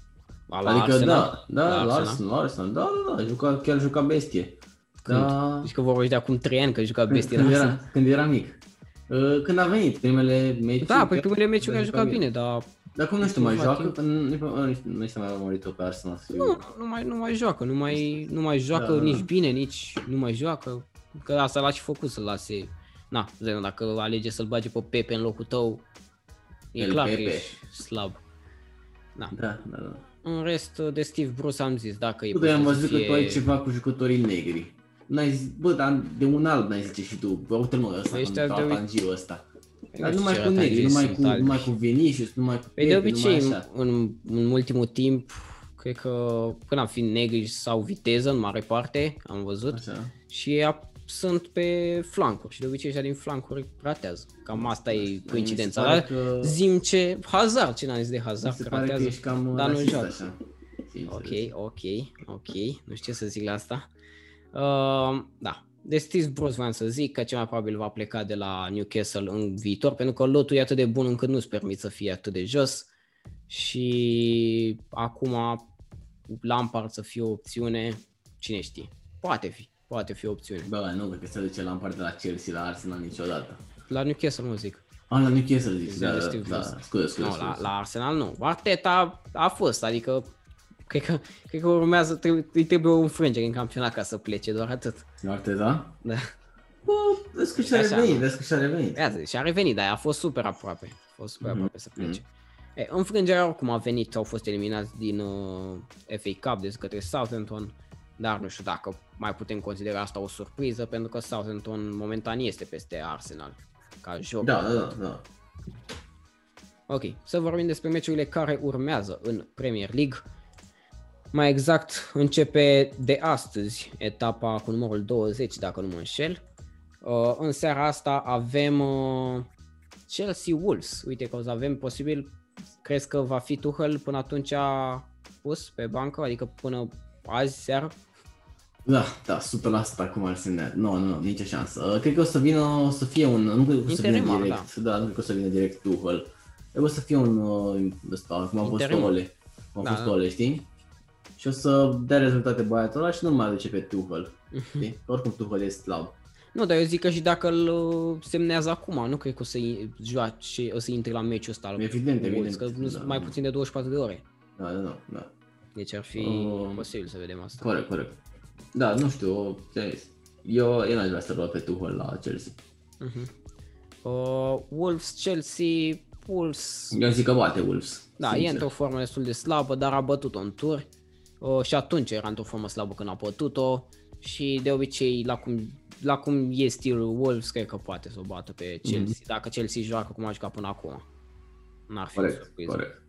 La adică Arsenal? da, da, la Arsenal, la Arsenal, da, da, da, juca, chiar juca bestie. Când? Da. Zici că vorbești de acum 3 ani că juca bestie când, când, era, când era mic. Uh, când a venit primele meciuri. Da, păi primele meciuri a jucat bine, bine, dar dar cum nu știu, mai joacă? Nu, nu este mai urmărit pe Arsenal. Nu, nu mai, nu mai joacă, nu mai, nu mai joacă da, nici da. bine, nici nu mai joacă. Că asta l-a și făcut să lase. Na, zero, dacă alege să-l bage pe Pepe în locul tău, e El clar Pepe. că ești slab. Da. da, da, da. În rest, de Steve Bruce am zis, dacă e Bă, am văzut fie... că tu ai ceva cu jucătorii negri. N-ai zis, bă, dar de un alb n-ai zice și tu, bă, uite-l mă ăsta, Ăștia de... ăsta. Dar numai cu negri, numai cu, numai cu Vinicius, numai cu Pepe, De obicei, în, în ultimul timp, cred că până am fi negri sau viteză în mare parte, am văzut, Așa. și a, sunt pe flancuri și de obicei ăștia din flancuri ratează. Cam asta e coincidența. Dar că... zim ce Hazard, ce n-am zis de Hazard, că ratează, că cam dar nu joacă. Așa. Ok, ok, ok, nu știu ce să zic la asta. Uh, da, de Steve Bruce vreau să zic că cel mai probabil va pleca de la Newcastle în viitor, pentru că lotul e atât de bun încât nu-ți permit să fie atât de jos și acum Lampard să fie o opțiune, cine știe, poate fi, poate fi o opțiune. Bă, nu cred că se duce Lampard de la Chelsea la Arsenal niciodată. La Newcastle nu zic. Ah, la Newcastle zic, da, da, da, scuze, scuze, no, La, la Arsenal nu. Arteta a fost, adică Cred că, cred că urmează, trebuie, îi trebuie o înfrângere în campionat ca să plece, doar atât. Arteta? Da. Bă, vezi că și-a revenit, vezi că și-a revenit. Iată, și-a revenit, dar a fost super aproape. A fost super mm-hmm. aproape să plece. Mm-hmm. E, înfrângerea oricum a venit, au fost eliminați din uh, FA Cup de către Southampton, dar nu știu dacă mai putem considera asta o surpriză, pentru că Southampton momentan este peste Arsenal ca joc. Da, da, da. da. Ok, să vorbim despre meciurile care urmează în Premier League. Mai exact, începe de astăzi etapa cu numărul 20, dacă nu mă înșel. Uh, în seara asta avem uh, Chelsea Wolves. Uite că o să avem posibil, crezi că va fi Tuchel până atunci a pus pe bancă, adică până azi seară? Da, da, 100% acum ar semna. Nu, nu, nu, nicio șansă. Uh, Cred că o să vină, o să fie un, nu cred că o să vină Interimar, direct, da. nu cred că o să vină direct Tuchel. Cred că o să fie un, uh, ăsta, cum a fost Interimar. Ole. Cum a Da, fost da. Ole, știi? Și o să dea rezultate băiatul ăla și nu mai aduce pe Tuchel. Știi? Oricum Tuchel e slab. Nu, dar eu zic că și dacă îl uh, semnează acum, nu cred că o să joace, o să intre la meciul ăsta. al Evident, Wolves, evident, Că nu sunt da. mai puțin de 24 de ore. Da, da, da, da. Deci ar fi Um, posibil să vedem asta. Corect, corect. Da, nu știu, ce zis. Eu, eu n-aș vrea să luat pe Tuchel la Chelsea. Uh-huh. Uh, Wolves, Chelsea, Wolves, Eu zic că bate Wolves. da, sincer. e într-o formă destul de slabă, dar a bătut-o în tur. Uh, și atunci era într-o formă slabă când a bătut-o și de obicei la cum, la cum e stilul Wolves, cred că poate să o bată pe Chelsea, dacă Chelsea joacă cum a jucat până acum. N-ar fi o Corect, surpriză. corect.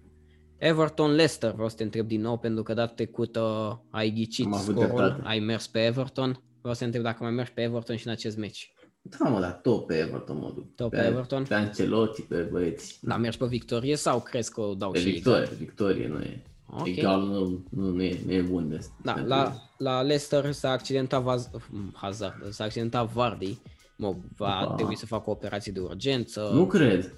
Everton-Leicester, vreau să te întreb din nou, pentru că data trecută ai ghicit Am avut scorul, dreptate. ai ai mers pe Everton. Vreau să te întreb dacă mai mergi pe Everton și în acest meci. Da, mă, dar tot pe Everton mă duc. Tot pe Everton? Pe Ancelotti, pe băieți. Da, mergi pe victorie sau crezi că o dau Pe și victorie, victorie, nu e. Ok. Egal nu, nu, nu, e, nu e bun de Da, pentru- la, la Leicester s-a accidentat Vaz, Hazard, s-a accidentat Vardy. Mă, va Opa. trebui să facă o operație de urgență. Nu cred.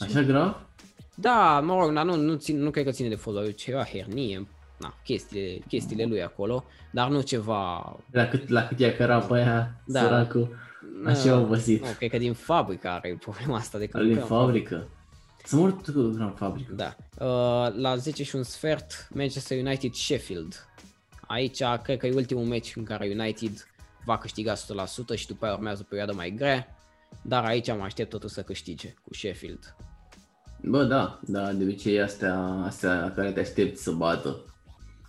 Așa grav? Da, mă rog, dar nu, nu, țin, nu cred că ține de fotbal, ceva hernie, na, chestiile, chestiile lui acolo, dar nu ceva... La cât, la cât i-a cărat pe aia, Da. săracul, așa a obosit. Nu, cred că din fabrică are problema asta de că Al nu din cred că- fabrică. Să mor tot în fabrică. Da. Uh, la 10 și un sfert, Manchester United Sheffield. Aici cred că e ultimul meci în care United va câștiga 100% și după aia urmează o perioadă mai grea. Dar aici mă aștept totuși să câștige cu Sheffield. Bă, da, da, de obicei astea, astea la care te aștepți să bată,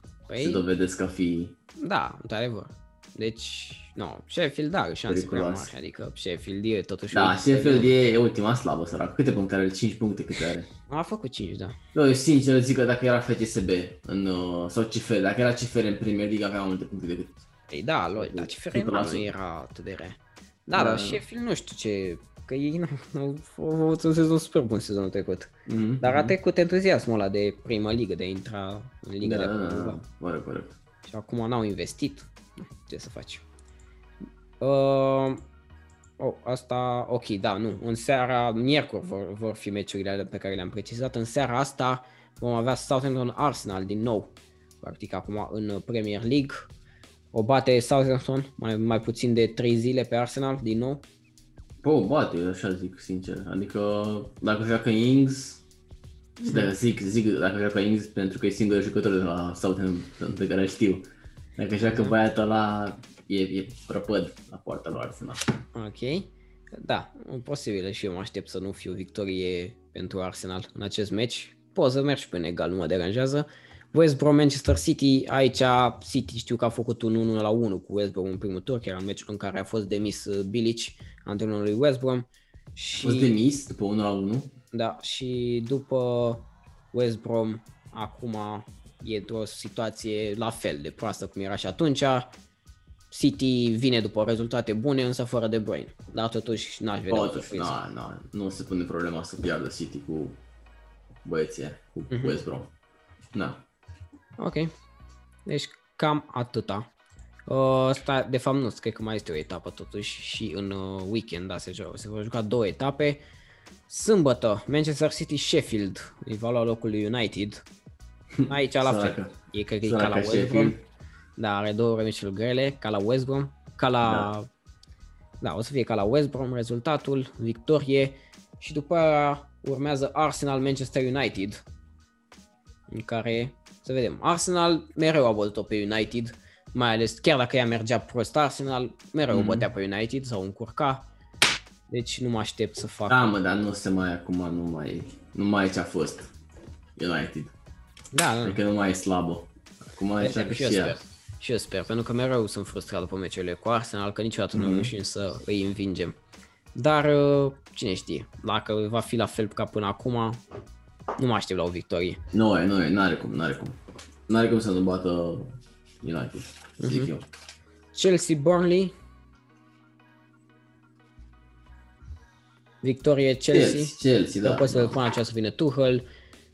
se Păi, dovedesc a fi da, într-adevăr. Deci, nu, Sheffield da, are șanse prea Periculos. mari, adică Sheffield e totuși... Da, o Sheffield e, e ultima slabă, sărac. Câte puncte are? 5 puncte câte are? A făcut 5, da. Eu sincer zic că dacă era FCSB în, uh, sau CFR, dacă era CFR în Premier League avea mai multe puncte decât Ei, da, lui, dar ce Ferema 100%. nu era atât de rea. Da, Da, dar da. Sheffield nu știu ce... Că ei nu, nu, au avut un sezon super bun sezonul trecut. mm-hmm. Dar a trecut entuziasmul ăla de prima ligă, de a intra în liga da, de da, acolo. da, Da, da, corect, corect. Și acum n-au investit. Nu, Ce să faci? Uh, oh, asta, ok, da, nu. În seara, miercuri vor, vor fi meciurile alea pe care le-am precizat. În seara asta vom avea Southampton Arsenal din nou. Practic acum în Premier League. O bate Southampton mai, mai puțin de 3 zile pe Arsenal din nou. Bă, o bate, eu așa zic, sincer. Adică, dacă joacă Ings, și dacă zic, zic, dacă joacă Ings, pentru că e singurul jucător de la Southampton pe care îl știu. Dacă joacă băiatul ăla, e, e prăpăd la poarta lui Arsenal. Ok. Da, posibil și eu mă aștept să nu fiu victorie pentru Arsenal în acest meci. Poți să mergi pe un egal, nu mă deranjează. West Brom Manchester City, aici City știu că a făcut un 1 la 1 cu West Brom în primul tur, chiar în meciul în care a fost demis uh, Bilic, antrenorul lui West Brom. A Și, fost demis după 1 la 1. da, și după West Brom, acum e într-o situație la fel de proastă cum era și atunci. City vine după rezultate bune, însă fără De Bruyne. Dar totuși n-aș vedea o Totuși, surpriză. na, na, nu se pune problema să piardă City cu băieții aia, cu Mhm. West Brom. Na. Ok. Deci cam atâta. Uh, sta, de fapt nu, cred că mai este o etapă totuși și în uh, weekend, da, se, joacă, se vor juca două etape. Sâmbătă, Manchester City Sheffield, îi va lua locul lui United. Aici la fel. Săracă. E cred că e ca Săraca la West Brom. Sheffield. Da, are două meciuri grele, ca la West Brom, ca la... Da. da, o să fie ca la West Brom rezultatul, victorie și după aia urmează Arsenal Manchester United, în care, să vedem, Arsenal mereu a bătut-o pe United, mai ales chiar dacă ea mergea prost Arsenal, mereu mm. Mhm. bătea pe United sau încurca, deci nu mă aștept să fac... Da, mă, dar nu se mai acum, nu mai, nu mai e ce a fost United. da, da. Adică nu mai e slabă. Acum e așa că și eu și sper. Ea. Și eu sper, pentru că mereu sunt frustrat după meciurile cu Arsenal, că niciodată nu Mhm. reușim să îi învingem. Dar uh, cine știe, dacă va fi la fel ca până acum, nu mă aștept la o victorie. Nu e, nu e, n-are cum, n-are cum. N-are cum să nu bată United, zic Mhm. eu. Chelsea Burnley, victorie Chelsea. Chelsea, Chelsea, da. După să da. până aceea să vină Tuchel.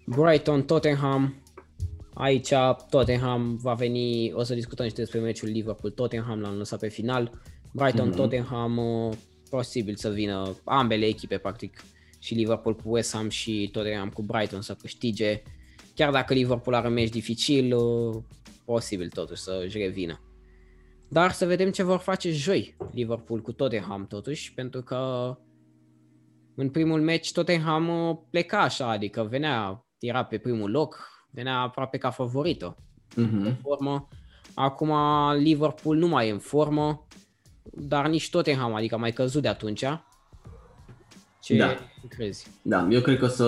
Brighton, Tottenham. Aici Tottenham va veni, o să discutăm și despre meciul Liverpool-Tottenham, l-am lăsat pe final. Brighton-Tottenham, uh, posibil să vină ambele echipe, practic, și Liverpool cu West Ham și Tottenham cu Brighton să câștige. Chiar dacă Liverpool are un meci dificil, uh, posibil totuși să își revină. Dar să vedem ce vor face joi Liverpool cu Tottenham totuși, pentru că în primul meci Tottenham uh, pleca așa, adică venea, era pe primul loc, venea aproape ca favorită Mhm. în formă. Acum Liverpool nu mai e în formă, dar nici Tottenham, adică a mai căzut de atunci. Ce Da. crezi? Da, eu cred că o să,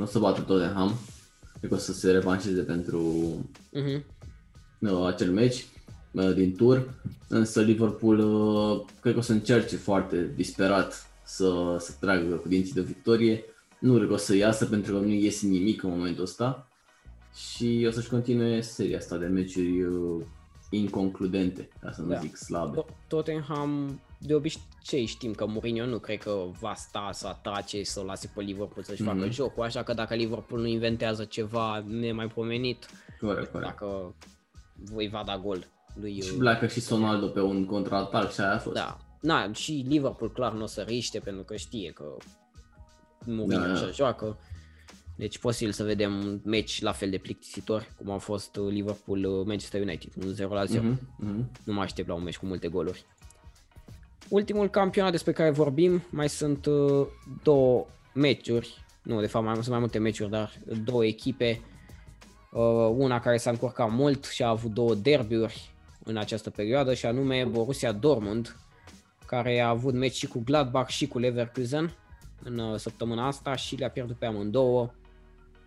o să bată Tottenham. Cred că o să se revanșeze pentru Uh-huh. uh, acel meci uh, din tur. Însă Liverpool uh, cred că o să încerce foarte disperat să, să tragă cu dinții de victorie. Nu cred că o să iasă pentru că nu iese nimic în momentul ăsta. Și o să-și continue seria asta de meciuri uh, inconcludente, ca să nu Da. zic slabe. To- Tottenham, de obicei știm că Mourinho nu cred că va sta să atace să o lase pe Liverpool să-și facă Mhm. jocul, așa că dacă Liverpool nu inventează ceva nemaipomenit, Corect, corect. dacă voi va da gol lui... Și pleacă și Sonaldo pe un contraatac și aia a fost. Da. Na, și Liverpool clar nu o să riște pentru că știe că Mourinho Da, da. așa joacă. Deci posibil să vedem un meci la fel de plictisitor cum a fost uh, Liverpool-Manchester United, un 0 la 0. Mhm, mhm. Nu mă aștept la un meci cu multe goluri. Ultimul campionat despre care vorbim, mai sunt uh, două meciuri, nu, de fapt mai, sunt mai multe meciuri, dar două echipe. Uh, una care s-a încurcat mult și a avut două derbiuri în această perioadă și anume Borussia Dortmund, care a avut meci și cu Gladbach și cu Leverkusen în uh, săptămâna asta și le-a pierdut pe amândouă.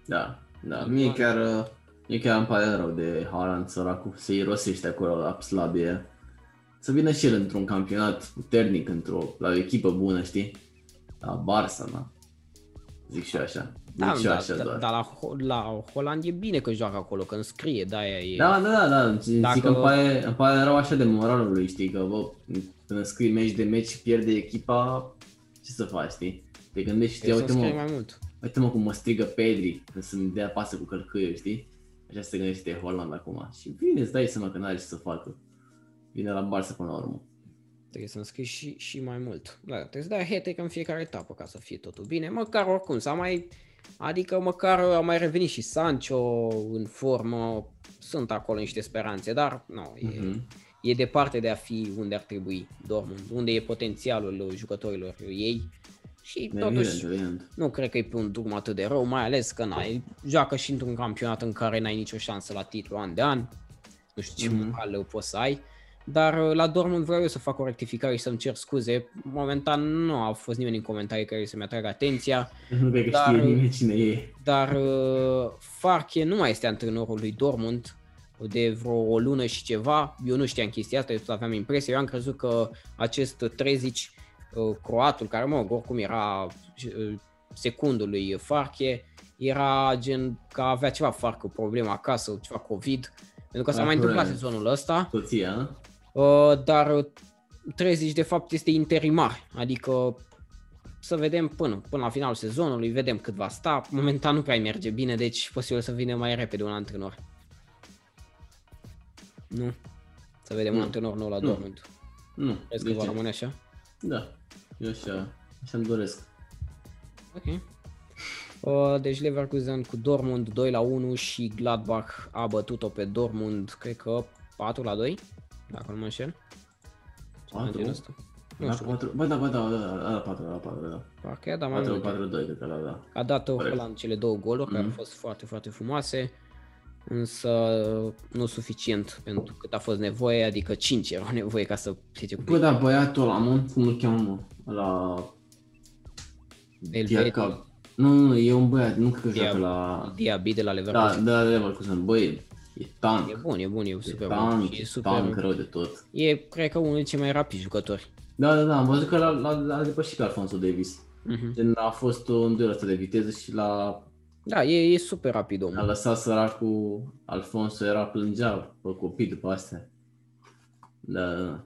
Da, da. Mie chiar, uh, mie chiar îmi pare rău de Haaland, săracul, să irosește acolo la slabie. Să vină și el într-un campionat puternic, într-o, la o echipă bună, știi? La Barça, na. Zic și eu așa. Zic Da, și eu da, așa da, doar. dar la, Ho- la Holland e bine că joacă acolo, că înscrie, de aia e... Da, da, da, da. Zic Dacă- că îmi pare, îmi pare rău așa de moralul lui, știi? Că, bă, când scrii meci de meci și pierde echipa, ce să faci, știi? Te gândești, știi, Trebuie să uite înscrie mă, mai mult. Uite mă cum mă strigă Pedri când să-mi dea pasă cu călcâie, știi? Așa se gândește Holland acum. Și vine, îți dai seama că n-are ce să facă. Vine la Barça până la urmă. Trebuie să înscrii și, și mai mult. Da, trebuie să dai hat în fiecare etapă ca să fie totul bine. Măcar oricum, s-a mai... Adică măcar a mai revenit și Sancho în formă. Sunt acolo niște speranțe, dar nu, e, Mhm. e departe de a fi unde ar trebui Dortmund, unde e potențialul jucătorilor ei. Și totuși, Evident, evident. nu cred că e pe un drum atât de rău, mai ales că n-ai, joacă și într-un campionat în care n-ai nicio șansă la titlu an de an. Nu știu ce Mhm. mm-hmm. moral poți să ai. Dar uh, la Dortmund vreau eu să fac o rectificare și să-mi cer scuze. Momentan nu a fost nimeni în comentarii care să-mi atragă atenția, Nu cred că Dar- știe nimeni cine e. dar uh, Farke nu mai este antrenorul lui Dortmund de vreo o lună și ceva. Eu nu știam chestia asta, eu tot aveam impresia. Eu am crezut că acest Trezici, uh, croatul, care mă rog, oricum era uh, secundul lui Farke, era gen că avea ceva farcă, problemă acasă, ceva COVID, pentru că s-a Ah, mai întâmplat corect. sezonul ăsta. Soția, nu? Uh, dar uh, 30 de fapt este interimar, adică să vedem până, până la finalul sezonului, vedem cât va sta. Momentan nu prea îi merge bine, deci posibil să vină mai repede un antrenor. Nu? Să vedem un Nu. antrenor nou la Nu. Dortmund. Nu. Crezi de că va ce? rămâne așa? Da. Eu așa, așa îmi doresc. Ok. Uh, deci Leverkusen cu Dortmund 2 la 1 și Gladbach a bătut-o pe Dortmund, cred că 4 la 2, dacă nu mă înșel. Ceva în Patru? genul ăsta. Nu La știu, 4, bă, da, bă, da, da, da, la 4, la 4, da. parcă i-a dat mai 4, multe. 4, 2, cred că la, da. A dat Corect. Holland cele două goluri, care au Mhm. fost foarte, foarte frumoase, însă nu suficient pentru cât a fost nevoie, adică 5 erau nevoie ca să plece cu Bă, da, băiatul ăla, mă, cum îl cheamă, mă? La... Elvedi. Diaca- Nu, nu, e un băiat, nu cred că Dia- joacă la... Diaby de la Da, Leverkusen. da, Leverkusen, băi, e tank. E bun, e bun, e E super bun. tank, și E e super tank rău de tot. E, cred că, unul dintre cei mai rapizi jucători. Da, da, da, am văzut că l-a, l-a, l-a depășit pe Alfonso Davis. Mhm. Gen, a fost un duel ăsta de viteză și l-a, Da, e, e super rapid a omul. lăsat săracul Alfonso, era plângea pe copii după astea. Da, da, da.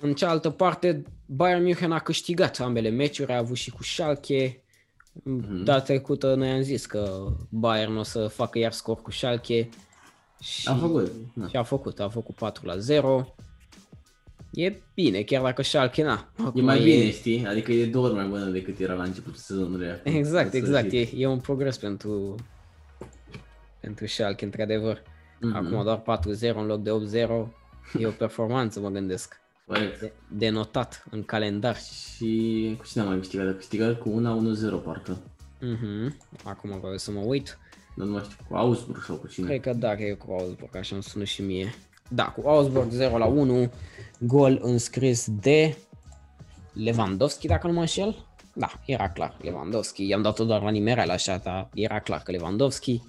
În cealaltă parte, Bayern München a câștigat ambele meciuri, a avut și cu Schalke. Mhm. Data trecută noi am zis că Bayern o să facă iar scor cu Schalke. Și, Am făcut. Da. și a făcut, a făcut 4 la 0. E bine, chiar dacă Schalke na. E acum mai bine, știi? Adică e două ori mai bună decât era la începutul sezonului. acum. Exact, În exact. sfârșit. E, e un progres pentru, pentru Schalke, într-adevăr. Mhm. Acum doar 4-0 în loc de 8-0. E o performanță, mă gândesc. Corect. De, de notat în calendar. Și cu cine am mai câștigat? A câștigat cu 1-1-0 parcă. Mhm. Acum vreau să mă uit. Dar nu mai știu, cu Augsburg sau cu cine. Cred că da, cred că cu Augsburg, așa îmi sună și mie. Da, cu Augsburg 0 la 1, gol înscris de Lewandowski, dacă nu mă înșel. Da, era clar, Lewandowski. I-am dat-o doar la nimereală așa, dar era clar că Lewandowski.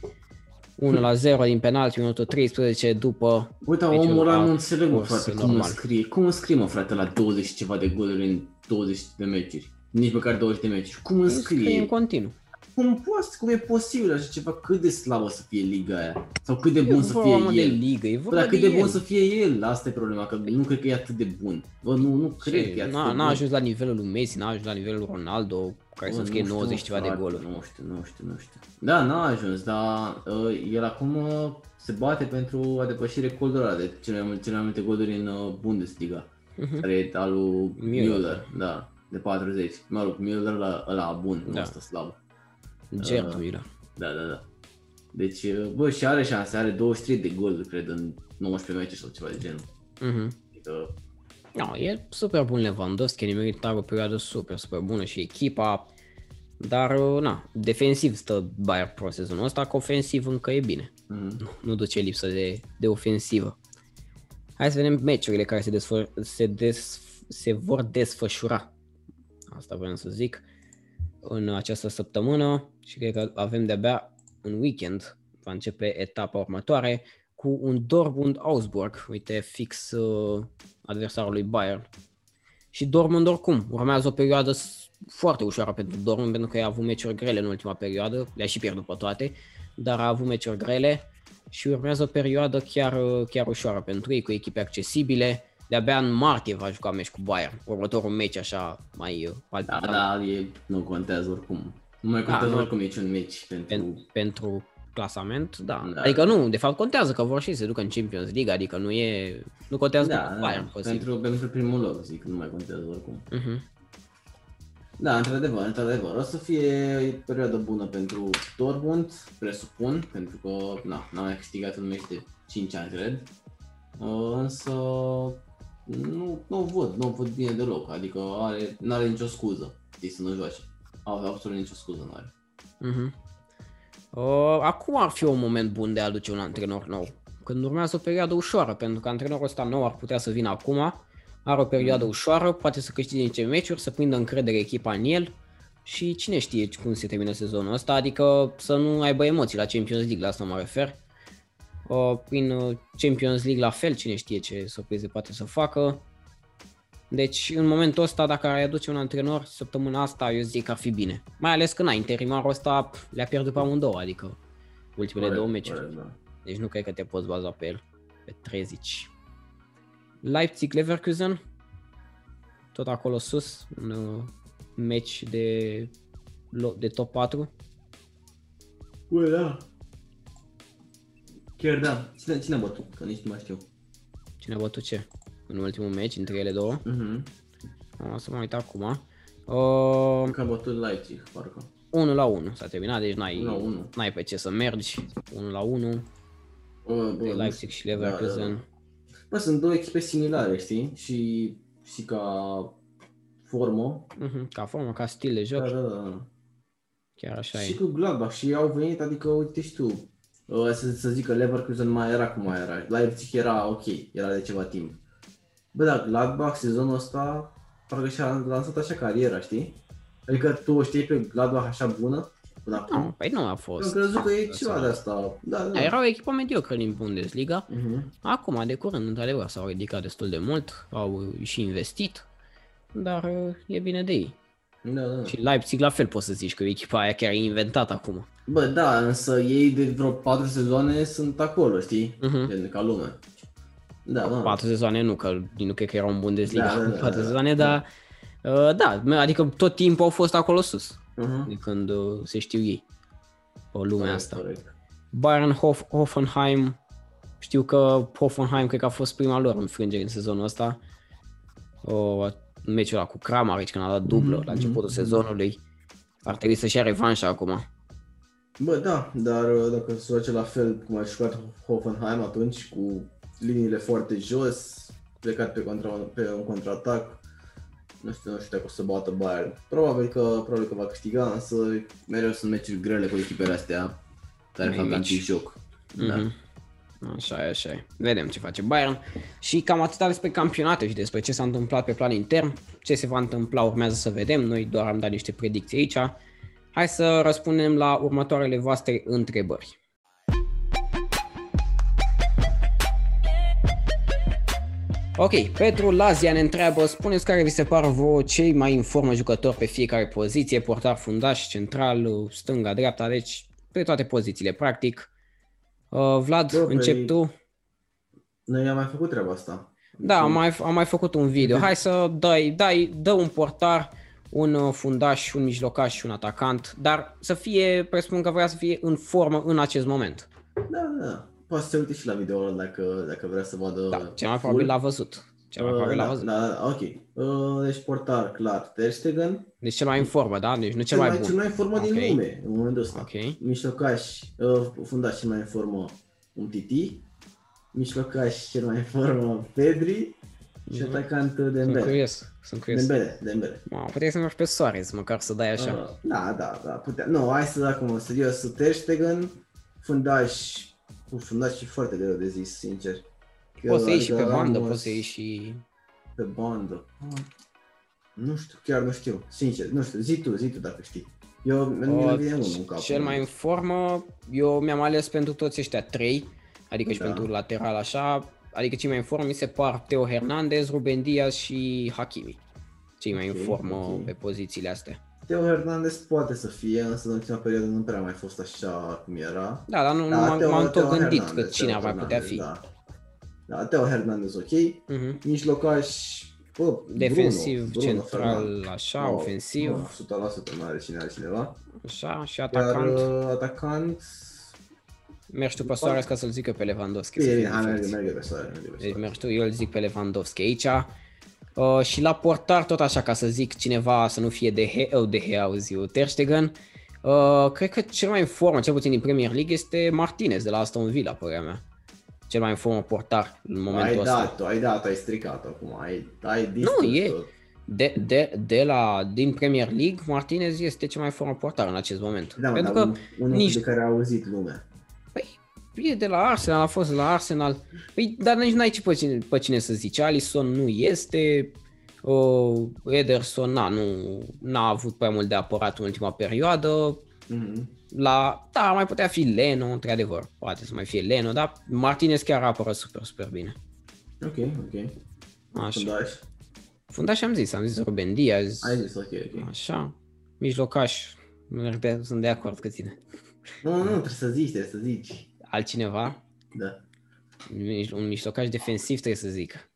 1 la 0 din penalti, minutul 13 după... Uite, meciul omul ăla a nu înțeleg, mă, curs frate, cum normal. înscrie. Cum înscrie, mă, frate, la 20 și ceva de goluri în 20 de meciuri? Nici măcar 20 de meciuri. Cum Scrie în înscrie? continuu. Cum poate, cum e posibil așa ceva? Cât de slabă să fie liga aia? Sau cât de bun E să vorba mă, fie de el? ligă, e Bă, vorba dar cât de de bun el. să fie el? Asta e problema, că nu cred că e atât de bun. Bă, nu, nu cred că e atât N-a, de n-a bun. ajuns la nivelul lui Messi, n-a ajuns la nivelul lui Ronaldo, care Bă, să scrie nu știu, 90 ceva de frate, goluri. Nu știu, nu știu, nu știu. Da, n-a ajuns, dar uh, el acum uh, se bate pentru a depăși recordul ăla de cele mai, multe- cele mai multe goluri în uh, Bundesliga, Mhm. care e al lui Müller. Müller, da, de 40. Mă rog, Müller ăla, ăla bun, nu Da. ăsta slab. Gerd Uh, Müller. Da, da, da. Deci, uh, bă, și are șanse, are 23 de goluri, cred, în 19 meciuri sau ceva de genul. Mhm. Adică, No, e super bun Lewandowski, a nimerit are o perioadă super, super bună și echipa, dar, uh, na, defensiv stă Bayern Pro sezonul ăsta, că ofensiv încă e bine. mhm. Nu duce lipsă de, de ofensivă. Hai să vedem meciurile care se, desfă, se, des, se vor desfășura. Asta vreau să zic. În această săptămână și cred că avem de-abia în weekend. Va începe etapa următoare cu un Dortmund-Augsburg. Uite, fix uh, adversarul lui Bayern. Și Dortmund oricum urmează o perioadă s- foarte ușoară pentru Dortmund pentru că a avut meciuri grele în ultima perioadă, le-a și pierdut pe toate, dar a avut meciuri grele și urmează o perioadă chiar, uh, chiar ușoară pentru ei, cu echipe accesibile. De-abia în martie va juca meci cu Bayern, următorul meci așa mai uh, Da, palpitant da, e, nu contează oricum. Nu mai contează nu. oricum niciun meci pentru... pen, pentru clasament, da. Da. Adică nu, de fapt contează că vor și să se ducă în Champions League, adică nu e, nu contează Da, pentru da, Bayern posibil. pentru, pentru primul loc, zic, nu mai contează oricum. Mhm. Da, într-adevăr, într-adevăr. O să fie o perioadă bună pentru Dortmund, presupun, pentru că na, n-au mai câștigat un meci de 5 ani, cred. Uh, Însă nu, nu văd, nu văd bine deloc, adică are, n-are nicio scuză, știi, să nu joace. Avea absolut nicio scuză, n-are. Mhm. Uh, acum ar fi un moment bun de a aduce un antrenor nou. Când urmează o perioadă ușoară, pentru că antrenorul ăsta nou ar putea să vină acum, are o perioadă ușoară, poate să câștige niște meciuri, să prindă încredere echipa în el și cine știe cum se termină sezonul ăsta, adică să nu aibă emoții la Champions League, la asta mă refer. Uh, prin uh, Champions League la fel, cine știe ce surprize poate să facă. Deci, în momentul ăsta, dacă ai aduce un antrenor săptămâna asta, eu zic că ar fi bine. Mai ales că, na, interimarul ăsta pf, le-a pierdut pe amândouă, adică ultimele două meciuri. corect, da. Deci nu cred că te poți baza pe el, pe 30. Leipzig-Leverkusen, tot acolo sus, un uh, meci de, lo- de top 4. Bă, da. Chiar da. Cine, cine a bătut? Că nici nu mai știu. Cine a bătut ce? În ultimul meci, între ele două. Mhm. O să mă uit acum. Uh, Că a bătut Leipzig, parcă. 1 la 1 s-a terminat, deci n-ai, 1 la 1. n-ai pe ce să mergi. 1 la 1, Bă, bă, între nu Leipzig și Leverkusen. Da, da, Bă, sunt două echipe similare, știi? Și, și ca formă. Mhm, Ca formă, ca stil de joc, Da, da, da. chiar așa Și e. cu Gladbach și au venit, adică, uite și tu, uh, să, să zic că Leverkusen mai era cum mai era. Leipzig era ok, era de ceva timp. Bă, dar Gladbach sezonul ăsta parcă și-a lansat așa cariera, știi? Adică tu o știi pe Gladbach așa bună până acum? Nu, păi nu a Eu fost. am crezut că e ceva de asta. Da, da. Da, Era o echipă mediocră din Bundesliga. Mhm. Acum, de curând, într-adevăr, s-au ridicat destul de mult, au și investit, dar uh, e bine de ei. Da, da. Și Leipzig la fel poți să zici că e echipa aia chiar e inventată acum. Bă, da, însă ei de vreo patru sezoane sunt acolo, știi? Mhm. Gen, ca lume. Da, da. Patru sezoane nu, că nu cred că era un Bundesliga Da, da, da, da, patru da, sezoane, da. dar Uh, da, adică tot timpul au fost acolo sus, Uh-huh. de când uh, se știu ei pe lumea Corect, asta. corect. Bayern Hof- Hoffenheim, știu că Hoffenheim cred că a fost prima lor înfrângere în sezonul ăsta. O, în meciul ăla cu Kramaric când a dat dublă Mhm, la începutul mhm, sezonului. Ar trebui să-și ia revanșa acum. Bă, da, dar uh, dacă se face la fel cum a jucat Hoffenheim atunci, cu liniile foarte jos, plecat pe, contra, pe un contraatac, nu știu, nu știu dacă o să bată Bayern. Probabil că, probabil că va câștiga, însă mereu sunt meciuri grele cu echipele astea care Mai fac mici. anti-joc. Da. Mhm. Așa e, așa e. Vedem ce face Bayern. Și cam atâta despre campionate și despre ce s-a întâmplat pe plan intern. Ce se va întâmpla urmează să vedem. Noi doar am dat niște predicții aici. Hai să răspundem la următoarele voastre întrebări. Ok, Petru Lazia ne întreabă, spuneți care vi se par vouă cei mai în formă jucători pe fiecare poziție, portar, fundaș, central, stânga, dreapta, deci pe toate pozițiile, practic. Uh, Vlad, Bă, încep păi- tu. Noi am mai făcut treaba asta. Da, am mai, am mai făcut un video. Hai să dai, dai, dă un portar, un uh, fundaș, un mijlocaș și un atacant, dar să fie, presupun că vrea să fie în formă în acest moment. Da, da, da. Poate să se uite și la video ăla dacă, dacă vrea să vadă Da, cel mai full. probabil l-a văzut. Cel mai Uh, probabil l-a da, văzut. da, da, ok. Uh, deci portar, clar, Ter Stegen. Deci cel mai în formă, da? Deci nu cel Cel mai mai, cel bun. mai în formă din Ok. lume în momentul ăsta. Ok. Mijlocaș, uh, fundaș cel mai în formă un Titi. Mijlocaș cel mai în formă Pedri. Și Mhm. atacant uh, Sunt Dembele. curios. Sunt curios. Dembele, Dembele. Mamă, puteai să mergi pe Soares, măcar să dai așa. Uh, da, da, da, putea. Nu, hai să acum, serios, Ter Stegen, fundaș, cu fundaș e foarte greu de zis, sincer. Că, Poți să ieși și adică pe bandă, Ramos- poți să ieși și... Pe bandă. Ah, Nu știu, chiar nu știu. Sincer, nu știu. Zi tu, zi tu dacă știi. Eu, mi Uh, mi vine unul în cap. Cel mai în formă, eu mi-am ales pentru toți ăștia trei, adică și Da. pentru lateral așa, adică cei mai în formă mi se par Teo Hernandez, Ruben Diaz și Hakimi. Cei mai Ok, în formă ok. pe pozițiile astea. Teo Hernandez poate să fie, însă în ultima perioadă nu prea a mai fost așa cum era. Da, dar nu, Da, m-am, Teo- m-am tot Teo gândit Hernandez, că cine Teo ar mai putea Hernandez, fi. Da. Da, Teo Hernandez ok. Mhm. Mijlocaș, bă, Defensiv, Bruno, Bruno central, Fernandes. așa, Nu, ofensiv, nu, 100% nu are cine altcineva. așa, și Iar atacant. uh, atacant, Mergi tu pe Soares ca să-l zic eu pe Lewandowski. să bine, fie hai, merge, diferit. merge pe soare, merge pe Deci soare. mergi tu, eu îl zic pe Lewandowski aici. Uh, și la portar, tot așa, ca să zic cineva să nu fie de he, oh, de he, auzi eu, Ter Stegen. Uh, cred că cel mai în formă, cel puțin din Premier League, este Martinez de la Aston Villa, părerea mea. Cel mai în formă portar în momentul Ai ăsta. dat, ai dat, ai stricat acum, ai, ai Nu, distrus e- tot. De, de, de la, din Premier League, Martinez este cel mai în formă portar în acest moment. Da, mă, Pentru dar că un, unul nici- de care a auzit lumea. e de la Arsenal, a fost la Arsenal. Păi, dar nici n-ai ce pe cine, pe cine să zici. Alisson nu este, uh, Ederson na, nu, n-a avut prea mult de apărat în ultima perioadă. Mhm. La, da, mai putea fi Leno, într-adevăr, poate să mai fie Leno, dar Martinez chiar apără super, super bine. Ok, ok. Așa. Fundaș. Fundaș am zis, am zis Ruben Diaz, Ai zis, ok, ok. așa, mijlocaș, merg de- sunt de acord cu tine. Nu, nu, trebuie să zici, trebuie să zici. Altcineva, Da. Mij- un mijlocaș defensiv trebuie să zic.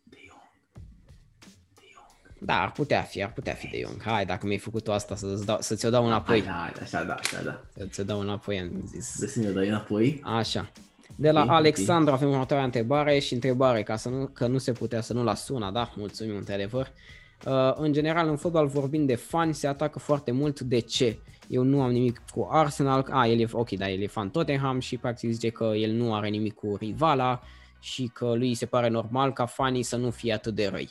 Da, ar putea fi, ar putea fi de Young. Hai, dacă mi-ai făcut tu asta, să-ți dau, să ți-o dau Hai, înapoi. da, hai, așa, da, așa, da. Să ți-o dau înapoi, am zis. Vrei să ne dai înapoi? Așa. De la Ok, Alexandru avem următoarea întrebare și întrebare, ca să nu, că nu se putea să nu la suna, da, mulțumim într-adevăr. Uh, în general, în fotbal vorbind de fani, se atacă foarte mult. De ce? Eu nu am nimic cu Arsenal. A, el e, ok, da, el e fan Tottenham și practic zice că el nu are nimic cu rivala și că lui îi se pare normal ca fanii să nu fie atât de răi.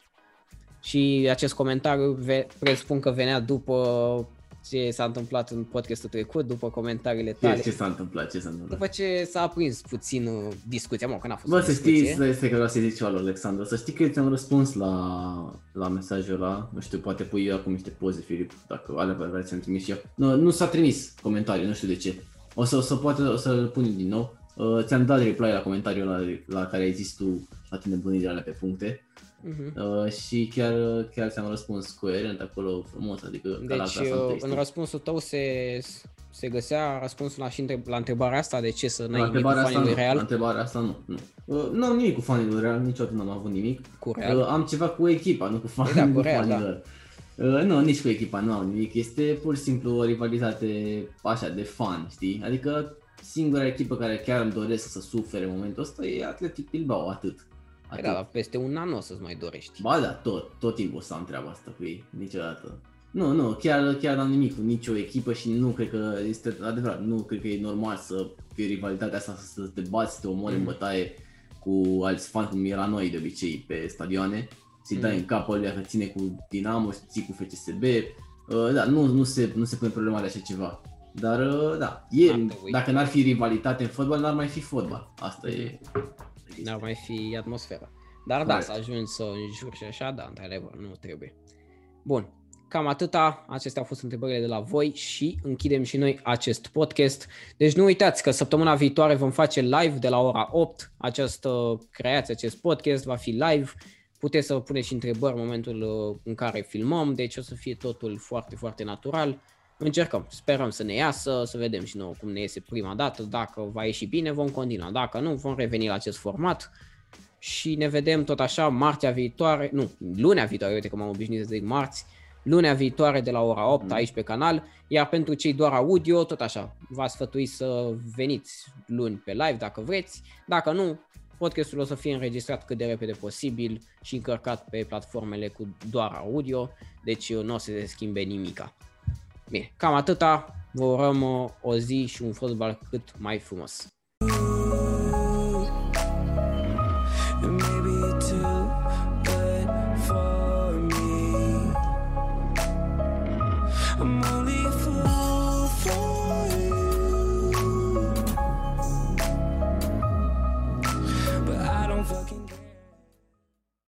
Și acest comentariu ve- presupun că venea după ce s-a întâmplat în podcastul trecut, după comentariile Ce, tale. ce s-a întâmplat? Ce s-a întâmplat? După ce s-a aprins puțin uh, discuția, mă, că n-a fost Bă, o să discuție. știi, să- este că vreau să-i zic ceva lui Alexandru. Să știi că eu ți-am răspuns la, la mesajul ăla. Nu știu, poate pui acum niște poze, Filip, dacă alea pe care ți-am trimis și eu. Nu, nu s-a trimis comentarii, nu știu de ce. O să, o să poate, o să-l pun din nou. Uh, ți-am dat reply la comentariul ăla la care ai zis tu toate nebunirile alea pe puncte. Mhm. Uh, și chiar, chiar ți-am răspuns coerent acolo frumos, adică ca la Deci clasa uh, întâi, în știi? răspunsul tău se, se găsea răspunsul la, și întreb, la întrebarea asta de ce să La n-ai nimic cu întrebarea asta, fanii lui nu. La Real? întrebarea asta nu. Nu, uh, nu am nimic cu fanii lui Real, niciodată n-am avut nimic. Cu Real? Uh, am ceva cu echipa, nu cu fanii, da, nu cu Real, fanii da. lor. Uh, nu, nici cu echipa nu au nimic, este pur și simplu o rivalitate așa de fan, știi? Adică singura echipă care chiar îmi doresc să sufere în momentul ăsta e Atletic Bilbao, atât. Atât. Da, peste un an o să-ți mai dorești. Ba da, tot, tot timpul o să am treaba asta cu ei, niciodată. Nu, nu, chiar, chiar n-am nimic cu nicio echipă și nu cred că este adevărat, nu cred că e normal să fie rivalitatea asta, să te bați, să te omori mm. în bătaie cu alți fani, cum era noi de obicei pe stadioane, să-i mm. dai în capul lui că ține cu Dinamo, ții cu FCSB, uh, da, nu, nu, se, nu se pune problema de așa ceva. Dar, uh, da, e, dacă n-ar fi rivalitate în fotbal, n-ar mai fi fotbal. Asta e. N-ar mai fi atmosfera. Dar da, să ajungi să înjuri și așa, da, într-adevăr, nu trebuie. Bun, Cam atâta, acestea au fost întrebările de la voi și închidem și noi acest podcast. Deci nu uitați că săptămâna viitoare vom face live de la ora 8. Această creație, acest podcast va fi live. Puteți să puneți și întrebări în momentul uh, în care filmăm, deci o să fie totul foarte, foarte natural. Încercăm, sperăm să ne iasă, să vedem și noi cum ne iese prima dată. Dacă va ieși bine, vom continua. Dacă nu, vom reveni la acest format și ne vedem tot așa marțea viitoare, nu, lunea viitoare, uite că m-am obișnuit să zic marți, lunea viitoare de la ora 8 mm. aici pe canal, iar pentru cei doar audio, tot așa, v ați sfătui să veniți luni pe live dacă vreți, dacă nu, podcastul o să fie înregistrat cât de repede posibil și încărcat pe platformele cu doar audio, deci nu o să se schimbe nimica. Bine, cam atâta, vă urăm o zi și un fotbal cât mai frumos.